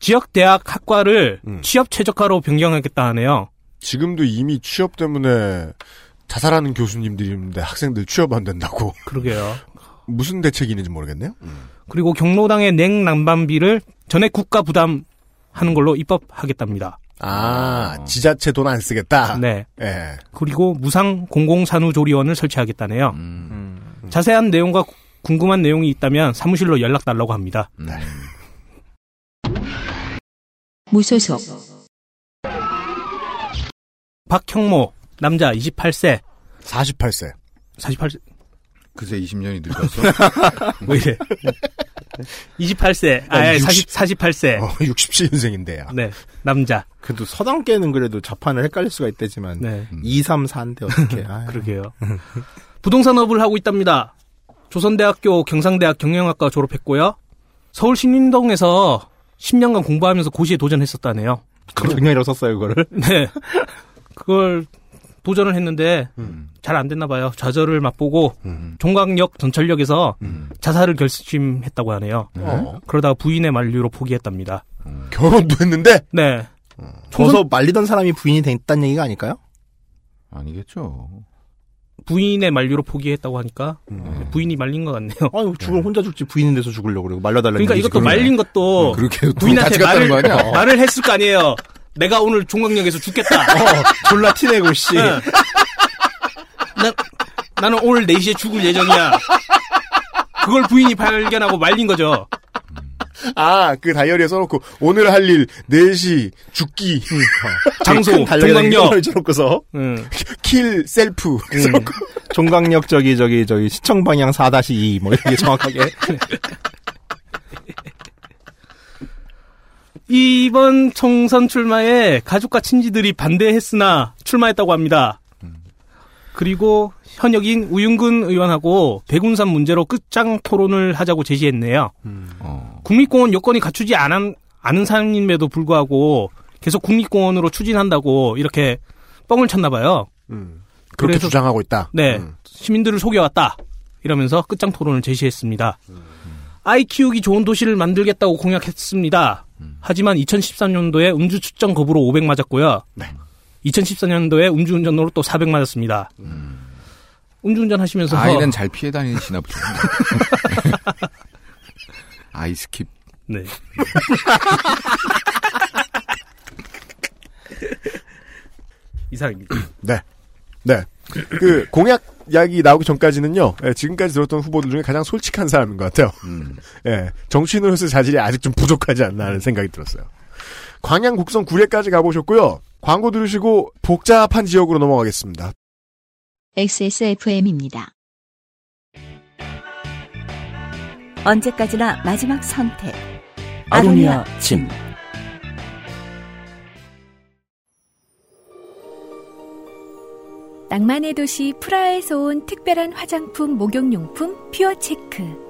지역 대학 학과를 음. 취업 최적화로 변경하겠다 하네요. 지금도 이미 취업 때문에 자살하는 교수님들이 있는데 학생들 취업 안 된다고. 그러게요. 무슨 대책이 있는지 모르겠네요. 그리고 경로당의 냉난방비를 전액 국가 부담하는 걸로 입법하겠답니다. 아, 지자체 돈 안 쓰겠다. 네. 예. 그리고 무상 공공산후조리원을 설치하겠다네요. 음, 자세한 내용과 구- 궁금한 내용이 있다면 사무실로 연락 달라고 합니다. 음. 무소속 박형모 남자 28세 48세. 48세 그새 20년이 늙었어. 왜 이래 28세 아 야, 40, 48세 어, 67년생인데요. 네 남자 그래도 서당계는 그래도 자판을 헷갈릴 수가 있다지만. 네 2, 3, 4인데 어떻게. 그러게요 부동산업을 하고 있답니다 조선대학교 경상대학 경영학과 졸업했고요 서울 신림동에서 10년간 공부하면서 고시에 도전했었다네요. 정량이라고 썼어요, 그거를. 네. 그걸 도전을 했는데 음. 잘안 됐나 봐요. 좌절을 맛보고 음. 종강역 전철역에서 음. 자살을 결심했다고 하네요. 어? 그러다가 부인의 만류로 포기했답니다. 결혼도 했는데 네. 거기서 말리던 사람이 부인이 됐다는 얘기가 아닐까요? 아니겠죠. 부인의 만류로 포기했다고 하니까 음. 부인이 말린 것 같네요. 아유, 죽으면 혼자 죽지 부인인 데서 죽으려고 그러고 말려달라는 그러니까 이것도 그러면. 말린 것도 그렇게 부인한테 말을, 거 아니야? 말을 했을 거 아니에요. 내가 오늘 종각역에서 죽겠다. 어, 졸라 티내고, 씨. 네. 나, 나는 오늘 4시에 죽을 예정이야. 그걸 부인이 발견하고 말린 거죠. 아, 그 다이어리에 써놓고 오늘 할 일 4시 죽기 장소, 큰 달력에 종각역. 걸쳐놓고서 응. kill self 써놓고 종각역 저기 저기 저기 시청 방향 4-2 뭐 이렇게 정확하게 이번 총선 출마에 가족과 친지들이 반대했으나 출마했다고 합니다. 그리고 현역인 우윤근 의원하고 백운산 문제로 끝장 토론을 하자고 제시했네요. 어. 국립공원 여건이 갖추지 않은, 않은 사람임에도 불구하고 계속 국립공원으로 추진한다고 이렇게 뻥을 쳤나 봐요. 음, 그렇게 그래서- 주장하고 있다. 네. 음. 시민들을 속여왔다. 이러면서 끝장 토론을 제시했습니다. 아이 키우기 좋은 도시를 만들겠다고 공약했습니다. 하지만 2013년도에 음주 측정 거부로 500 맞았고요. 네. 2014년도에 음주운전으로 또 400 맞았습니다. 음주운전 하시면서 아이는 잘 피해 다니시나 보죠. 아이 skip. 네. 이상입니다. 네. 네. 그 공약 이야기 나오기 전까지는요. 예, 지금까지 들었던 후보들 중에 가장 솔직한 사람인 것 같아요. 음. 예, 정치인으로서 자질이 아직 좀 부족하지 않나 하는 생각이 들었어요. 광양 국성 구례까지 가보셨고요. 광고 들으시고 복잡한 지역으로 넘어가겠습니다. XSFM입니다. 언제까지나 마지막 선택. 아로니아 침. 낭만의 도시 프라하에서 온 특별한 화장품 목욕용품 퓨어체크.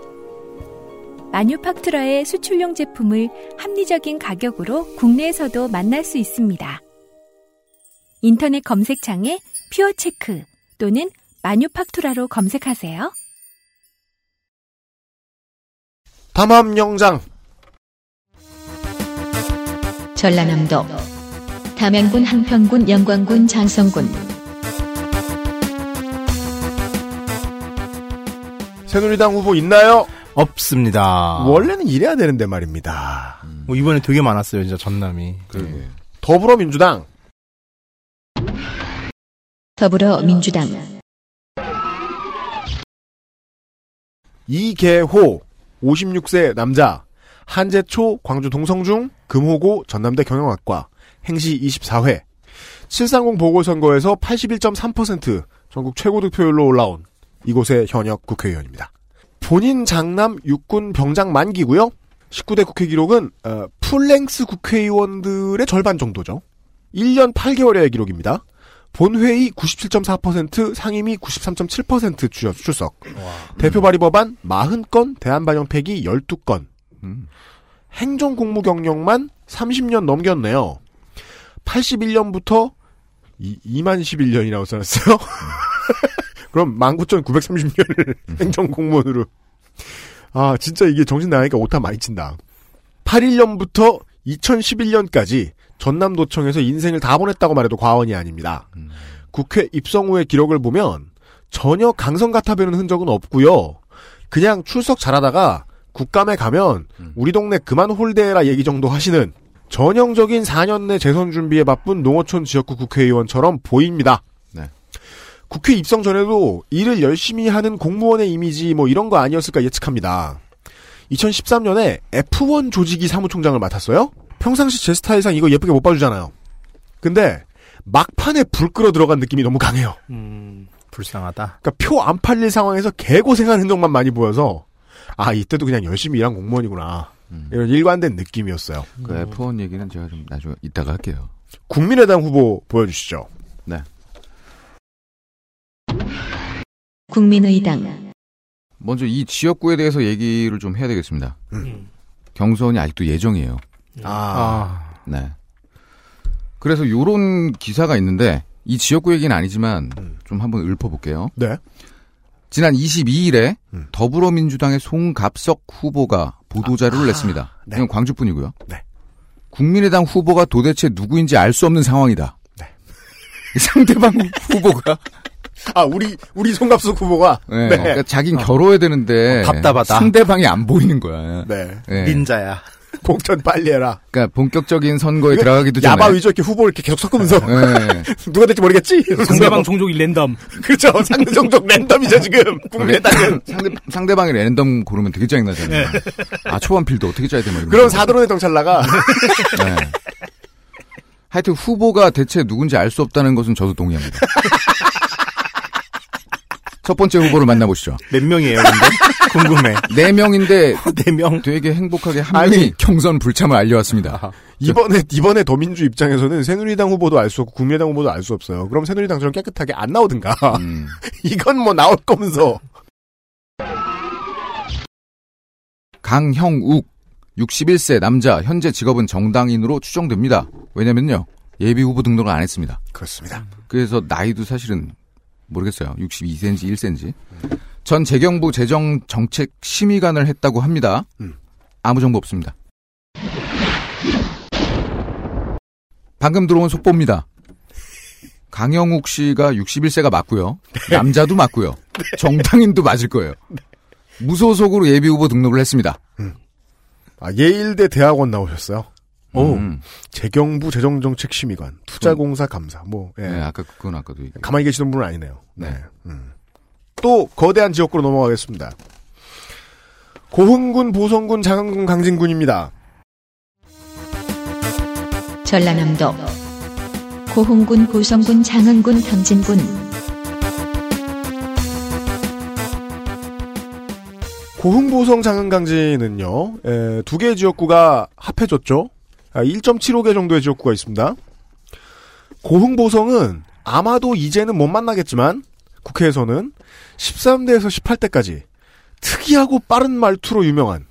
마뉴팍투라의 수출용 제품을 합리적인 가격으로 국내에서도 만날 수 있습니다. 인터넷 검색창에 퓨어체크 또는 마뉴팍투라로 검색하세요. 담함영장 전라남도 담양군 한평군 영광군 장성군 새누리당 후보 있나요? 없습니다. 원래는 이래야 되는데 말입니다. 뭐 이번에 되게 많았어요, 진짜 전남이. 그러게. 더불어민주당 더불어민주당 이계호 56세 남자 한재초 광주 동성중 금호고 전남대 경영학과 행시 24회 730 보궐선거에서 81.3% 전국 최고 득표율로 올라온 이곳의 현역 국회의원입니다. 본인 장남 육군 병장 만기고요. 19대 국회 기록은 어, 풀랭스 국회의원들의 절반 정도죠. 1년 8개월의 기록입니다. 본회의 97.4%, 상임위 93.7% 주- 출석. 대표 발의 법안 40건, 대안 반영 폐기 12건. 음. 행정 공무 경력만 30년 넘겼네요. 81년부터 2, 만 11년이라고 써놨어요. 그럼 19,930년을 행정 공무원으로. 아, 진짜 이게 정신 나가니까 오타 많이 친다. 81년부터 2011년까지 전남도청에서 인생을 다 보냈다고 말해도 과언이 아닙니다. 국회 입성 후의 기록을 보면 전혀 강성 같아 보이는 흔적은 없고요. 그냥 출석 잘하다가 국감에 가면 우리 동네 그만 홀대라 얘기 정도 하시는 전형적인 4년 내 재선 준비에 바쁜 농어촌 지역구 국회의원처럼 보입니다. 네. 국회 입성 전에도 일을 열심히 하는 공무원의 이미지 뭐 이런 거 아니었을까 예측합니다. 2013년에 F1 조직이 사무총장을 맡았어요. 평상시 제 스타일상 이거 예쁘게 못 봐주잖아요. 근데 막판에 불 끌어 들어간 느낌이 너무 강해요. 음, 불쌍하다. 그러니까 표 안 팔릴 상황에서 개고생한 흔적만 많이 보여서 아 이때도 그냥 열심히 일한 공무원이구나 이런 일관된 느낌이었어요. 그 F1 얘기는 제가 좀 나중에 이따가 할게요. 국민의당 후보 보여주시죠. 네. 국민의당 먼저 이 지역구에 대해서 얘기를 좀 해야 되겠습니다. 음. 경선이 아직도 예정이에요. 아. 네. 그래서 요런 기사가 있는데 이 지역구 얘기는 아니지만 좀 한번 읊어볼게요. 네. 지난 22일에 음. 더불어민주당의 송갑석 후보가 보도자료를 냈습니다. 네. 이건 광주뿐이고요. 네. 국민의당 후보가 도대체 누구인지 알 수 없는 상황이다. 네. 상대방 후보가 아, 우리, 우리 송갑숙 후보가. 네. 네. 그러니까 자긴 결호해야 되는데 어, 답답하다. 상대방이 안 보이는 거야. 네. 네. 닌자야. 공천 빨리 해라. 그러니까 본격적인 선거에 들어가기도 전에 야바 위주 이렇게 후보를 이렇게 계속 섞으면서. 네. 누가 될지 모르겠지? 상대방 종족이 랜덤. 그렇죠. 상대 종족 랜덤이죠, 지금. 국민의당은. 상대 상대방이 랜덤 고르면 되게 짜증 나잖아요. 아 초반필도 어떻게 짜야 이러면서. 그럼 사드론의 정찰 나가. 네. 하여튼 후보가 대체 누군지 알 수 없다는 것은 저도 동의합니다. 첫 번째 후보를 만나보시죠. 몇 명이에요, 근데? 궁금해. 네 명인데 네 명. 되게 행복하게 한. 명이 경선 불참을 알려왔습니다. 이번에, 이번에 더민주 입장에서는 새누리당 후보도 알 수 없고 국민의당 후보도 알 수 없어요. 그럼 새누리당처럼 깨끗하게 안 나오든가. 음. 이건 뭐 나올 거면서. 강형욱 61세 남자 현재 직업은 정당인으로 추정됩니다. 왜냐면요 예비 후보 등록을 안 했습니다. 그렇습니다. 그래서 나이도 사실은 모르겠어요. 62세인지 1세인지. 전 재경부 재정 정책 심의관을 했다고 합니다. 음. 아무 정보 없습니다. 방금 들어온 속보입니다. 강영욱 씨가 61세가 맞고요. 남자도 맞고요. 정당인도 맞을 거예요. 무소속으로 예비 후보 등록을 했습니다. 아, 예일대 대학원 나오셨어요. 오. 음. 재경부 재정정책심의관, 투자공사 감사, 뭐, 예. 네, 아까 그건 아까도 얘기. 가만히 계시던 분은 아니네요. 네. 네. 음. 또, 거대한 지역구로 넘어가겠습니다. 고흥군, 보성군, 장흥군, 강진군입니다. 전라남도 고흥군, 고성군, 장흥군, 강진군 고흥, 보성, 장흥, 강진은요, 에, 두 개의 지역구가 합해졌죠. 아, 1.75개 정도의 지역구가 있습니다. 고흥, 보성은 아마도 이제는 못 만나겠지만, 국회에서는 13대에서 18대까지 특이하고 빠른 말투로 유명한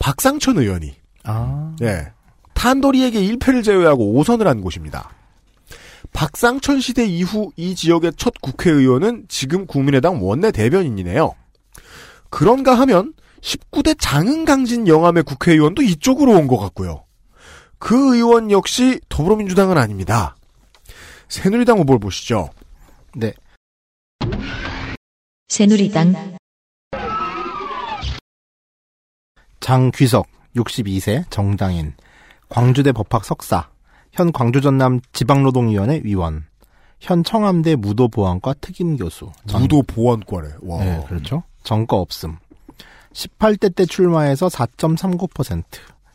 박상천 의원이 아. 예. 탄도리에게 1패를 제외하고 5선을 한 곳입니다. 박상천 시대 이후 이 지역의 첫 국회의원은 지금 국민의당 원내 대변인이네요. 그런가 하면 19대 장흥강진 영암의 국회의원도 이쪽으로 온 것 같고요. 그 의원 역시 더불어민주당은 아닙니다. 새누리당 후보를 보시죠. 네. 새누리당 장귀석 62세 정당인 광주대 법학 석사 현 광주 전남 지방노동위원회 위원 현 청암대 무도보안과 특임 교수 전- 무도 보안과래. 와. 네, 그렇죠. 전과 없음. 18대 때 출마해서 4.39%,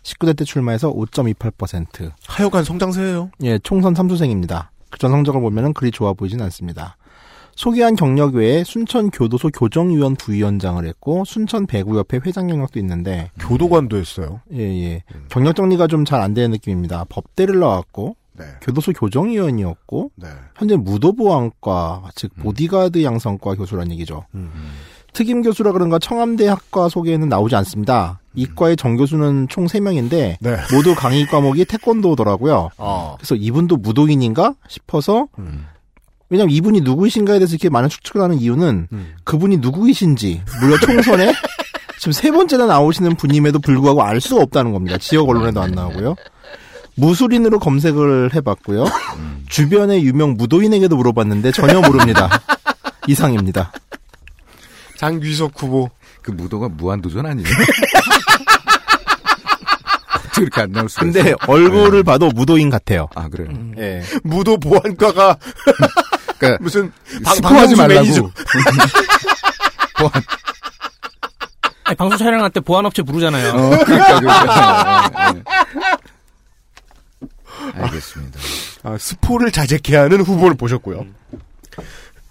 19대 때 출마해서 5.28%. 하여간 성장세예요. 예, 총선 3수생입니다. 그전 성적을 보면은 그리 좋아 보이진 않습니다. 소개한 경력 외에 순천 교도소 교정위원 부위원장을 했고 순천 배구협회 회장 경력도 있는데 교도관도 했어요. 예, 예. 경력 정리가 좀 잘 안 되는 느낌입니다. 법대를 나왔고 네. 교도소 교정위원이었고 네. 현재 무도보안과 즉 보디가드 양성과 교수란 얘기죠. 음. 특임 교수라 그런가 청암대 학과 소개에는 나오지 않습니다. 이과의 정교수는 총 3명인데 네. 모두 강의 과목이 태권도더라고요. 어. 그래서 이분도 무도인인가 싶어서 음. 왜냐면 이분이 누구이신가에 대해서 이렇게 많은 추측을 하는 이유는 음. 그분이 누구이신지 무려 총선에 지금 세 번째나 나오시는 분임에도 불구하고 알 수가 없다는 겁니다. 지역 언론에도 안 나오고요. 무술인으로 검색을 해봤고요. 주변의 유명 무도인에게도 물어봤는데 전혀 모릅니다. 이상입니다. 장귀석 후보. 그 무도가 무한도전 아니에요? 어떻게 이렇게 안 나올 수가 근데 있어요? 얼굴을 봐도 무도인 같아요. 아 그래요. 예. 무도 보안과가 그러니까 무슨 방, 스포하지 방송주 말라고. 보안. 아니, 방송 촬영할 때 보안업체 부르잖아요. 어, 그러니까, 그러니까. 예, 예. 알겠습니다. 아, 스포를 자제케 하는 후보를 보셨고요.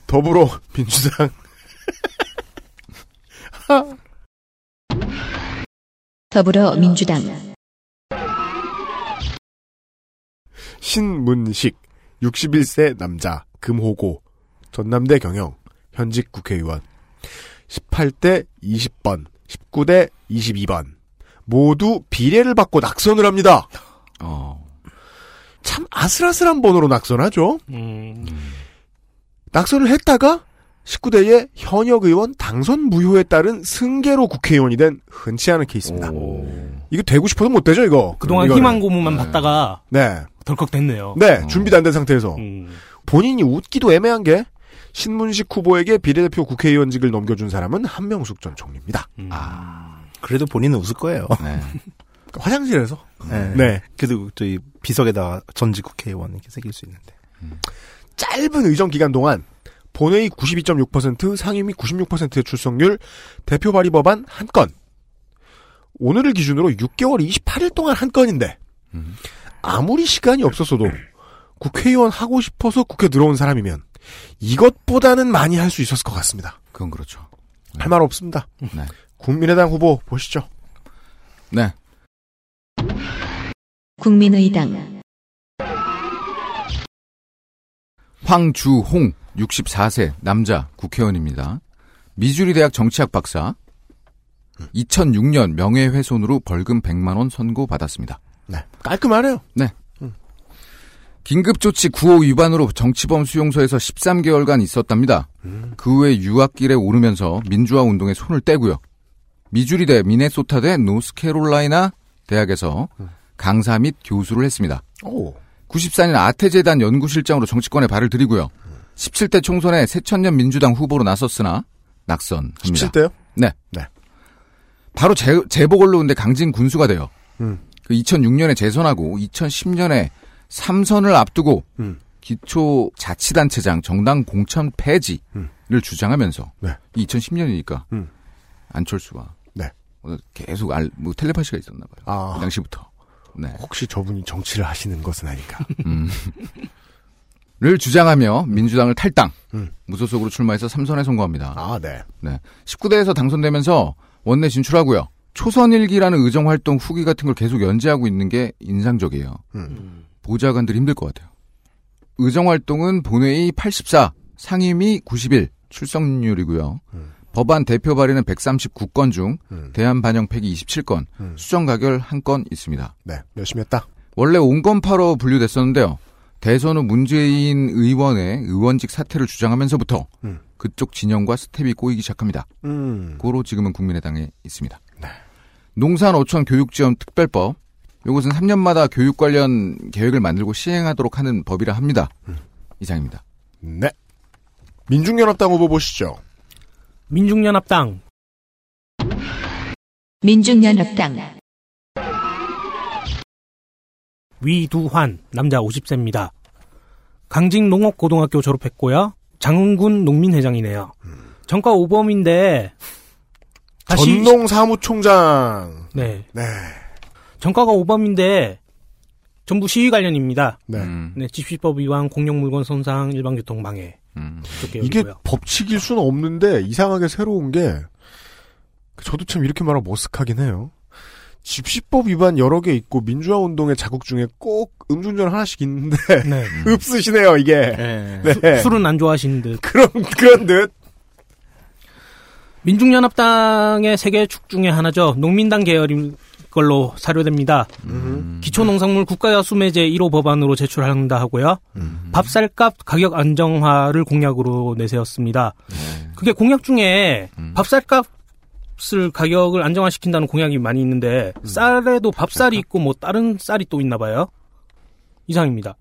더불어 민주당 더불어 민주당 신문식 61세 남자 금호고 전남대 경영 현직 국회의원 18대 20번 19대 22번 모두 비례를 받고 낙선을 합니다. 어. 참 아슬아슬한 번호로 낙선하죠. 음, 낙선을 했다가 19대의 현역 의원 당선 무효에 따른 승계로 국회의원이 된 흔치 않은 케이스입니다. 이거 되고 싶어도 못 되죠, 이거. 그동안 이거는. 희망 고문만 받다가 네. 덜컥 됐네요. 네, 준비도 안 된 상태에서. 음, 본인이 웃기도 애매한 게 신문식 후보에게 비례대표 국회의원직을 넘겨준 사람은 한명숙 전 총리입니다. 음. 그래도 본인은 웃을 거예요. 네. 화장실에서. 네. 네. 그래도 저희 비석에다가 전직 국회의원 이렇게 새길 수 있는데. 짧은 의정 기간 동안 본회의 92.6%, 상임위 96%의 출석률, 대표 발의 법안 한 건. 오늘을 기준으로 6개월 28일 동안 한 건인데 음. 아무리 시간이 없었어도 국회의원 하고 싶어서 국회 들어온 사람이면 이것보다는 많이 할 수 있었을 것 같습니다. 그건 그렇죠. 할 말 없습니다. 네. 국민의당 후보 보시죠. 네. 국민의당 황주홍 64세 남자 국회의원입니다. 미주리 대학 정치학 박사. 2006년 명예훼손으로 벌금 100만 원 선고 받았습니다. 네. 깔끔하네요. 긴급조치 9호 위반으로 정치범 수용소에서 13개월간 있었답니다. 그 후에 유학길에 오르면서 민주화 운동에 손을 떼고요. 미주리대, 미네소타대, 노스캐롤라이나 대학에서 강사 및 교수를 했습니다. 오. 94년 아태재단 연구실장으로 정치권에 발을 들이고요. 17대 총선에 새천년 민주당 후보로 나섰으나 낙선합니다. 17대요? 네. 네. 바로 재, 재보궐로 온데 강진 군수가 돼요. 음. 그 2006년에 재선하고 2010년에 3선을 앞두고 음. 기초 자치단체장 정당 공천 폐지를 음. 주장하면서 네. 2010년이니까 음. 안철수와 네. 계속 알, 뭐 텔레파시가 있었나 봐요. 아. 그 당시부터. 네. 혹시 저분이 정치를 하시는 것은 아닌가. 음. 를 주장하며 민주당을 탈당, 음. 무소속으로 출마해서 3선에 성공합니다. 아, 네. 네. 19대에서 당선되면서 원내 진출하고요. 초선일기라는 의정 활동 후기 같은 걸 계속 연재하고 있는 게 인상적이에요. 음. 보좌관들이 힘들 것 같아요. 의정 활동은 본회의 84, 상임위 91 출석률이고요. 음. 법안 대표 발의는 139건 중 음. 대안 반영 폐기 27건, 음. 수정 가결 1건 있습니다. 네. 열심히 했다. 원래 온건파로 분류됐었는데요. 대선 후 문재인 의원의 의원직 사퇴를 주장하면서부터 음. 그쪽 진영과 스텝이 꼬이기 시작합니다. 음. 고로 지금은 국민의당에 있습니다. 네. 농산어촌 교육지원 특별법. 이것은 3년마다 교육 관련 계획을 만들고 시행하도록 하는 법이라 합니다. 음. 이상입니다. 네. 민중연합당 후보 보시죠. 민중연합당 민중연합당 위두환 남자 50세입니다. 강진 농업고등학교 졸업했고요. 장흥군 농민회장이네요. 전과 오범인데 다시 전농 사무총장. 네 네. 전과가 오범인데 전부 시위 관련입니다. 네. 음, 네, 집시법 위반, 공용물건 손상, 일반교통 방해. 음. 이게. 법칙일 수는 없는데 이상하게 새로운 게 저도 참 이렇게 말하면 머쓱하긴 해요. 집시법 위반 여러 개 있고 민주화 운동의 자국 중에 꼭 음주운전 하나씩 있는데 네. 흡수시네요 이게. 네. 네. 술은 안 좋아하시는 듯. 그런 그런 듯. 민중연합당의 세계 축 중에 하나죠. 농민당 계열인 걸로 사료됩니다. 음. 기초농산물 국가수매제 1호 법안으로 제출한다 하고요. 음. 밥쌀값 가격 안정화를 공약으로 내세웠습니다. 네. 그게 공약 중에 음. 밥쌀값을 가격을 안정화시킨다는 공약이 많이 있는데 쌀에도 밥쌀이 있고 뭐 다른 쌀이 또 있나 봐요. 이상입니다.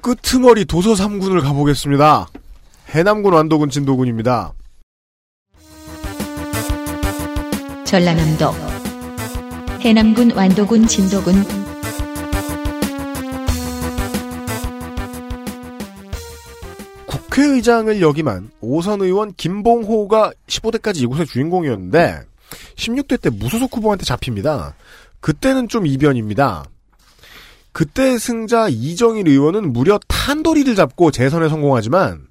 끄트머리 도서 3군을 가보겠습니다. 해남군 완도군 진도군입니다. 전라남도 해남군 완도군 진도군 국회의장을 역임한 오선 의원 김봉호가 15대까지 이곳의 주인공이었는데 16대 때 무소속 후보한테 잡힙니다. 그때는 좀 이변입니다. 그때 승자 이정일 의원은 무려 탄도리를 잡고 재선에 성공하지만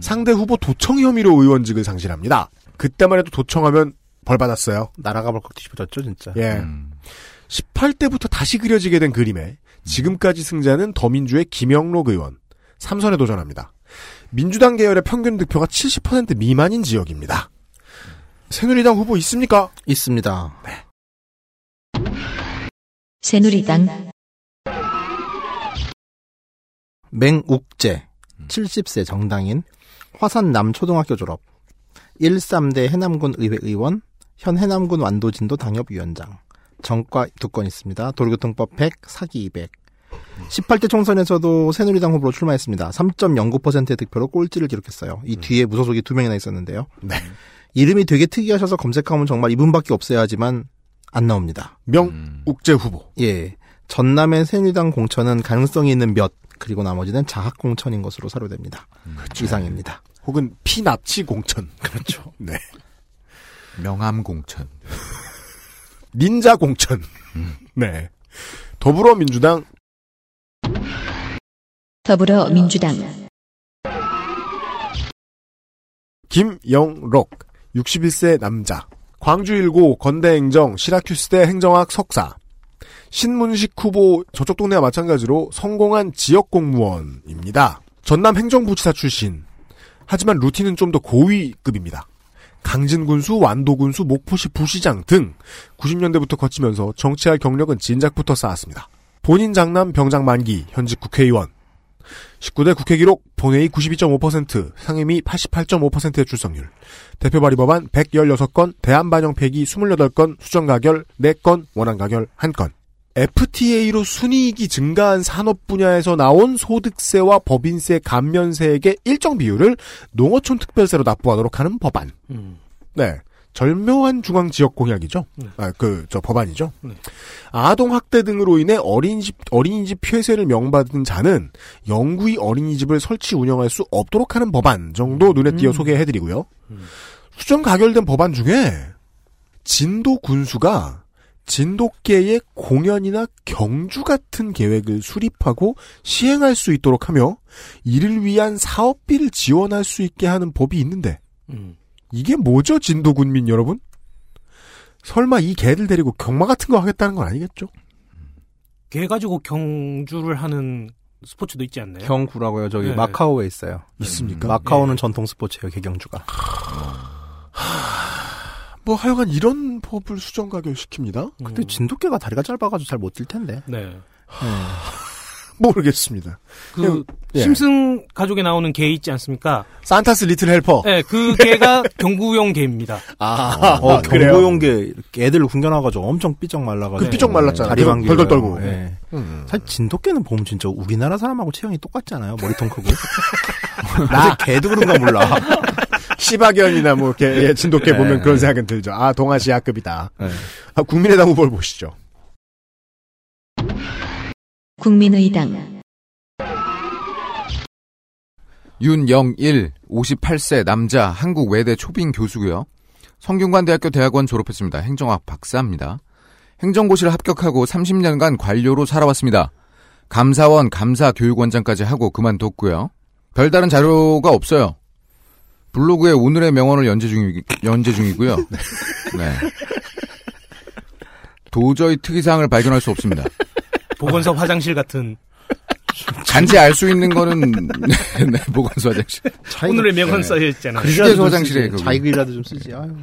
상대 후보 도청 혐의로 의원직을 상실합니다. 그때만 해도 도청하면 벌 받았어요. 나라가 벌컥 뒤집어졌죠, 진짜. 예. 음. 18대부터 다시 그려지게 된 그림에 지금까지 승자는 더민주의 김영록 의원 3선에 도전합니다. 민주당 계열의 평균 득표가 70% 미만인 지역입니다. 새누리당 후보 있습니까? 있습니다. 새누리당 맹욱재 70세 정당인 화산 남초등학교 졸업 13대 해남군 의회 의원 현 해남군 완도진도 당협위원장 정과 두 건 있습니다. 도로교통법 100, 사기 200 18대 총선에서도 새누리당 후보로 출마했습니다. 3.09%의 득표로 꼴찌를 기록했어요. 이 뒤에 무소속이 두 명이나 있었는데요. 네. 이름이 되게 특이하셔서 검색하면 정말 이분밖에 없어야 하지만 안 나옵니다. 명욱재 후보. 예. 전남의 새누리당 공천은 가능성이 있는 몇 그리고 나머지는 자학 공천인 것으로 사료됩니다. 이상입니다. 혹은 피납치 공천. 그렇죠. 네. 명함 공천. 닌자 공천. 네. 더불어민주당 더불어민주당 김영록 61세 남자 광주 1고 건대 행정 시라큐스대 행정학 석사 신문식 후보 저쪽 동네와 마찬가지로 성공한 지역 공무원입니다. 전남 행정부지사 출신. 하지만 루틴은 좀 더 고위급입니다. 강진군수, 완도군수, 목포시 부시장 등 90년대부터 거치면서 정치할 경력은 진작부터 쌓았습니다. 본인 장남 병장 만기, 현직 국회의원. 19대 국회 기록 본회의 92.5%, 상임위 88.5%의 출석률. 대표 발의 법안 116건, 대안 반영 폐기 28건, 수정 가결 4건, 원안 가결 1건. FTA로 순이익이 증가한 산업 분야에서 나온 소득세와 법인세 감면세액의 일정 비율을 농어촌 특별세로 납부하도록 하는 법안. 음. 네. 절묘한 중앙 지역 공약이죠. 아, 그, 저 법안이죠. 네. 아동 학대 등으로 인해 어린이집, 어린이집 폐쇄를 명받은 자는 영구히 어린이집을 설치 운영할 수 없도록 하는 법안 정도 눈에 띄어 소개해드리고요. 수정 가결된 법안 중에 진도 군수가 진돗개의 공연이나 경주 같은 계획을 수립하고 시행할 수 있도록 하며 이를 위한 사업비를 지원할 수 있게 하는 법이 있는데 음. 이게 뭐죠, 진도 군민 여러분? 설마 이 개들 데리고 경마 같은 거 하겠다는 건 아니겠죠? 걔 가지고 경주를 하는 스포츠도 있지 않나요? 경구라고요. 저기 네. 마카오에 있어요. 있습니까? 마카오는 전통 스포츠예요. 개경주가. 뭐 하여간 이런 법을 수정 가결시킵니다. 근데 진돗개가 다리가 짧아가지고 잘못뛸 텐데. 네. 모르겠습니다. 그 예. 심슨 가족에 나오는 개 있지 않습니까? 산타스 리틀 헬퍼. 네, 그 개가 경구용 개입니다. 아, 어, 그래요? 경보용개 애들 군겨나가지고 엄청 삐쩍 말라가지고. 그 삐쩍 말랐잖아요. 다리만 그 덜덜. 떨고. 예. 음. 사실 진돗개는 보면 진짜 우리나라 사람하고 체형이 똑같지 않아요? 머리통 크고. 나 개도 그런가 몰라. 시바견이나 뭐 이렇게 예, 진돗개 네. 보면 그런 생각은 들죠. 아 동아시아급이다. 네. 아, 국민의당 후보를 보시죠. 국민의당 윤영일 58세 남자 한국 외대 초빙 교수고요. 성균관대학교 대학원 졸업했습니다. 행정학 박사입니다. 행정고시를 합격하고 30년간 관료로 살아왔습니다. 감사원 감사교육원장까지 하고 그만뒀고요. 별다른 자료가 없어요. 블로그에 오늘의 명언을 연재 중이, 연재 중이고요. 네. 도저히 특이사항을 발견할 수 없습니다. 보건소 화장실 같은 단지 알 수 있는 거는 네, 보건소 화장실. 오늘의 명언 네. 써져 있잖아요. 휴게소 화장실에 거기. 자기 글이라도 좀 쓰지. 아유.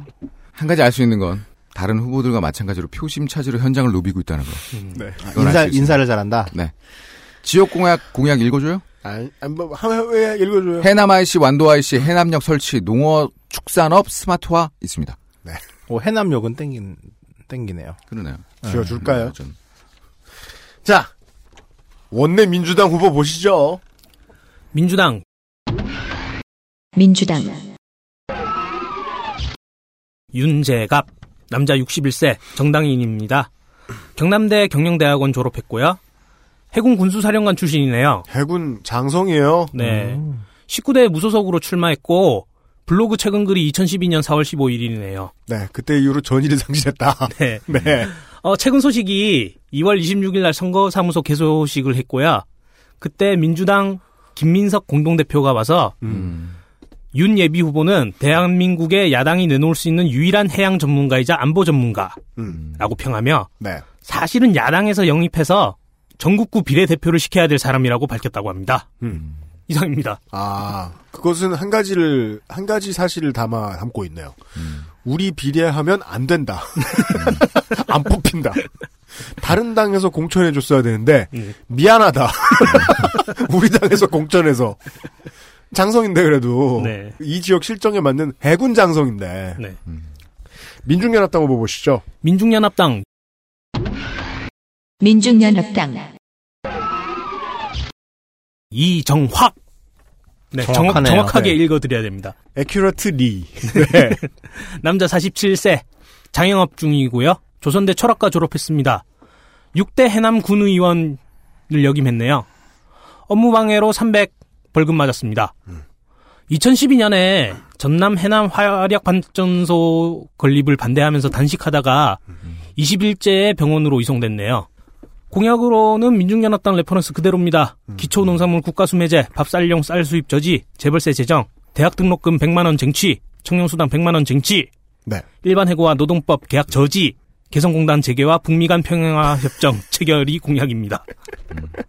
한 가지 알 수 있는 건 다른 후보들과 마찬가지로 표심 차지로 현장을 누비고 있다는 거. 네. 이건 인사. 인사를 잘한다. 네. 지역 공약 공약 읽어줘요? 아, 아, 뭐, 한, 왜 읽어줘요? 해남 IC, 완도 IC, 해남역 설치, 농어 축산업 스마트화 있습니다. 어, 해남역은 땡긴, 땡기네요. 그러네요. 지어줄까요? 음, 좀. 자, 원내 민주당 후보 보시죠. 민주당 민주당 윤재갑 남자 61세 정당인입니다. 경남대 경영대학원 졸업했고요. 해군 군수사령관 출신이네요. 해군 장성이에요. 네. 19대 무소속으로 출마했고 블로그 최근 글이 2012년 4월 15일이네요. 네, 그때 이후로 전의를 상실했다. 네. 네. 어, 최근 소식이 2월 26일 날 선거사무소 개소식을 했고요. 그때 민주당 김민석 공동대표가 와서 음. 윤 예비 후보는 대한민국의 야당이 내놓을 수 있는 유일한 해양 전문가이자 안보 전문가라고 음. 평하며 네. 사실은 야당에서 영입해서 전국구 비례대표를 시켜야 될 사람이라고 밝혔다고 합니다. 음. 이상입니다. 아, 그것은 한 가지를, 한 가지 사실을 담아, 담고 있네요. 음. 우리 비례하면 안 된다. 안 뽑힌다. 다른 당에서 공천해줬어야 되는데 음. 미안하다. 우리 당에서 공천해서 장성인데 그래도 네. 이 지역 실정에 맞는 해군 장성인데 네. 민중연합당 후보 보시죠. 민중연합당 민중연합당 이정확. 네, 정확, 정확하네요. 정확 하게 네. 읽어드려야 됩니다. 에큐러트 리. 네. 남자 47세, 장영업 중이고요. 조선대 철학과 졸업했습니다. 6대 해남 군의원을 역임했네요. 업무방해로 300 벌금 맞았습니다. 2012년에 전남 해남 화력 발전소 건립을 반대하면서 단식하다가 20일째에 병원으로 이송됐네요. 공약으로는 민중연합당 reference 그대로입니다. 기초농산물 국가수매제, 밥쌀용 쌀 수입 저지, 재벌세 제정, 대학 등록금 100만원 쟁취, 청년수당 100만원 쟁취, 네. 일반 해고와 노동법 개악 저지, 개성공단 재개와 북미 간 평화협정 체결이 공약입니다.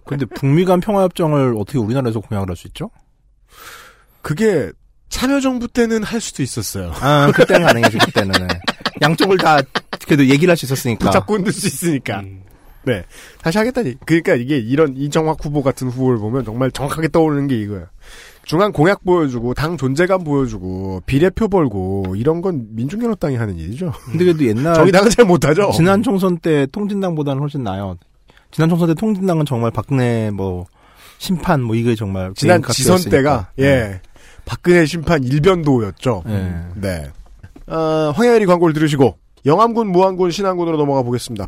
근데 북미 간 평화협정을 어떻게 우리나라에서 공약을 할 수 있죠? 그게 참여정부 때는 할 수도 있었어요. 아, 그때는 가능해지, 그때는. 네. 양쪽을 다, 그래도 얘기를 할 수 있었으니까. 붙잡고 흔들 수 있으니까. 음, 네. 다시 하겠다니. 그러니까 이게 이런 이정학 후보 같은 후보를 보면 정말 정확하게 떠오르는 게 이거예요. 중앙 공약 보여주고 당 존재감 보여주고 비례표 벌고 이런 건 민중연합당이 하는 일이죠. 근데 그래도 옛날. 정의당은 잘 못하죠. 지난 총선 때 통진당보다는 훨씬 나아요. 지난 총선 때 통진당은 정말 박근혜 뭐, 심판 뭐 이게 정말. 지난 지선. 때가 예 박근혜 심판 일변도였죠. 네. 네. 어, 황야의 1위 광고를 들으시고 영암군, 무안군, 신안군으로 넘어가 보겠습니다.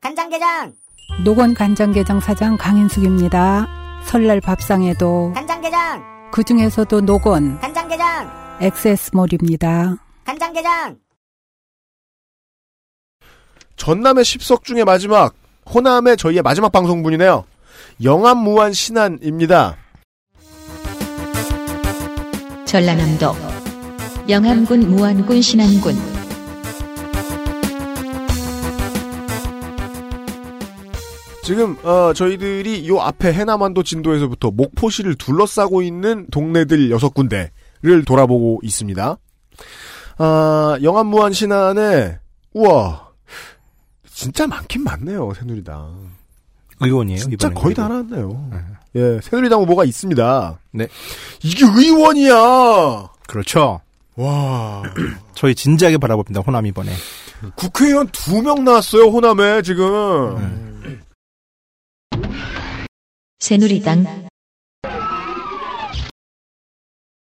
간장게장 노건 간장게장 사장 강인숙입니다. 설날 밥상에도 간장게장 그 중에서도 노건 간장게장 엑세스몰입니다. 간장게장 전남의 10석 중에 마지막, 호남의 저희의 마지막 방송분이네요. 영암, 무안, 신안입니다. 전라남도 영암군, 무안군, 신안군 지금 어, 저희들이 요 앞에 해남한도 진도에서부터 목포시를 둘러싸고 있는 동네들 여섯 군데를 돌아보고 있습니다. 아, 영암무안 신안에 우와 진짜 많긴 많네요 새누리당. 의원이에요, 진짜 거의 다. 나왔네요. 예, 새누리당 후보가 있습니다. 네. 이게 의원이야. 그렇죠. 와. 저희 진지하게 바라봅니다, 호남 이번에. 국회의원 두 명 나왔어요 호남에 지금. 새누리당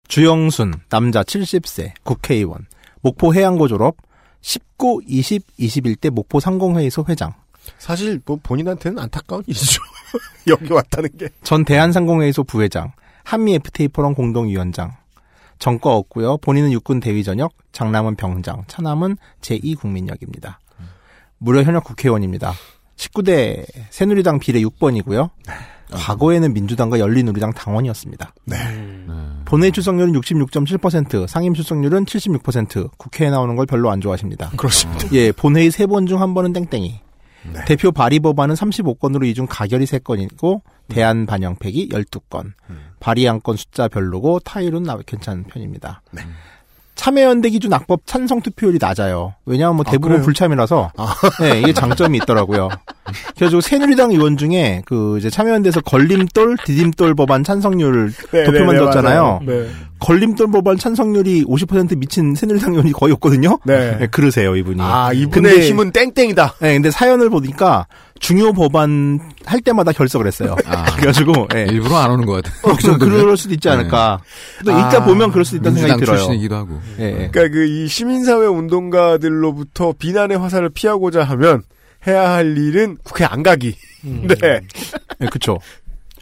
주영순, 남자 70세, 국회의원, 목포 해양고 졸업, 19, 20, 21대 목포 상공회의소 회장, 사실 뭐 본인한테는 안타까운 일이죠. 여기 왔다는 게. 전 대한상공회의소 부회장, 한미 FTA 포럼 공동위원장, 정과 없고요. 본인은 육군 대위 전역, 장남은 병장, 차남은 제2국민역입니다. 무려 현역 국회의원입니다. 19대 새누리당 비례 6번이고요. 과거에는 민주당과 열린우리당 당원이었습니다. 네. 본회의 출석률은 66.7%, 상임 출석률은 76%, 국회에 나오는 걸 별로 안 좋아하십니다. 그렇습니다. 예, 본회의 3번 중 한 번은 땡땡이. 대표 발의 법안은 35건으로 이 중 가결이 3건이고 대안 반영팩이 12건. 발의 안 건 숫자 별로고 타율은 나- 괜찮은 편입니다. 참여연대 기준 악법 찬성 투표율이 낮아요. 왜냐하면 뭐 아, 대부분 그래요? 불참이라서 네, 이게 장점이 있더라고요. 그래가지고 새누리당 의원 중에 그 이제 참여연대에서 걸림돌, 디딤돌 법안 찬성률 네, 도표 네, 네, 만들었잖아요. 맞아요. 네. 걸림돌 법안 찬성률이 50% 미친 새누리당 의원이 거의 없거든요. 네. 그러세요 이분이. 아, 이분의 근데- 힘은 땡땡이다. 네, 근데 사연을 보니까 중요 법안 할 때마다 결석을 했어요. 아. 그래가지고 예. 일부러 안 오는 것 같아요. 어, 그, 그럴 수도 있지 않을까. 또 읽다 아, 보면 그럴 수도 있다는 생각이 들어요. 출신이기도 하고. 예, 예. 그러니까 그 이 시민사회 운동가들로부터 비난의 화살을 피하고자 하면 해야 할 일은 국회 안 가기. 네. 예, 그쵸.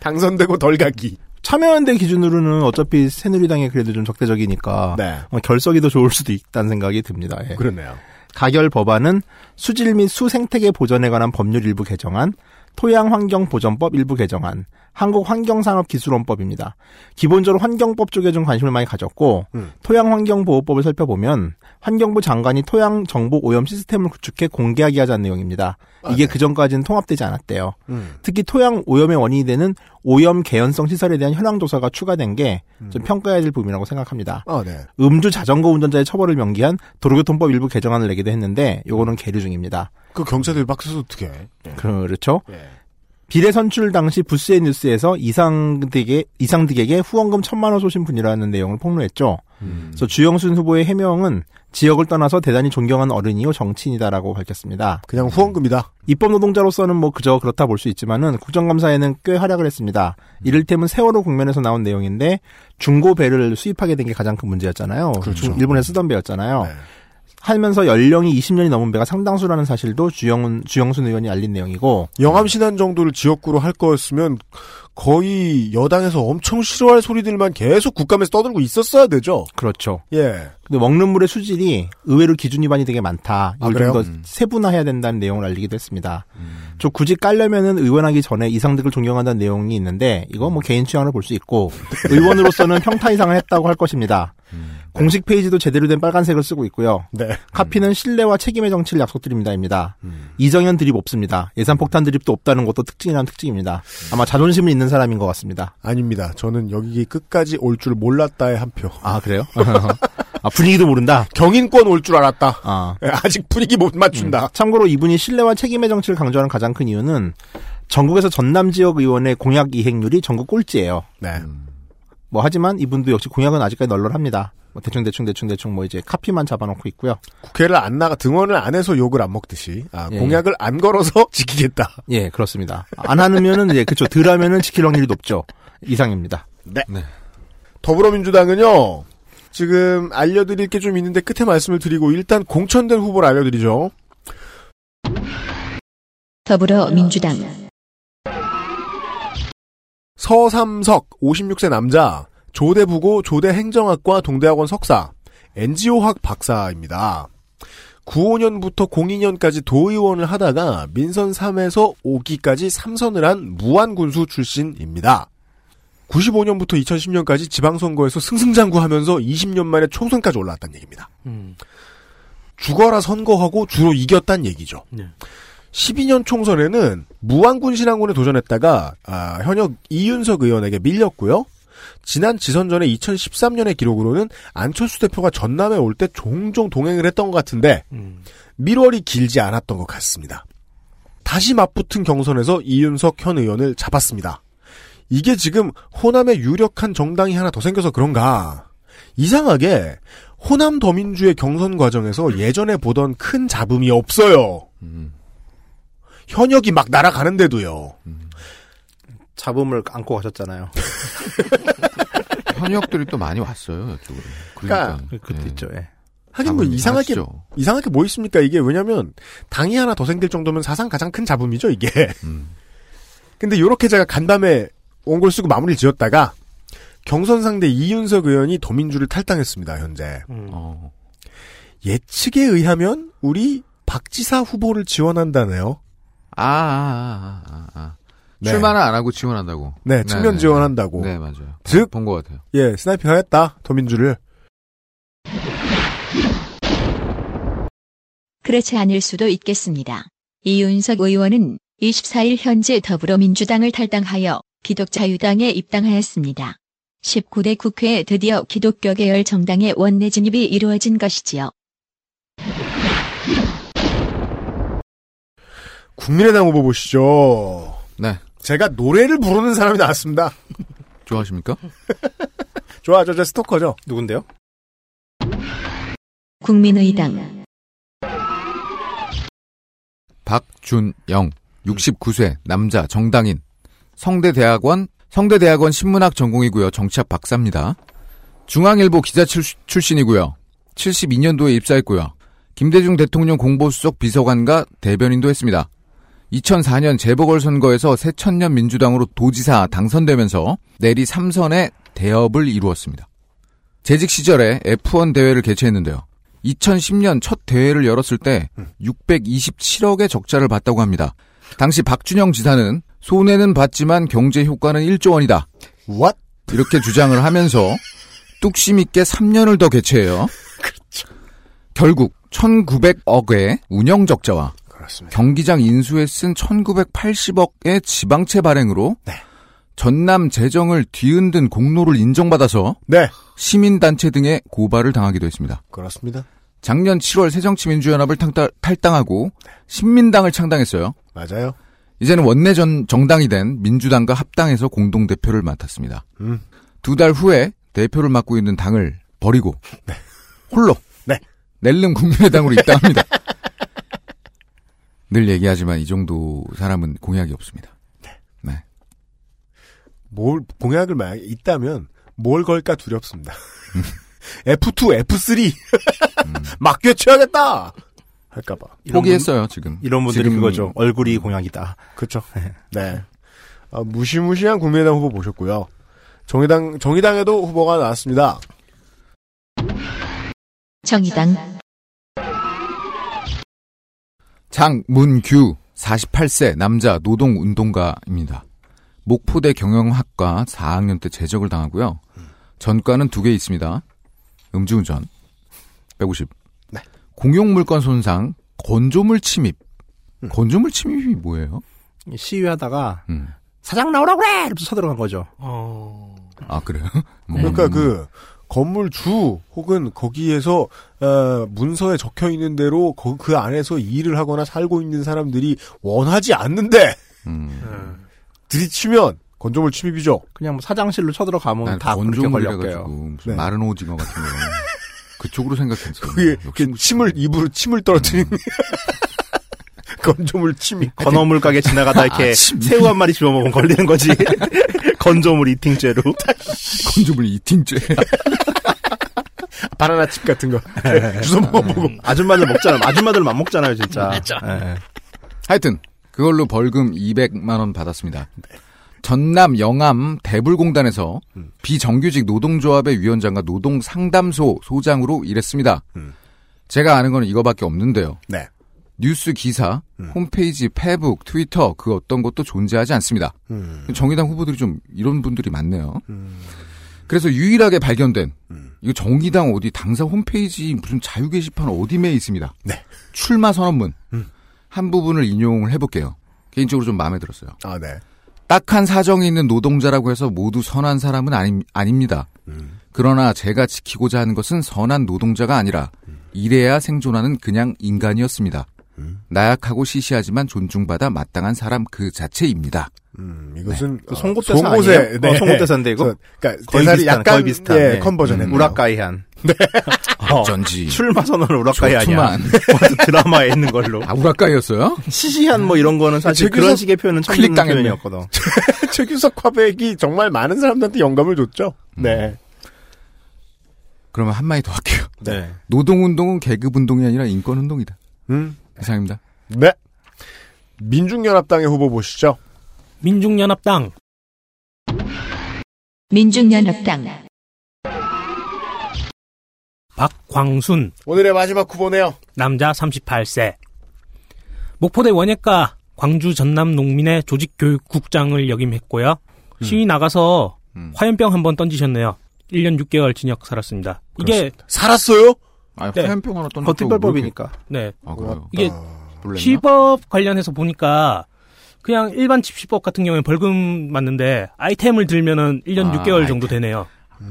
당선되고 덜 가기. 참여연대 기준으로는 어차피 새누리당이 그래도 좀 적대적이니까 네. 어, 결석이 더 좋을 수도 있다는 생각이 듭니다. 예. 그렇네요. 가결 법안은 수질 및 수생태계 보전에 관한 법률 일부 개정안, 토양환경보전법 일부 개정안, 한국 환경산업기술원법입니다. 기본적으로 환경법 쪽에 좀 관심을 많이 가졌고 음. 토양환경보호법을 살펴보면 환경부 장관이 토양 정보 오염 시스템을 구축해 공개하게 하자는 내용입니다. 이게 그 전까지는 통합되지 않았대요. 음. 특히 토양 오염의 원인이 되는 오염 개연성 시설에 대한 현황 조사가 추가된 게 좀 평가해야 될 부분이라고 생각합니다. 아, 네. 음주 자전거 운전자의 처벌을 명기한 도로교통법 일부 개정안을 내기도 했는데 요거는 계류 중입니다. 그 경찰들 박스에서 어떻게 해? 예. 그렇죠. 예. 비례 선출 당시 부스의 뉴스에서 이상득에게 이상득에게 후원금 천만 원 쏘신 분이라는 내용을 폭로했죠. 그래서 주영순 후보의 해명은 지역을 떠나서 대단히 존경하는 어른이요 정치인이다라고 밝혔습니다. 그냥 후원금이다. 입법 노동자로서는 뭐 그저 그렇다 볼 수 있지만은 국정감사에는 꽤 활약을 했습니다. 이를테면 세월호 국면에서 나온 내용인데 중고 배를 수입하게 된 게 가장 큰 문제였잖아요. 그렇죠. 중- 일본에 쓰던 배였잖아요. 네. 하면서 연령이 20년이 넘은 배가 상당수라는 사실도 주영 주영순 의원이 알린 내용이고 영암 신안 정도를 지역구로 할 거였으면 거의 여당에서 엄청 싫어할 소리들만 계속 국감에서 떠들고 있었어야 되죠. 그렇죠. 예. 근데 먹는 물의 수질이 의외로 기준 위반이 되게 많다. 아, 이걸 그래요? 좀더 세분화해야 된다는 내용을 알리기도 했습니다. 저 굳이 깔려면은 의원하기 전에 이상득을 존경한다는 내용이 있는데 이거 뭐 개인 취향으로 볼 수 있고 의원으로서는 평타 이상을 했다고 할 것입니다. 공식 페이지도 제대로 된 빨간색을 쓰고 있고요. 네. 카피는 신뢰와 책임의 정치를 약속드립니다입니다. 음. 이정현 드립 없습니다. 예산 폭탄 드립도 없다는 것도 특징이란 특징입니다. 아마 자존심이 있는 사람인 것 같습니다. 아닙니다. 저는 여기 끝까지 올 줄 몰랐다의 한 표. 아 그래요? 아 분위기도 모른다. 경인권 올 줄 알았다. 아 예, 아직 분위기 못 맞춘다. 참고로 이분이 신뢰와 책임의 정치를 강조하는 가장 큰 이유는 전국에서 전남 지역 의원의 공약 이행률이 전국 꼴찌예요. 네. 뭐 하지만 이분도 역시 공약은 아직까지 널널합니다. 뭐 대충 대충 대충 대충 뭐 이제 카피만 잡아놓고 있고요. 국회를 안 나가 등원을 안 해서 욕을 안 먹듯이 아, 예. 공약을 안 걸어서 지키겠다. 예, 그렇습니다. 안 하면은 예, 그렇죠. 덜 하면은 지킬 확률이 높죠. 이상입니다. 네. 더불어민주당은요. 지금 알려드릴 게 좀 있는데 끝에 말씀을 드리고 일단 공천된 후보를 알려드리죠. 더불어민주당 서삼석 56세 남자 조대부고 조대 행정학과 동대학원 석사 NGO학 박사입니다. 95년부터 02년까지 도의원을 하다가 민선 3에서 5기까지 3선을 한 무안군수 출신입니다. 95년부터 2010년까지 지방선거에서 승승장구하면서 20년 만에 총선까지 올라왔다는 얘기입니다. 음. 죽어라 선거하고 주로 이겼다는 얘기죠. 네. 12년 총선에는 무안군 신안군에 도전했다가 아, 현역 이윤석 의원에게 밀렸고요. 지난 지선 전에 2013년의 기록으로는 안철수 대표가 전남에 올 때 종종 동행을 했던 것 같은데 음. 밀월이 길지 않았던 것 같습니다. 다시 맞붙은 경선에서 이윤석 현 의원을 잡았습니다. 이게 지금 호남에 유력한 정당이 하나 더 생겨서 그런가. 이상하게 호남 더민주의 경선 과정에서 예전에 보던 큰 잡음이 없어요. 현역이 막 날아가는데도요. 잡음을 안고 가셨잖아요. 현역들이 또 많이 왔어요, 이쪽으로. 그러니까 그것도 있죠. 예. 하긴 뭐 이상하게 많았죠. 이상하게 뭐 있습니까 이게 왜냐면 당이 하나 더 생길 정도면 사상 가장 큰 잡음이죠 이게. 음. 근데 요렇게 제가 간담회 원고를 쓰고 마무리를 지었다가 경선 상대 이윤석 의원이 더민주를 탈당했습니다 현재. 음. 어. 예측에 의하면 우리 박지사 후보를 지원한다네요. 아, 아, 아, 아, 아. 네. 출마는 안 하고 지원한다고. 네, 측면 지원한다고. 네, 맞아요. 즉- 본 것 같아요. 예, 스나이핑 하였다 더민주를. 그렇지 않을 수도 있겠습니다. 이윤석 의원은 24일 현재 더불어민주당을 탈당하여 기독자유당에 입당하였습니다. 19대 국회에 드디어 기독교 계열 정당의 원내 진입이 이루어진 것이지요. 국민의당 후보 보시죠. 네. 제가 노래를 부르는 사람이 나왔습니다. 좋아하십니까? 좋아, 저, 저 스토커죠. 누군데요? 국민의당 박준영, 69세, 남자, 정당인. 성대대학원, 성대대학원 신문학 전공이고요. 정치학 박사입니다. 중앙일보 기자 출, 출신이고요. 72년도에 입사했고요. 김대중 대통령 공보수석 비서관과 대변인도 했습니다. 2004년 재보궐선거에서 새천년 민주당으로 도지사 당선되면서 내리 3선의 대업을 이루었습니다. 재직 시절에 F1 대회를 개최했는데요. 2010년 첫 대회를 열었을 때 627억의 적자를 봤다고 합니다. 당시 박준영 지사는 손해는 봤지만 경제 효과는 1조 원이다. What? 이렇게 주장을 하면서 뚝심 있게 3년을 더 개최해요. 결국 1,900억의 운영 적자와 그렇습니다. 경기장 인수에 쓴 1,980억의 지방채 발행으로 네. 전남 재정을 뒤흔든 공로를 인정받아서 네. 시민단체 등의 고발을 당하기도 했습니다. 그렇습니다. 작년 7월 새정치민주연합을 탕- 탈당 하고 신민당을 창당했어요. 맞아요. 이제는 원내 전 정당이 된 민주당과 합당해서 공동 대표를 맡았습니다. 음. 두달 후에 대표를 맡고 있는 당을 버리고 홀로 네. 낼름 국민의당으로 입당합니다. 늘 얘기하지만 이 정도 사람은 공약이 없습니다. 네. 뭘 공약을 만약에 있다면 뭘 걸까 두렵습니다. F2, F3 막 교체하겠다 할까봐 포기했어요 지금. 이런 분들이 지금- 그거죠. 얼굴이 공약이다. 그렇죠. 네. 아, 무시무시한 국민의당 후보 보셨고요. 정의당 정의당에도 후보가 나왔습니다. 정의당 장문규 48세 남자 노동운동가입니다. 목포대 경영학과 4학년 때 재적을 당하고요. 전과는 두 개 있습니다. 음주운전 150. 네. 공용물건 손상, 건조물 침입. 음. 건조물 침입이 뭐예요? 시위하다가 음. 사장 나오라 그래! 이러면서 쳐들어간 거죠. 어... 아 그래요? 그러니까 음. 그 건물 주 혹은 거기에서 어, 문서에 적혀 있는 대로 거- 그 안에서 일을 하거나 살고 있는 사람들이 원하지 않는데 음. 들이치면 건조물 침입이죠. 그냥 뭐 사장실로 쳐들어가면 난 다. 건조물이라가지고 무슨 네. 마른 오징어 같은 거 그쪽으로 생각했어요. 그게 침을 입으로 침을 떨어뜨리는 음. 건조물 침입. 건어물 가게 지나가다 이렇게 아, 침. 새우 한 마리 집어먹으면 걸리는 거지. 건조물 이팅죄로. 건조물 이팅죄. 바나나 칩 같은 거 네. 주워 먹어보고 아줌마들 먹잖아요. 아줌마들 맘 먹잖아요, 진짜. 예. 하여튼 그걸로 벌금 200만 원 받았습니다. 전남 영암 대불공단에서 음. 비정규직 노동조합의 위원장과 노동상담소 소장으로 일했습니다. 음. 제가 아는 건 이거밖에 없는데요. 네. 뉴스 기사, 음. 홈페이지, 페북, 트위터 그 어떤 것도 존재하지 않습니다. 음. 정의당 후보들이 좀 이런 분들이 많네요. 음. 그래서 유일하게 발견된 음. 이거 정의당 어디 당사 홈페이지 무슨 자유 게시판 어디매에 있습니다. 네. 출마 선언문 음. 한 부분을 인용을 해볼게요. 개인적으로 좀 마음에 들었어요. 아, 네. 딱한 사정이 있는 노동자라고 해서 모두 선한 사람은 아니, 아닙니다. 음. 그러나 제가 지키고자 하는 것은 선한 노동자가 아니라 이래야 생존하는 그냥 인간이었습니다. 음. 나약하고 시시하지만 존중받아 마땅한 사람 그 자체입니다. 음, 이것은 그 송곳대사 아니에요? 네. 어, 송곳대사인데, 이거? 저, 그러니까 거의 비슷한, 약간 거의 비슷한. 예, 네. 컨버전했네요. 우라카이한. 어, 어쩐지. 출마 선언을 우라카이 아니야. 드라마에 있는 걸로. 아, 우라카이였어요? 시시한 뭐 이런 거는 사실 최규석 그런 식의 표현은 처음 듣는. 표현이었거든. 최규석 화백이 정말 많은 사람들한테 영감을 줬죠. 음. 네. 그러면 한마디 더 할게요. 네. 노동운동은 계급운동이 아니라 인권운동이다. 음. 이상입니다. 네. 민중연합당의 후보 보시죠. 민중연합당 민중연합당 박광순 오늘의 마지막 후보네요. 남자 38세 목포대 원예과 광주 전남 농민의 조직교육국장을 역임했고요. 시위 나가서 음. 화염병 한 번 던지셨네요. 1년 6개월 징역 살았습니다. 이게 살았어요? 아, 네. 화염병 하나 던졌다고 버팀벌법이니까. 네 아, 그래요? 이게 놀랬나? 시법 관련해서 보니까 그냥 일반 집시법 같은 경우에 벌금 맞는데 아이템을 들면은 1년 아, 6개월 아이템. 정도 되네요.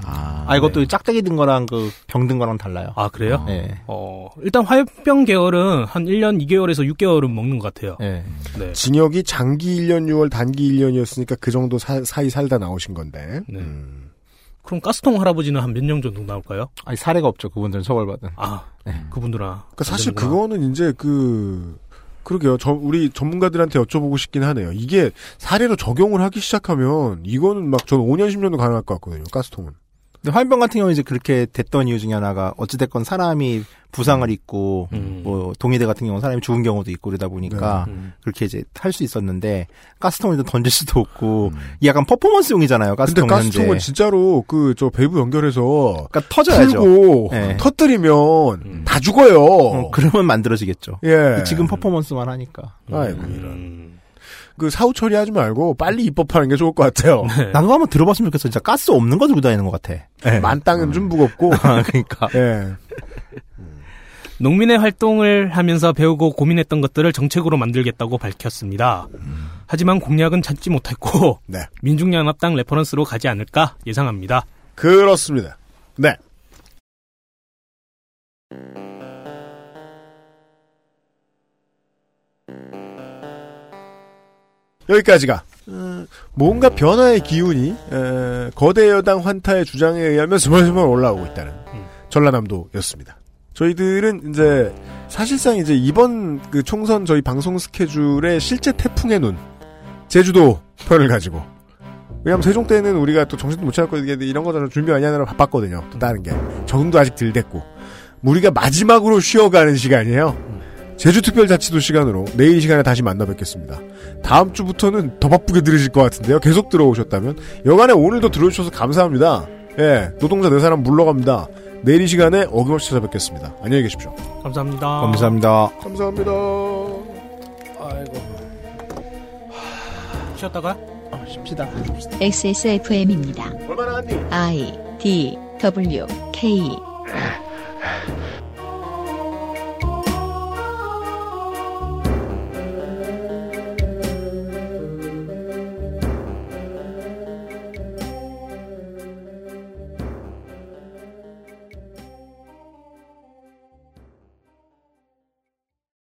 아, 아, 이것도 짝대기 든 거랑 그 병 든 거랑 달라요. 아 그래요? 예. 어 일단 화염병 계열은 한 1년 2개월에서 6개월은 먹는 것 같아요. 예. 네. 징역이 장기 1년 6월, 단기 1년이었으니까 그 정도 사, 사이 살다 나오신 건데. 네. 음. 그럼 가스통 할아버지는 한 몇 년 정도 나올까요? 아니, 사례가 없죠. 그분들은 처벌받은. 아 네. 그분들아. 그러니까 사실 안 되는구나. 그거는 이제 그 그러게요. 저 우리 전문가들한테 여쭤보고 싶긴 하네요. 이게 사례로 적용을 하기 시작하면 이거는 막 저는 5년 10년도 가능할 것 같거든요. 가스통은. 근데 화염병 같은 경우는 이제 그렇게 됐던 이유 중에 하나가 어찌됐건 사람이 부상을 입고 음. 뭐 동의대 같은 경우는 사람이 죽은 경우도 있고 그러다 보니까 음. 그렇게 이제 할 수 있었는데 가스통을 좀 던질 수도 없고 이게 약간 퍼포먼스용이잖아요. 근데 가스통 가스통은 현재. 진짜로 그 저 밸브 연결해서 그러니까 터져야죠. 풀고 네. 터뜨리면 다 죽어요. 어, 그러면 만들어지겠죠. 예. 지금 퍼포먼스만 하니까. 아이고 이런. 그 사후 처리하지 말고 빨리 입법하는 게 좋을 것 같아요. 나도 한번 들어봤으면 좋겠어. 진짜 가스 없는 거 들고 다니는 것 같아. 예. 만땅은 좀 무겁고. 아, 그러니까. 예. 농민의 활동을 하면서 배우고 고민했던 것들을 정책으로 만들겠다고 밝혔습니다. 하지만 공약은 찾지 못했고 네. 민중연합당 reference로 가지 않을까 예상합니다. 그렇습니다. 네. 여기까지가. 어, 뭔가 변화의 기운이 에, 거대 여당 환타의 주장에 의하면 스멀스멀 올라오고 있다는 전라남도였습니다. 저희들은 이제 사실상 이제 이번 그 총선 저희 방송 스케줄의 실제 태풍의 눈 제주도 편을 가지고 왜냐면 세종 때는 우리가 또 정신도 못 차렸고 이게 이런 거저 준비 많이 하느라 바빴거든요. 또 다른 게. 적응도 아직 덜 됐고. 우리가 마지막으로 쉬어가는 시간이에요. 제주특별자치도 시간으로 내일 이 시간에 다시 만나 뵙겠습니다. 다음 주부터는 더 바쁘게 들으실 것 같은데요. 계속 들어오셨다면 여간에 오늘도 들어주셔서 감사합니다. 예, 노동자 네 사람 물러갑니다. 내일 이 시간에 어김없이 찾아뵙겠습니다. 안녕히 계십시오. 감사합니다. 감사합니다. 감사합니다. 쉬었다가 쉽시다. XSFM입니다. 얼마나 한디? I D W K